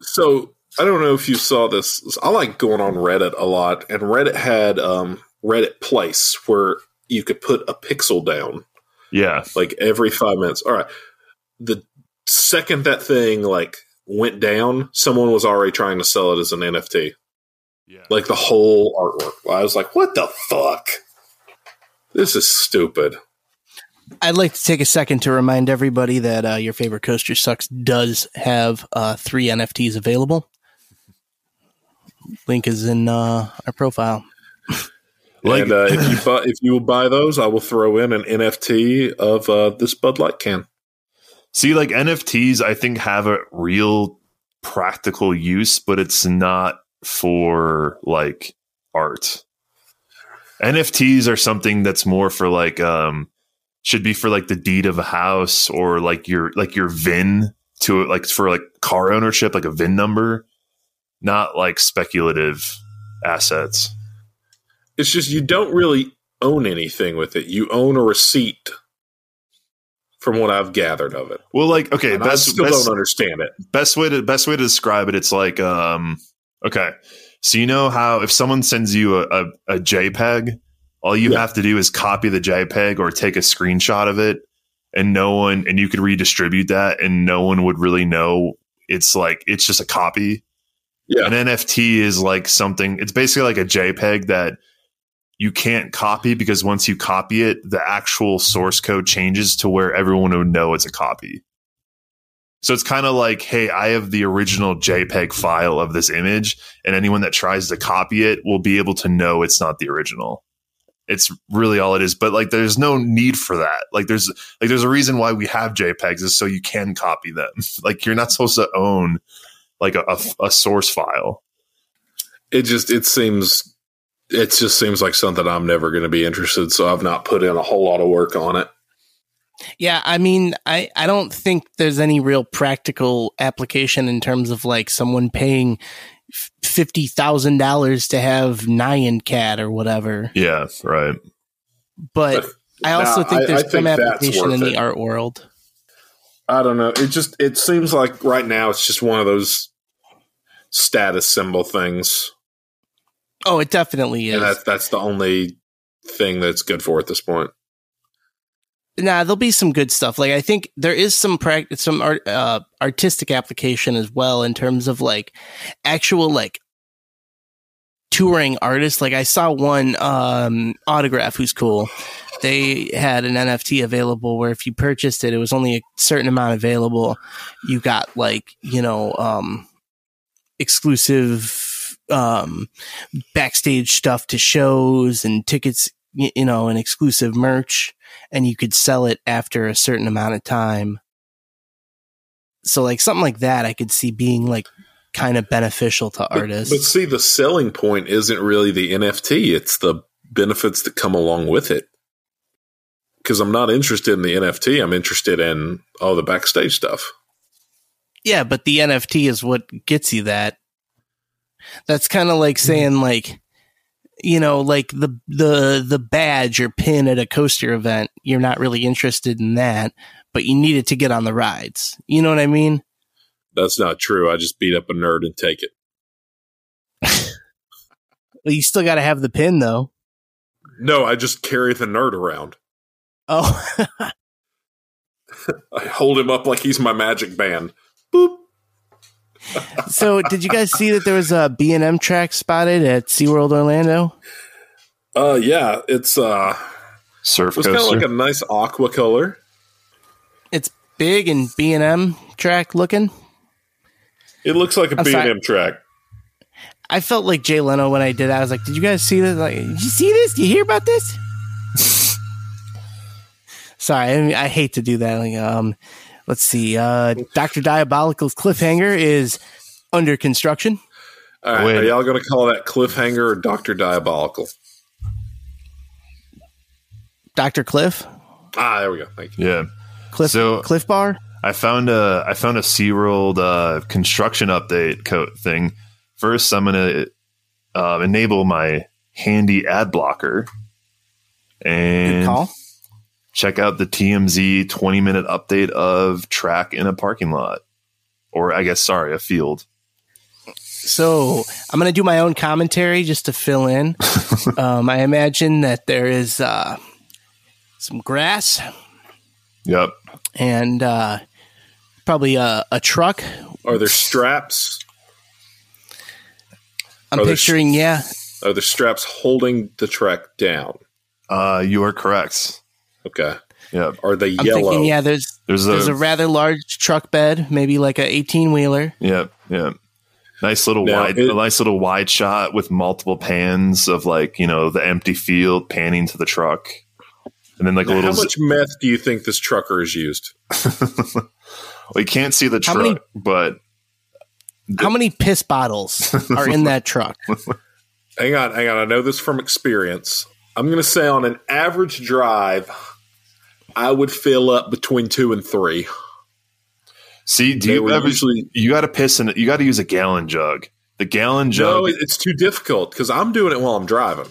So I don't know if you saw this. I like going on Reddit a lot, and Reddit had um, Reddit Place where you could put a pixel down Yeah. like every five minutes. All right, the second that thing like went down, someone was already trying to sell it as an NFT, Yeah. like the whole artwork. I was like, what the fuck? This is stupid. I'd like to take a second to remind everybody that uh, your favorite coaster sucks does have uh, three NFTs available. Link is in uh, our profile. Like- and uh, if you buy, if you will buy those, I will throw in an NFT of uh, this Bud Light can. See, like NFTs, I think have a real practical use, but it's not for like art. NFTs are something that's more for like um should be for like the deed of a house or like your like your VIN to like for like car ownership, like a VIN number, not like speculative assets. It's just you don't really own anything with it. You own a receipt, from what I've gathered of it. Well, like okay, And I still best, don't understand it. best way to best way to describe it it's like um okay so you know how if someone sends you a, a, a jpeg all you Yeah. have to do is copy the jpeg or take a screenshot of it and no one and you could redistribute that and no one would really know it's like it's just a copy Yeah. an nft is like something it's basically like a jpeg that you can't copy because once you copy it the actual source code changes to where everyone would know it's a copy so it's kind of like, hey, I have the original JPEG file of this image, and anyone that tries to copy it will be able to know it's not the original. It's really all it is. But like, there's no need for that. Like, there's like, there's a reason why we have JPEGs is so you can copy them. like, you're not supposed to own like a, a, a source file. It just it seems it just seems like something I'm never going to be interested. So I've not put in a whole lot of work on it. Yeah, I mean, I, I don't think there's any real practical application in terms of like someone paying fifty thousand dollars to have Nyan Cat or whatever. Yeah, right. But But I also nah, think there's I some think application worth in the art world. I don't know. It just it seems like right now it's just one of those status symbol things, Oh, it definitely is. and that's that's the only thing that's good for at this point. nah, there'll be some good stuff. Like I think there is some practice, some art, uh, artistic application as well in terms of like actual like touring artists. Like I saw one um, autograph who's cool. They had an NFT available where if you purchased it, it was only a certain amount available. You got like you know um, exclusive um, backstage stuff to shows and tickets, you know, and exclusive merch, and you could sell it after a certain amount of time. So like something like that, I could see being like kind of beneficial to But- artists. But, see, the selling point isn't really the NFT; it's the benefits that come along with it. Because I'm not interested in the NFT; I'm interested in all the backstage stuff. Yeah, but the NFT is what gets you that. That's kind of like mm-hmm. saying like you know, like the the the badge or pin at a coaster event, you're not really interested in that, but you need it to get on the rides. You know what I mean? That's not true. I just beat up a nerd and take it. Well, you still got to have the pin though. No, I just carry the nerd around. Oh, I hold him up like he's my magic band. Boop. so did you guys see that there was a B&M track spotted at SeaWorld Orlando? Uh, yeah, it's uh, Surf it's kind of like a nice aqua color. It's big and B&M track looking. It looks like a I'm b&m track. I felt like Jay Leno when I did that. I was like, "Did you guys see this? Like, did you see this? Did you hear about this?" Sorry, I, mean, I hate to do that. Like, um, let's see. Uh, Doctor Diabolical's cliffhanger is under construction. All right, Wait. are y'all going to call that cliffhanger or Doctor Diabolical? Doctor Cliff, Ah, there we go. Thank you. yeah. Cliff, So- Cliff Bar. I found a I found a SeaWorld uh, construction update code thing. First, I'm gonna uh, enable my handy ad blocker Good and call. Check out the TMZ 20 minute update of track in a parking lot, or I guess sorry, a field. So I'm going to do my own commentary just to fill in. um, I imagine that there is uh, some grass Yep. and uh, probably a, a truck. Are there straps? I'm Are there picturing, yeah, Are there straps holding the track down? Uh, you are correct. Okay. Yeah. Are they I'm yellow? thinking, yeah, there's There's there's a, a rather large truck bed, maybe like a 18 wheeler. Yep, yep. Nice little Now, wide, it- a nice little wide shot with multiple pans of like you know the empty field panning to the truck, and then like a little. how much meth do you think this trucker has used? well, you can't see the How truck, many- but How many piss bottles are in that truck? Hang on, hang on. I know this from experience. I'm going to say on an average drive, I would fill up between two and three. see, do They you ever? usually You got to piss in. You got to use a gallon jug. The gallon jug, no, it's too difficult because I'm doing it while I'm driving.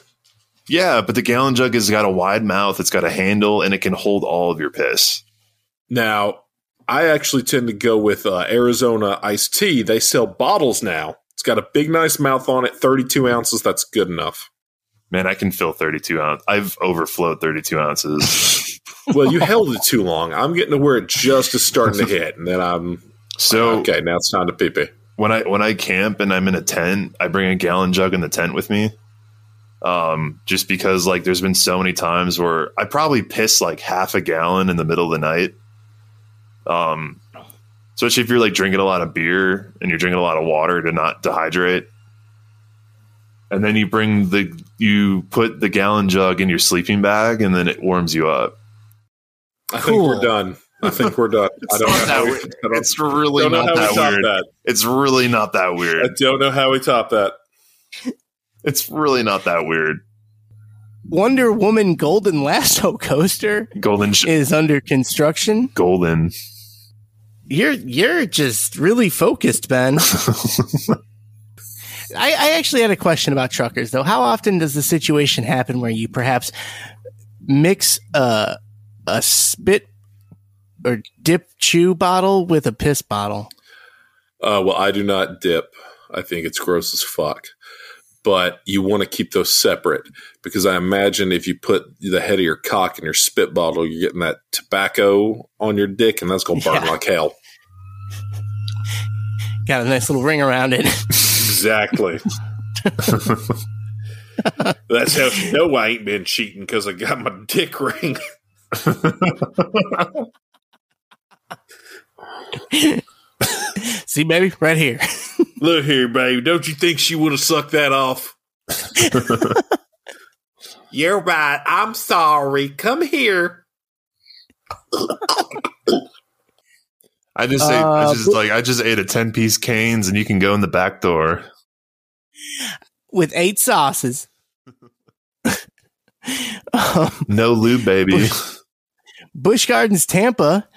yeah, but the gallon jug has got a wide mouth. It's got a handle, and it can hold all of your piss. Now, I actually tend to go with uh, Arizona iced tea. They sell bottles now. It's got a big, nice mouth on it, 32 ounces. That's good enough. Man, I can fill thirty-two ounce. I've overflowed thirty-two ounces. Well, you held it too long. I'm getting to where it just is starting to hit, and then I'm So okay. Now it's time to pee pee. when I when I camp and I'm in a tent, I bring a gallon jug in the tent with me. Um, just because like there's been so many times where I probably piss like half a gallon in the middle of the night. Um, especially if you're like drinking a lot of beer and you're drinking a lot of water to not dehydrate. And then you bring the you put the gallon jug in your sleeping bag and then it warms you up. I think we're done. I think we're done. I don't know not how that we, weird. Don't, It's really don't not that weird. that. It's really not that weird. I don't know how we top that. It's really not that weird. Wonder Woman Golden Lasso coaster Golden sh- is under construction. golden. You're you're just really focused, Ben. I, I actually had a question about truckers though. How often does the situation happen where you perhaps mix a a spit or dip chew bottle with a piss bottle? Uh, well, I do not dip. I think it's gross as fuck. But you want to keep those separate because I imagine if you put the head of your cock in your spit bottle, you're getting that tobacco on your dick, and that's going to burn Yeah. like hell. Got a nice little ring around it. Exactly. That's how you know I ain't been cheating because I got my dick ring. See, baby, right here. Look here, baby. Don't you think she would have sucked that off? You're right. I'm sorry. Come here. I just ate, I Uh, just but- like I just ate a ten piece Cane's, and you can go in the back door. With eight sauces. um, No lube, baby. Busch Gardens Tampa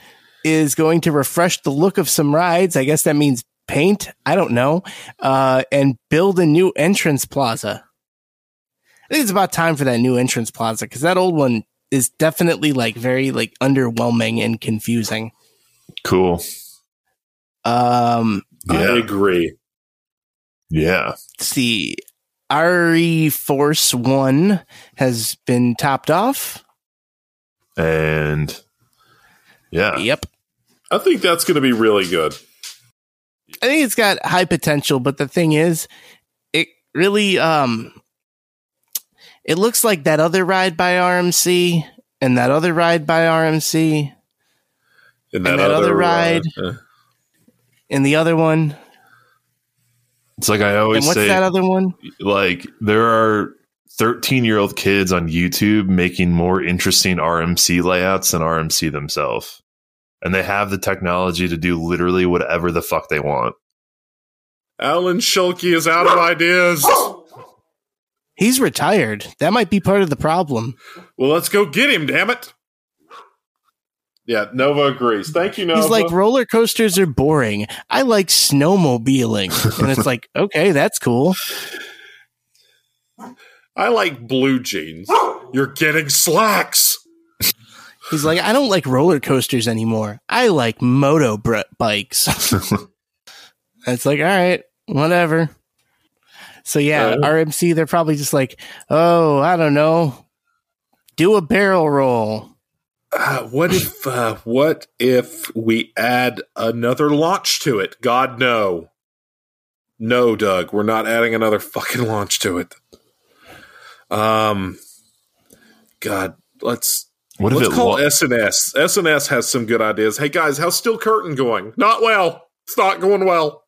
is going to refresh the look of some rides. I guess that means paint. I don't know. Uh, and build a new entrance plaza. I think it's about time for that new entrance plaza because that old one is definitely like very like underwhelming and confusing. Cool. Um, I agree. yeah. see. ArieForce One has been topped off. And yeah, Yep. I think that's going to be really good. I think it's got high potential, but the thing is, it really um it looks like that other ride by RMC and that other ride by RMC And that other ride. uh, and the other one. it's like I And always what's say. that other one? like there are 13 year old kids on YouTube making more interesting RMC layouts than RMC themselves. And they have the technology to do literally whatever the fuck they want. Alan Schilke is out of ideas. He's retired. That might be part of the problem. Well, let's go get him, damn it. Yeah, Nova agrees. Thank you, Nova. He's like roller coasters are boring. I like snowmobiling. and it's like, okay, that's cool. I like blue jeans. You're getting slacks. He's like, I don't like roller coasters anymore. I like moto br- bikes. it's like, all right, whatever. So yeah, Uh, RMC, they're probably just like, oh, I don't know, do a barrel roll. Uh, what if uh, what if we add another launch to it? God no. No, Doug, we're not adding another fucking launch to it. Um God, let's What if let's it call lo- SNS. SNS has some good ideas. Hey guys, how's Steel Curtain going? Not well. It's not going well.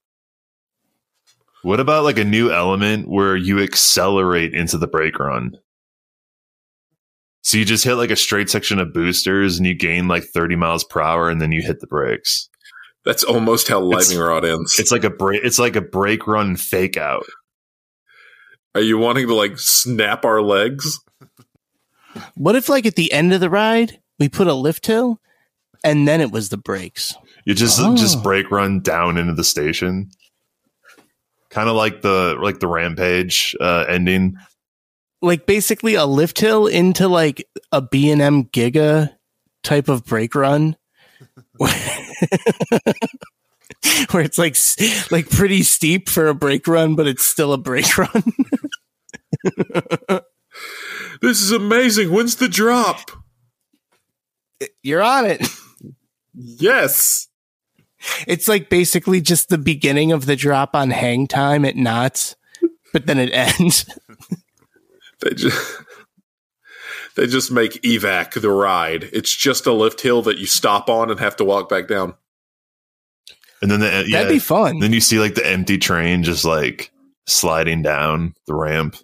What about like a new element where you accelerate into the brake run? So you just hit like a straight section of boosters and you gain like 30 miles per hour and then you hit the brakes. That's almost how It's- lightning rod ends. It's like a break it's like a brake run fake out. Are you wanting to like snap our legs? What if, like, at the end of the ride, we put a lift hill, and then it was the brakes? You just Oh. just brake run down into the station. Kind of like the like the rampage uh, ending. Like, basically, a lift hill into like a B and M Giga type of brake run. Where it's like like pretty steep for a brake run, but it's still a brake run. This is amazing. When's the drop? You're on it. Yes. It's like basically just the beginning of the drop on hang time at Knott's, but then it ends. They just they just make evac the ride. It's just a lift hill that you stop on and have to walk back down. And then the yeah, That'd be fun. then you see like the empty train just like sliding down the ramp.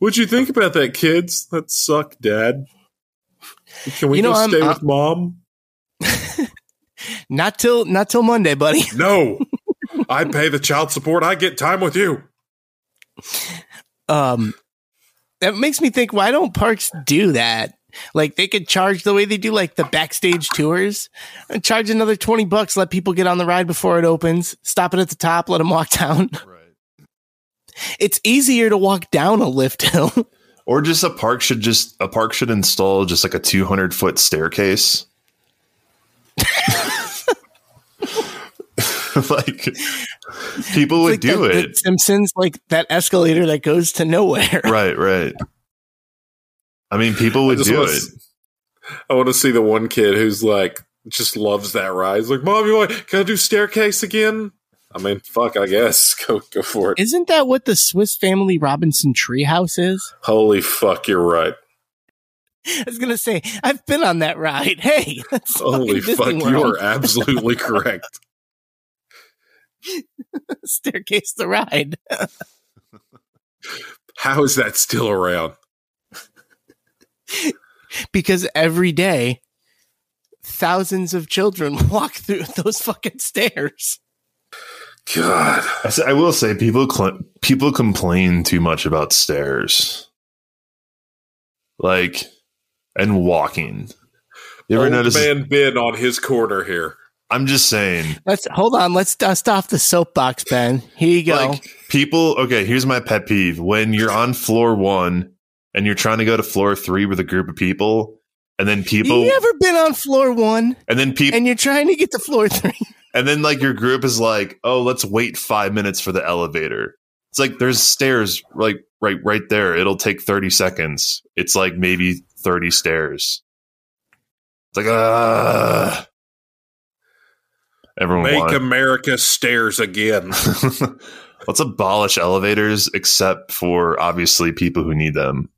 What'd you think about that, kids? That sucked, Dad. Can we You know, go I'm- stay I'm- with Mom? Not till not till Monday, buddy. No. I pay the child support. I get time with you. Um, that makes me think, why don't parks do that? Like they could charge the way they do like the backstage tours and charge another 20 bucks, let people get on the ride before it opens, stop it at the top, let them walk down. Right. It's easier to walk down a lift hill. Or just a park should just a park should install just like a 200 foot staircase. like people would Like do the- it. The Simpsons, like that escalator that goes to nowhere. right, right. I mean, people would do wanna it. s- I want to see the one kid who's like just loves that ride. He's like, Mom, you want can I do staircase again? I mean, fuck, I guess. Go go for it. Isn't that what the Swiss Family Robinson treehouse is? Holy fuck, you're right. I was gonna say I've been on that ride. Hey, that's Holy fuck, you are absolutely correct. staircase the ride. How is that still around? because every day thousands of children walk through those fucking stairs. God. I will say people cl- people complain too much about stairs, like and walking. You ever Old notice? man Ben on his corner here. I'm just saying, Let's hold on. Let's dust off the soapbox, Ben. Here you go. like people. Okay, here's my pet peeve: when you're on floor one and you're trying to go to floor three with a group of people, and then people, you ever been on floor one and then people, and you're trying to get to floor three? and then like your group is like, oh, let's wait five minutes for the elevator. It's like there's stairs like right right there. It'll take 30 seconds. It's like maybe 30 stairs. It's like uh everyone Make want- America stairs again. Let's abolish elevators except for obviously people who need them.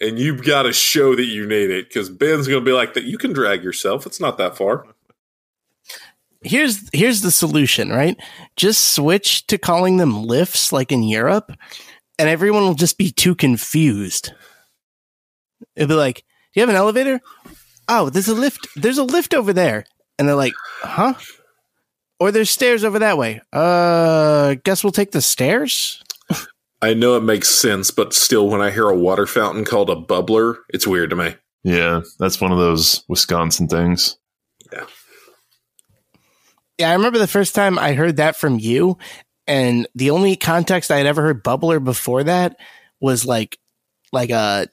and you've got to show that you need it because Ben's going to be like that. You can drag yourself. It's not that far. Here's here's the solution, right? Just switch to calling them lifts like in Europe, and everyone will just be too confused. It'll be like, Do you have an elevator? Oh, there's a lift. There's a lift over there. And they're like, huh? Or there's stairs over that way. Uh guess we'll take the stairs? I know it makes sense, but still, when I hear a water fountain called a bubbler, it's weird to me. Yeah, that's one of those Wisconsin things. Yeah, Yeah, I remember the first time I heard that from you, and the only context I had ever heard bubbler before that was like like a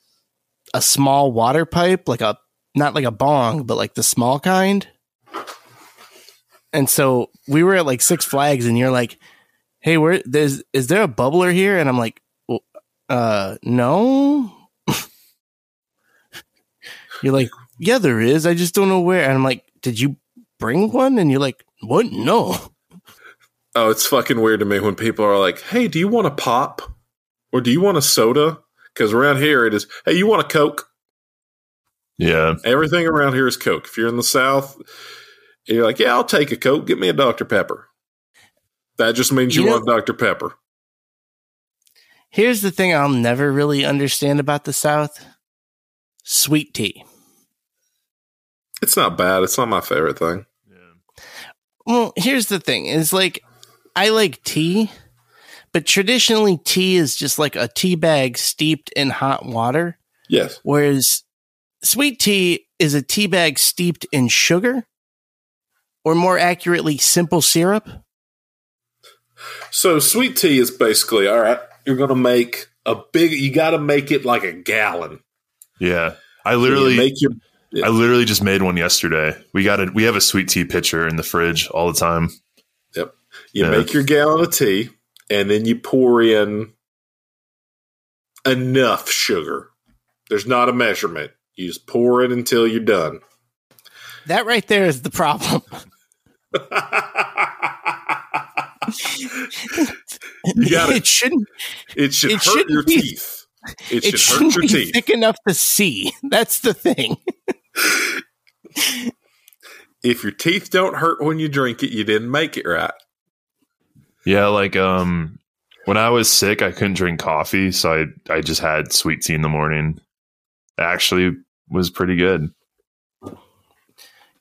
a small water pipe, like a not like a bong, but like the small kind. And so we were at like Six Flags, and you're like, "Hey, where there's is there a bubbler here?" And I'm like, well, "Uh, no." you're like, "Yeah, there is. I just don't know where." And I'm like, "Did you bring one?" And you're like, "What? No." Oh, it's fucking weird to me when people are like, "Hey, do you want a pop, or do you want a soda?" Because around here it is, "Hey, you want a Coke?" Yeah. Everything around here is Coke. If you're in the South, you're like, "Yeah, I'll take a Coke. Get me a Dr Pepper." That just means you, You know- want Dr Pepper. Here's the thing I'll never really understand about the South sweet tea. It's not bad. It's not my favorite thing. Well, here's the thing is like, I like tea, but traditionally tea is just like a tea bag steeped in hot water, Yes. whereas sweet tea is a tea bag steeped in sugar, or more accurately, simple syrup. So sweet tea is basically all right. You're going to make a big. You got to make it like a gallon. Yeah. I So you literally make your. Yeah. I literally just made one yesterday. We got a we have a sweet tea pitcher in the fridge all the time. Yep. You Yeah. make your gallon of tea, and then you pour in enough sugar. There's not a measurement. You just pour it until you're done. That right there is the problem. You got it it. shouldn't. It should It hurt shouldn't your be- teeth. It It should hurt your be teeth. thick enough to see. That's the thing. If your teeth don't hurt when you drink it, you didn't make it right. Yeah, like um when I was sick, I couldn't drink coffee, so I I just had sweet tea in the morning. It actually was pretty good.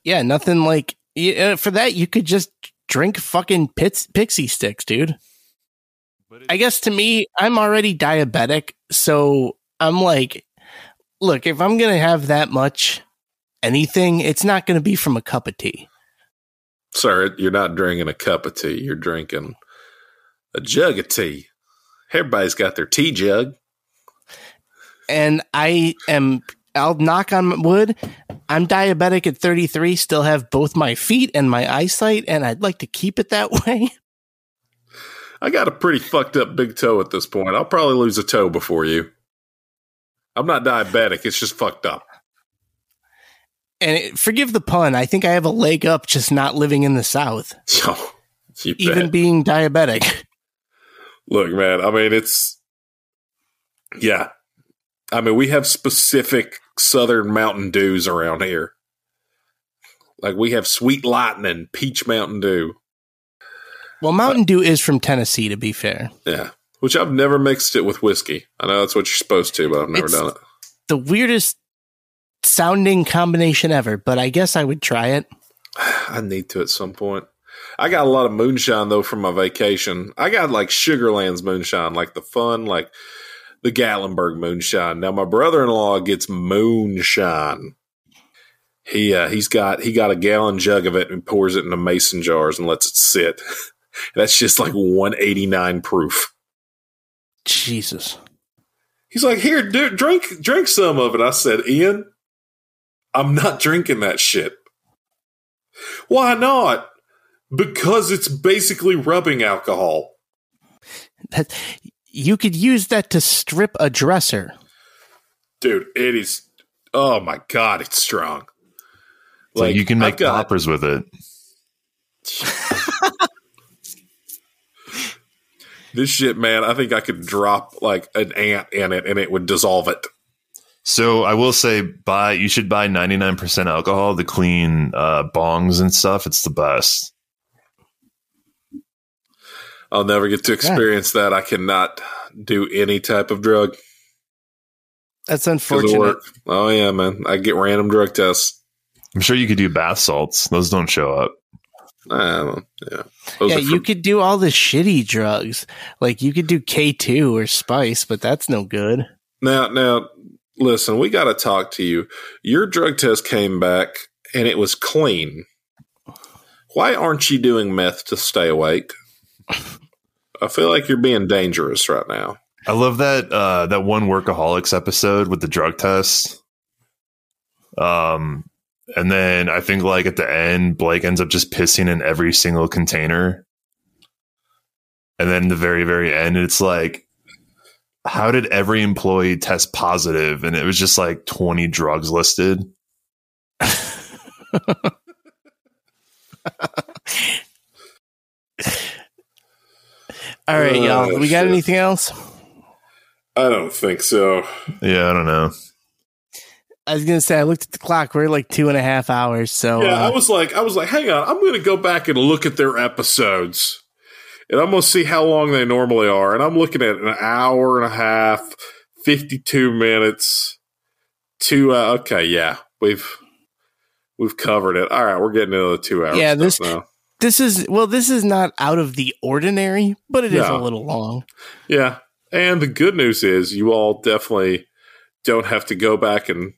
Yeah, nothing like uh, for that. You could just drink fucking pits, Pixy Stix, dude. I guess to me, I'm already diabetic, so I'm like, look, if I'm gonna have that much anything, it's not gonna be from a cup of tea. Sir, you're not drinking a cup of tea. You're drinking a jug of tea. Everybody's got their tea jug. And I am, I'll knock on wood. I'm diabetic at 33, still have both my feet and my eyesight, and I'd like to keep it that way. I got a pretty fucked up big toe at this point. I'll probably lose a toe before you. I'm not diabetic. It's just fucked up. And it, forgive the pun, I think I have a leg up just not living in the South. So even bet. being diabetic. Look, man, I mean, it's, yeah. I mean, we have specific Southern Mountain Dews around here. Like we have Sweet Lightning, Peach Mountain Dew. Well, Mountain Dew is from Tennessee, to be fair. Yeah. Which I've never mixed it with whiskey. I know that's what you're supposed to, but I've never It's- done it. The weirdest sounding combination ever, but I guess I would try it. I need to at some point. I got a lot of moonshine though from my vacation. I got like Sugarlands moonshine, like the fun, like the Gatlinburg moonshine. Now my brother-in-law gets moonshine. He uh, he's got he got a gallon jug of it and pours it into mason jars and lets it sit. That's just like 189 proof. Jesus. He's like, "Here, dude, drink drink some of it." I said, "Ian, I'm not drinking that shit." Why not? Because it's basically rubbing alcohol. That, you could use that to strip a dresser. Dude, it is oh my god, it's strong. So you can make got- poppers with it. This shit, man, I think I could drop like an ant in it and it would dissolve it. So I will say, buy you should buy ninety nine percent alcohol to clean uh, bongs and stuff. It's the best. I'll never get to experience that. I cannot do any type of drug. That's of unfortunate. work. Oh yeah, man. I get random drug tests. I'm sure you could do bath salts. Those don't show up. I. Yeah. Those Yeah, are you could do all the shitty drugs. Like you could do K2 or Spice, but that's no good. Now, now, listen, we got to talk to you. Your drug test came back and it was clean. Why aren't you doing meth to stay awake? I feel like you're being dangerous right now. I love that uh, that one workaholics episode with the drug test. Um, and then I think like at the end, Blake ends up just pissing in every single container. And then the very very end, it's like, how did every employee test positive? And it was just like twenty drugs listed. All right, Oh, y'all. We got shit. anything else? I don't think so. Yeah, I don't know. I was gonna say I looked at the clock. We're like two and a half hours. So Yeah, I uh, was like, I was like, hang on, I'm going to go back and look at their episodes, and I'm going to see how long they normally are. And I'm looking at an hour and a half, 52 minutes. Two. Uh, okay, yeah, we've we've covered it. All right, we're getting into the two hours. Yeah, stuff this- now. This is well, this is not out of the ordinary, but it is No. a little long. Yeah, and the good news is you all definitely don't have to go back and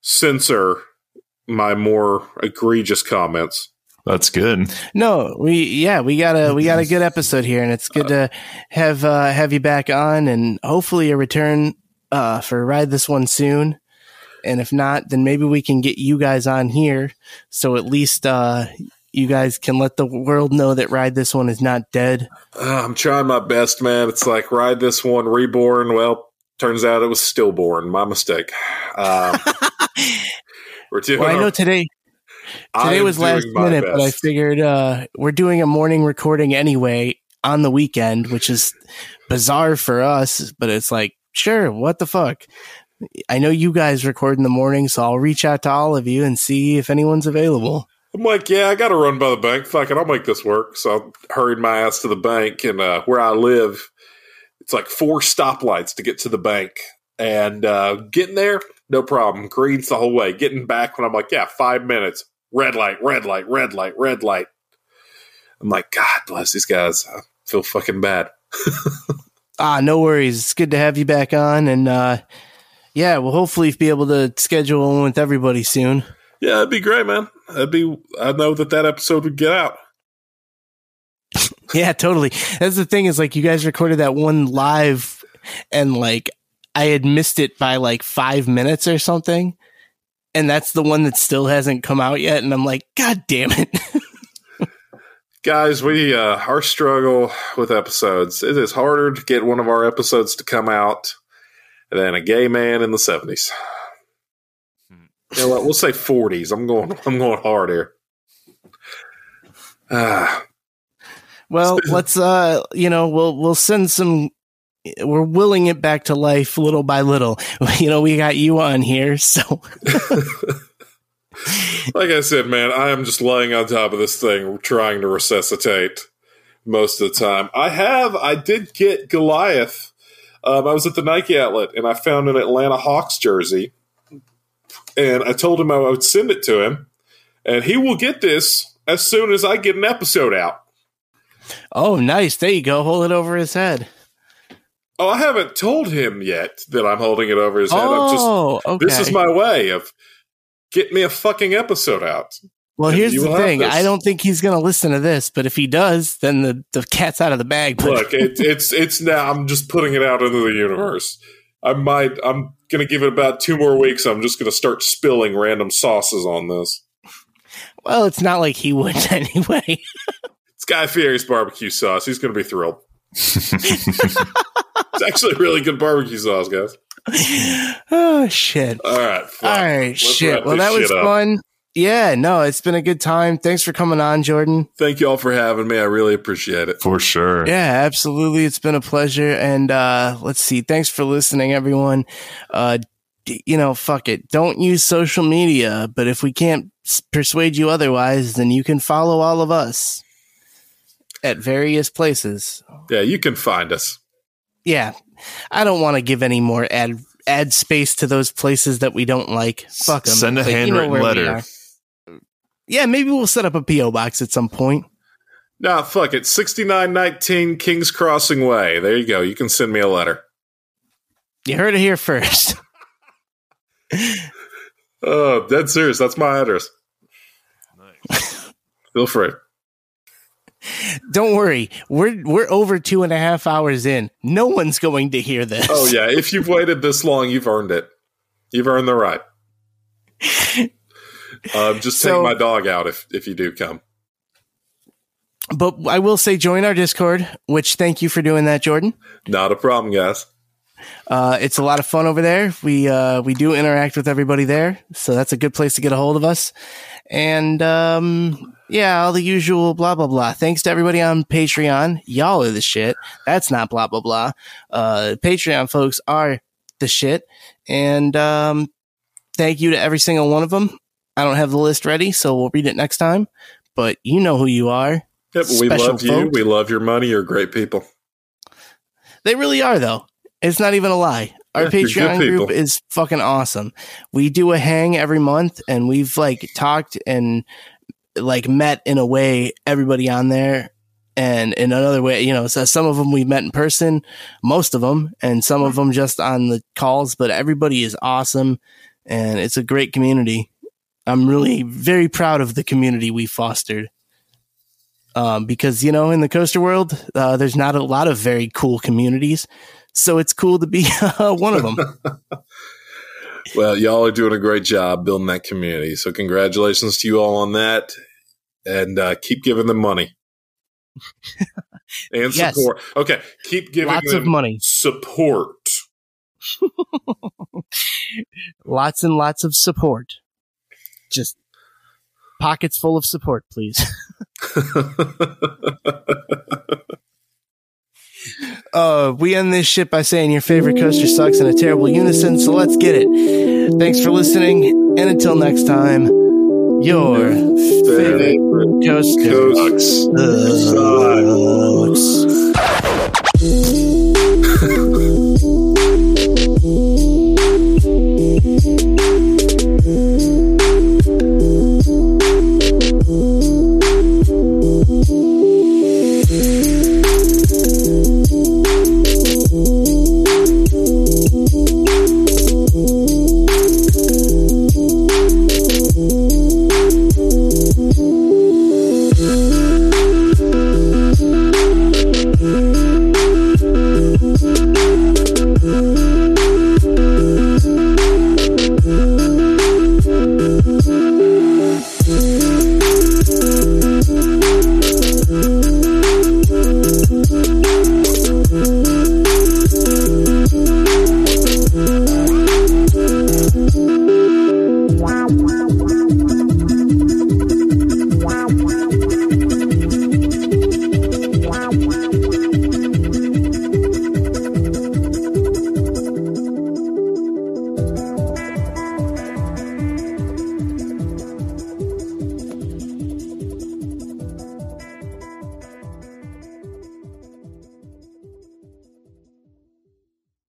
censor my more egregious comments. That's good. No, we yeah, we got a we got a good episode here, and it's good to have uh, have you back on, and hopefully a return uh, for ride this one soon. And if not, then maybe we can get you guys on here, so at least uh, you guys can let the world know that ride this one is not dead. Uh, I'm trying my best, man. It's like ride this one reborn. Well, turns out it was stillborn. My mistake. Um, we're doing. Well, I know today today was last minute, but I figured uh, we're doing a morning recording anyway on the weekend, which is bizarre for us. But it's like, sure, what the fuck? I know you guys record in the morning, so I'll reach out to all of you and see if anyone's available. I'm like, yeah, I got to run by the bank. Fuck it, I'll make this work. So I hurried my ass to the bank, and uh, where I live, it's like four stoplights to get to the bank. And uh, getting there, no problem. Greens the whole way. Getting back when I'm like, yeah, five minutes. Red light, red light, red light, red light. I'm like, God bless these guys. I feel fucking bad. Ah, no worries. It's good to have you back on, and uh, yeah, we'll hopefully be able to schedule one with everybody soon. Yeah, that'd be great, man. That'd be. I know that that episode would get out. Yeah, totally. That's the thing is like you guys recorded that one live and like I had missed it by like five minutes or something. And that's the one that still hasn't come out yet. And I'm like, God damn it. guys we uh our struggle with episodes it is harder to get one of our episodes to come out than a gay man in the 70s you know what we'll say 40s i'm going i'm going hard here ah Well, let's uh, you know, we'll we'll send some. We're willing it back to life little by little. You know, we got you on here, so like I said, man, I am just laying on top of this thing, trying to resuscitate most of the time. I have, I did get Goliath. Um, I was at the Nike outlet and I found an Atlanta Hawks jersey, and I told him I would send it to him, and he will get this as soon as I get an episode out. oh, nice. There you go. Hold it over his head. Oh, I haven't told him yet that I'm holding it over his head. I'm just Oh, okay. this is my way of get me a fucking episode out. well, and here's the thing. I don't think he's going to listen to this, but if he does, then the, the cat's out of the bag. Look, it, it's it's now. I'm just putting it out into the universe. I might. I'm gonna give it about two more weeks. I'm just gonna start spilling random sauces on this. well, it's not like he would anyway. It's Guy Fieri's barbecue sauce. He's gonna be thrilled. it's actually really good barbecue sauce, guys. oh shit. All right, fuck. All right, Let's shit. Well, that was up. fun. Yeah, no, it's been a good time. Thanks for coming on, Jordan. Thank you all for having me. I really appreciate it. For sure. Yeah, absolutely. It's been a pleasure. And uh let's see. Thanks for listening, everyone. Uh d- you know, fuck it. Don't use social media, but if we can't s- persuade you otherwise, then you can follow all of us at various places. Yeah, you can find us. Yeah. I don't want to give any more ad ad space to those places that we don't like. Fuck them. Send a handwritten letter. Yeah, maybe we'll set up a PO box at some point. Nah, fuck it. 6919 Kings Crossing Way. There you go. You can send me a letter. You heard it here first. Oh, dead serious. That's my address. Nice. Feel free. Don't worry, we're we're over two and a half hours in. No one's going to hear this. Oh yeah, if you've waited this long, you've earned it. You've earned the right. Um, just So- take my dog out if if you do come. But I will say, join our Discord. Which thank you for doing that, Jordan. Not a problem, guys. Uh, it's a lot of fun over there. We uh, we do interact with everybody there, so that's a good place to get a hold of us. And um, yeah, all the usual blah blah blah. Thanks to everybody on Patreon. Y'all are the shit. That's not blah blah blah. Uh, Patreon folks are the shit. And um, thank you to every single one of them. I don't have the list ready, so we'll read it next time. But you know who you are. Yep, we love you. We love your money. You're great people. They really are, though. It's not even a lie. Our Yeah, Patreon group is fucking awesome. We do a hang every month, and we've like talked and like met in a way everybody on there, and in another way, you know. So some of them we met in person, most of them, and some of them just on the calls. But everybody is awesome, and it's a great community. I'm really very proud of the community we fostered. Um, because you know, in the coaster world, uh, there's not a lot of very cool communities, so it's cool to be uh, one of them. Well, y'all are doing a great job building that community. So congratulations to you all on that, and uh, keep giving them money and Yes. support. Okay, keep giving Lots them of money, support. lots and lots of support. Just pockets full of support, please. Uh, we end this shit by saying your favorite coaster sucks in a terrible unison, so let's get it. Thanks for listening, and until next time, your favorite coaster Coast sucks.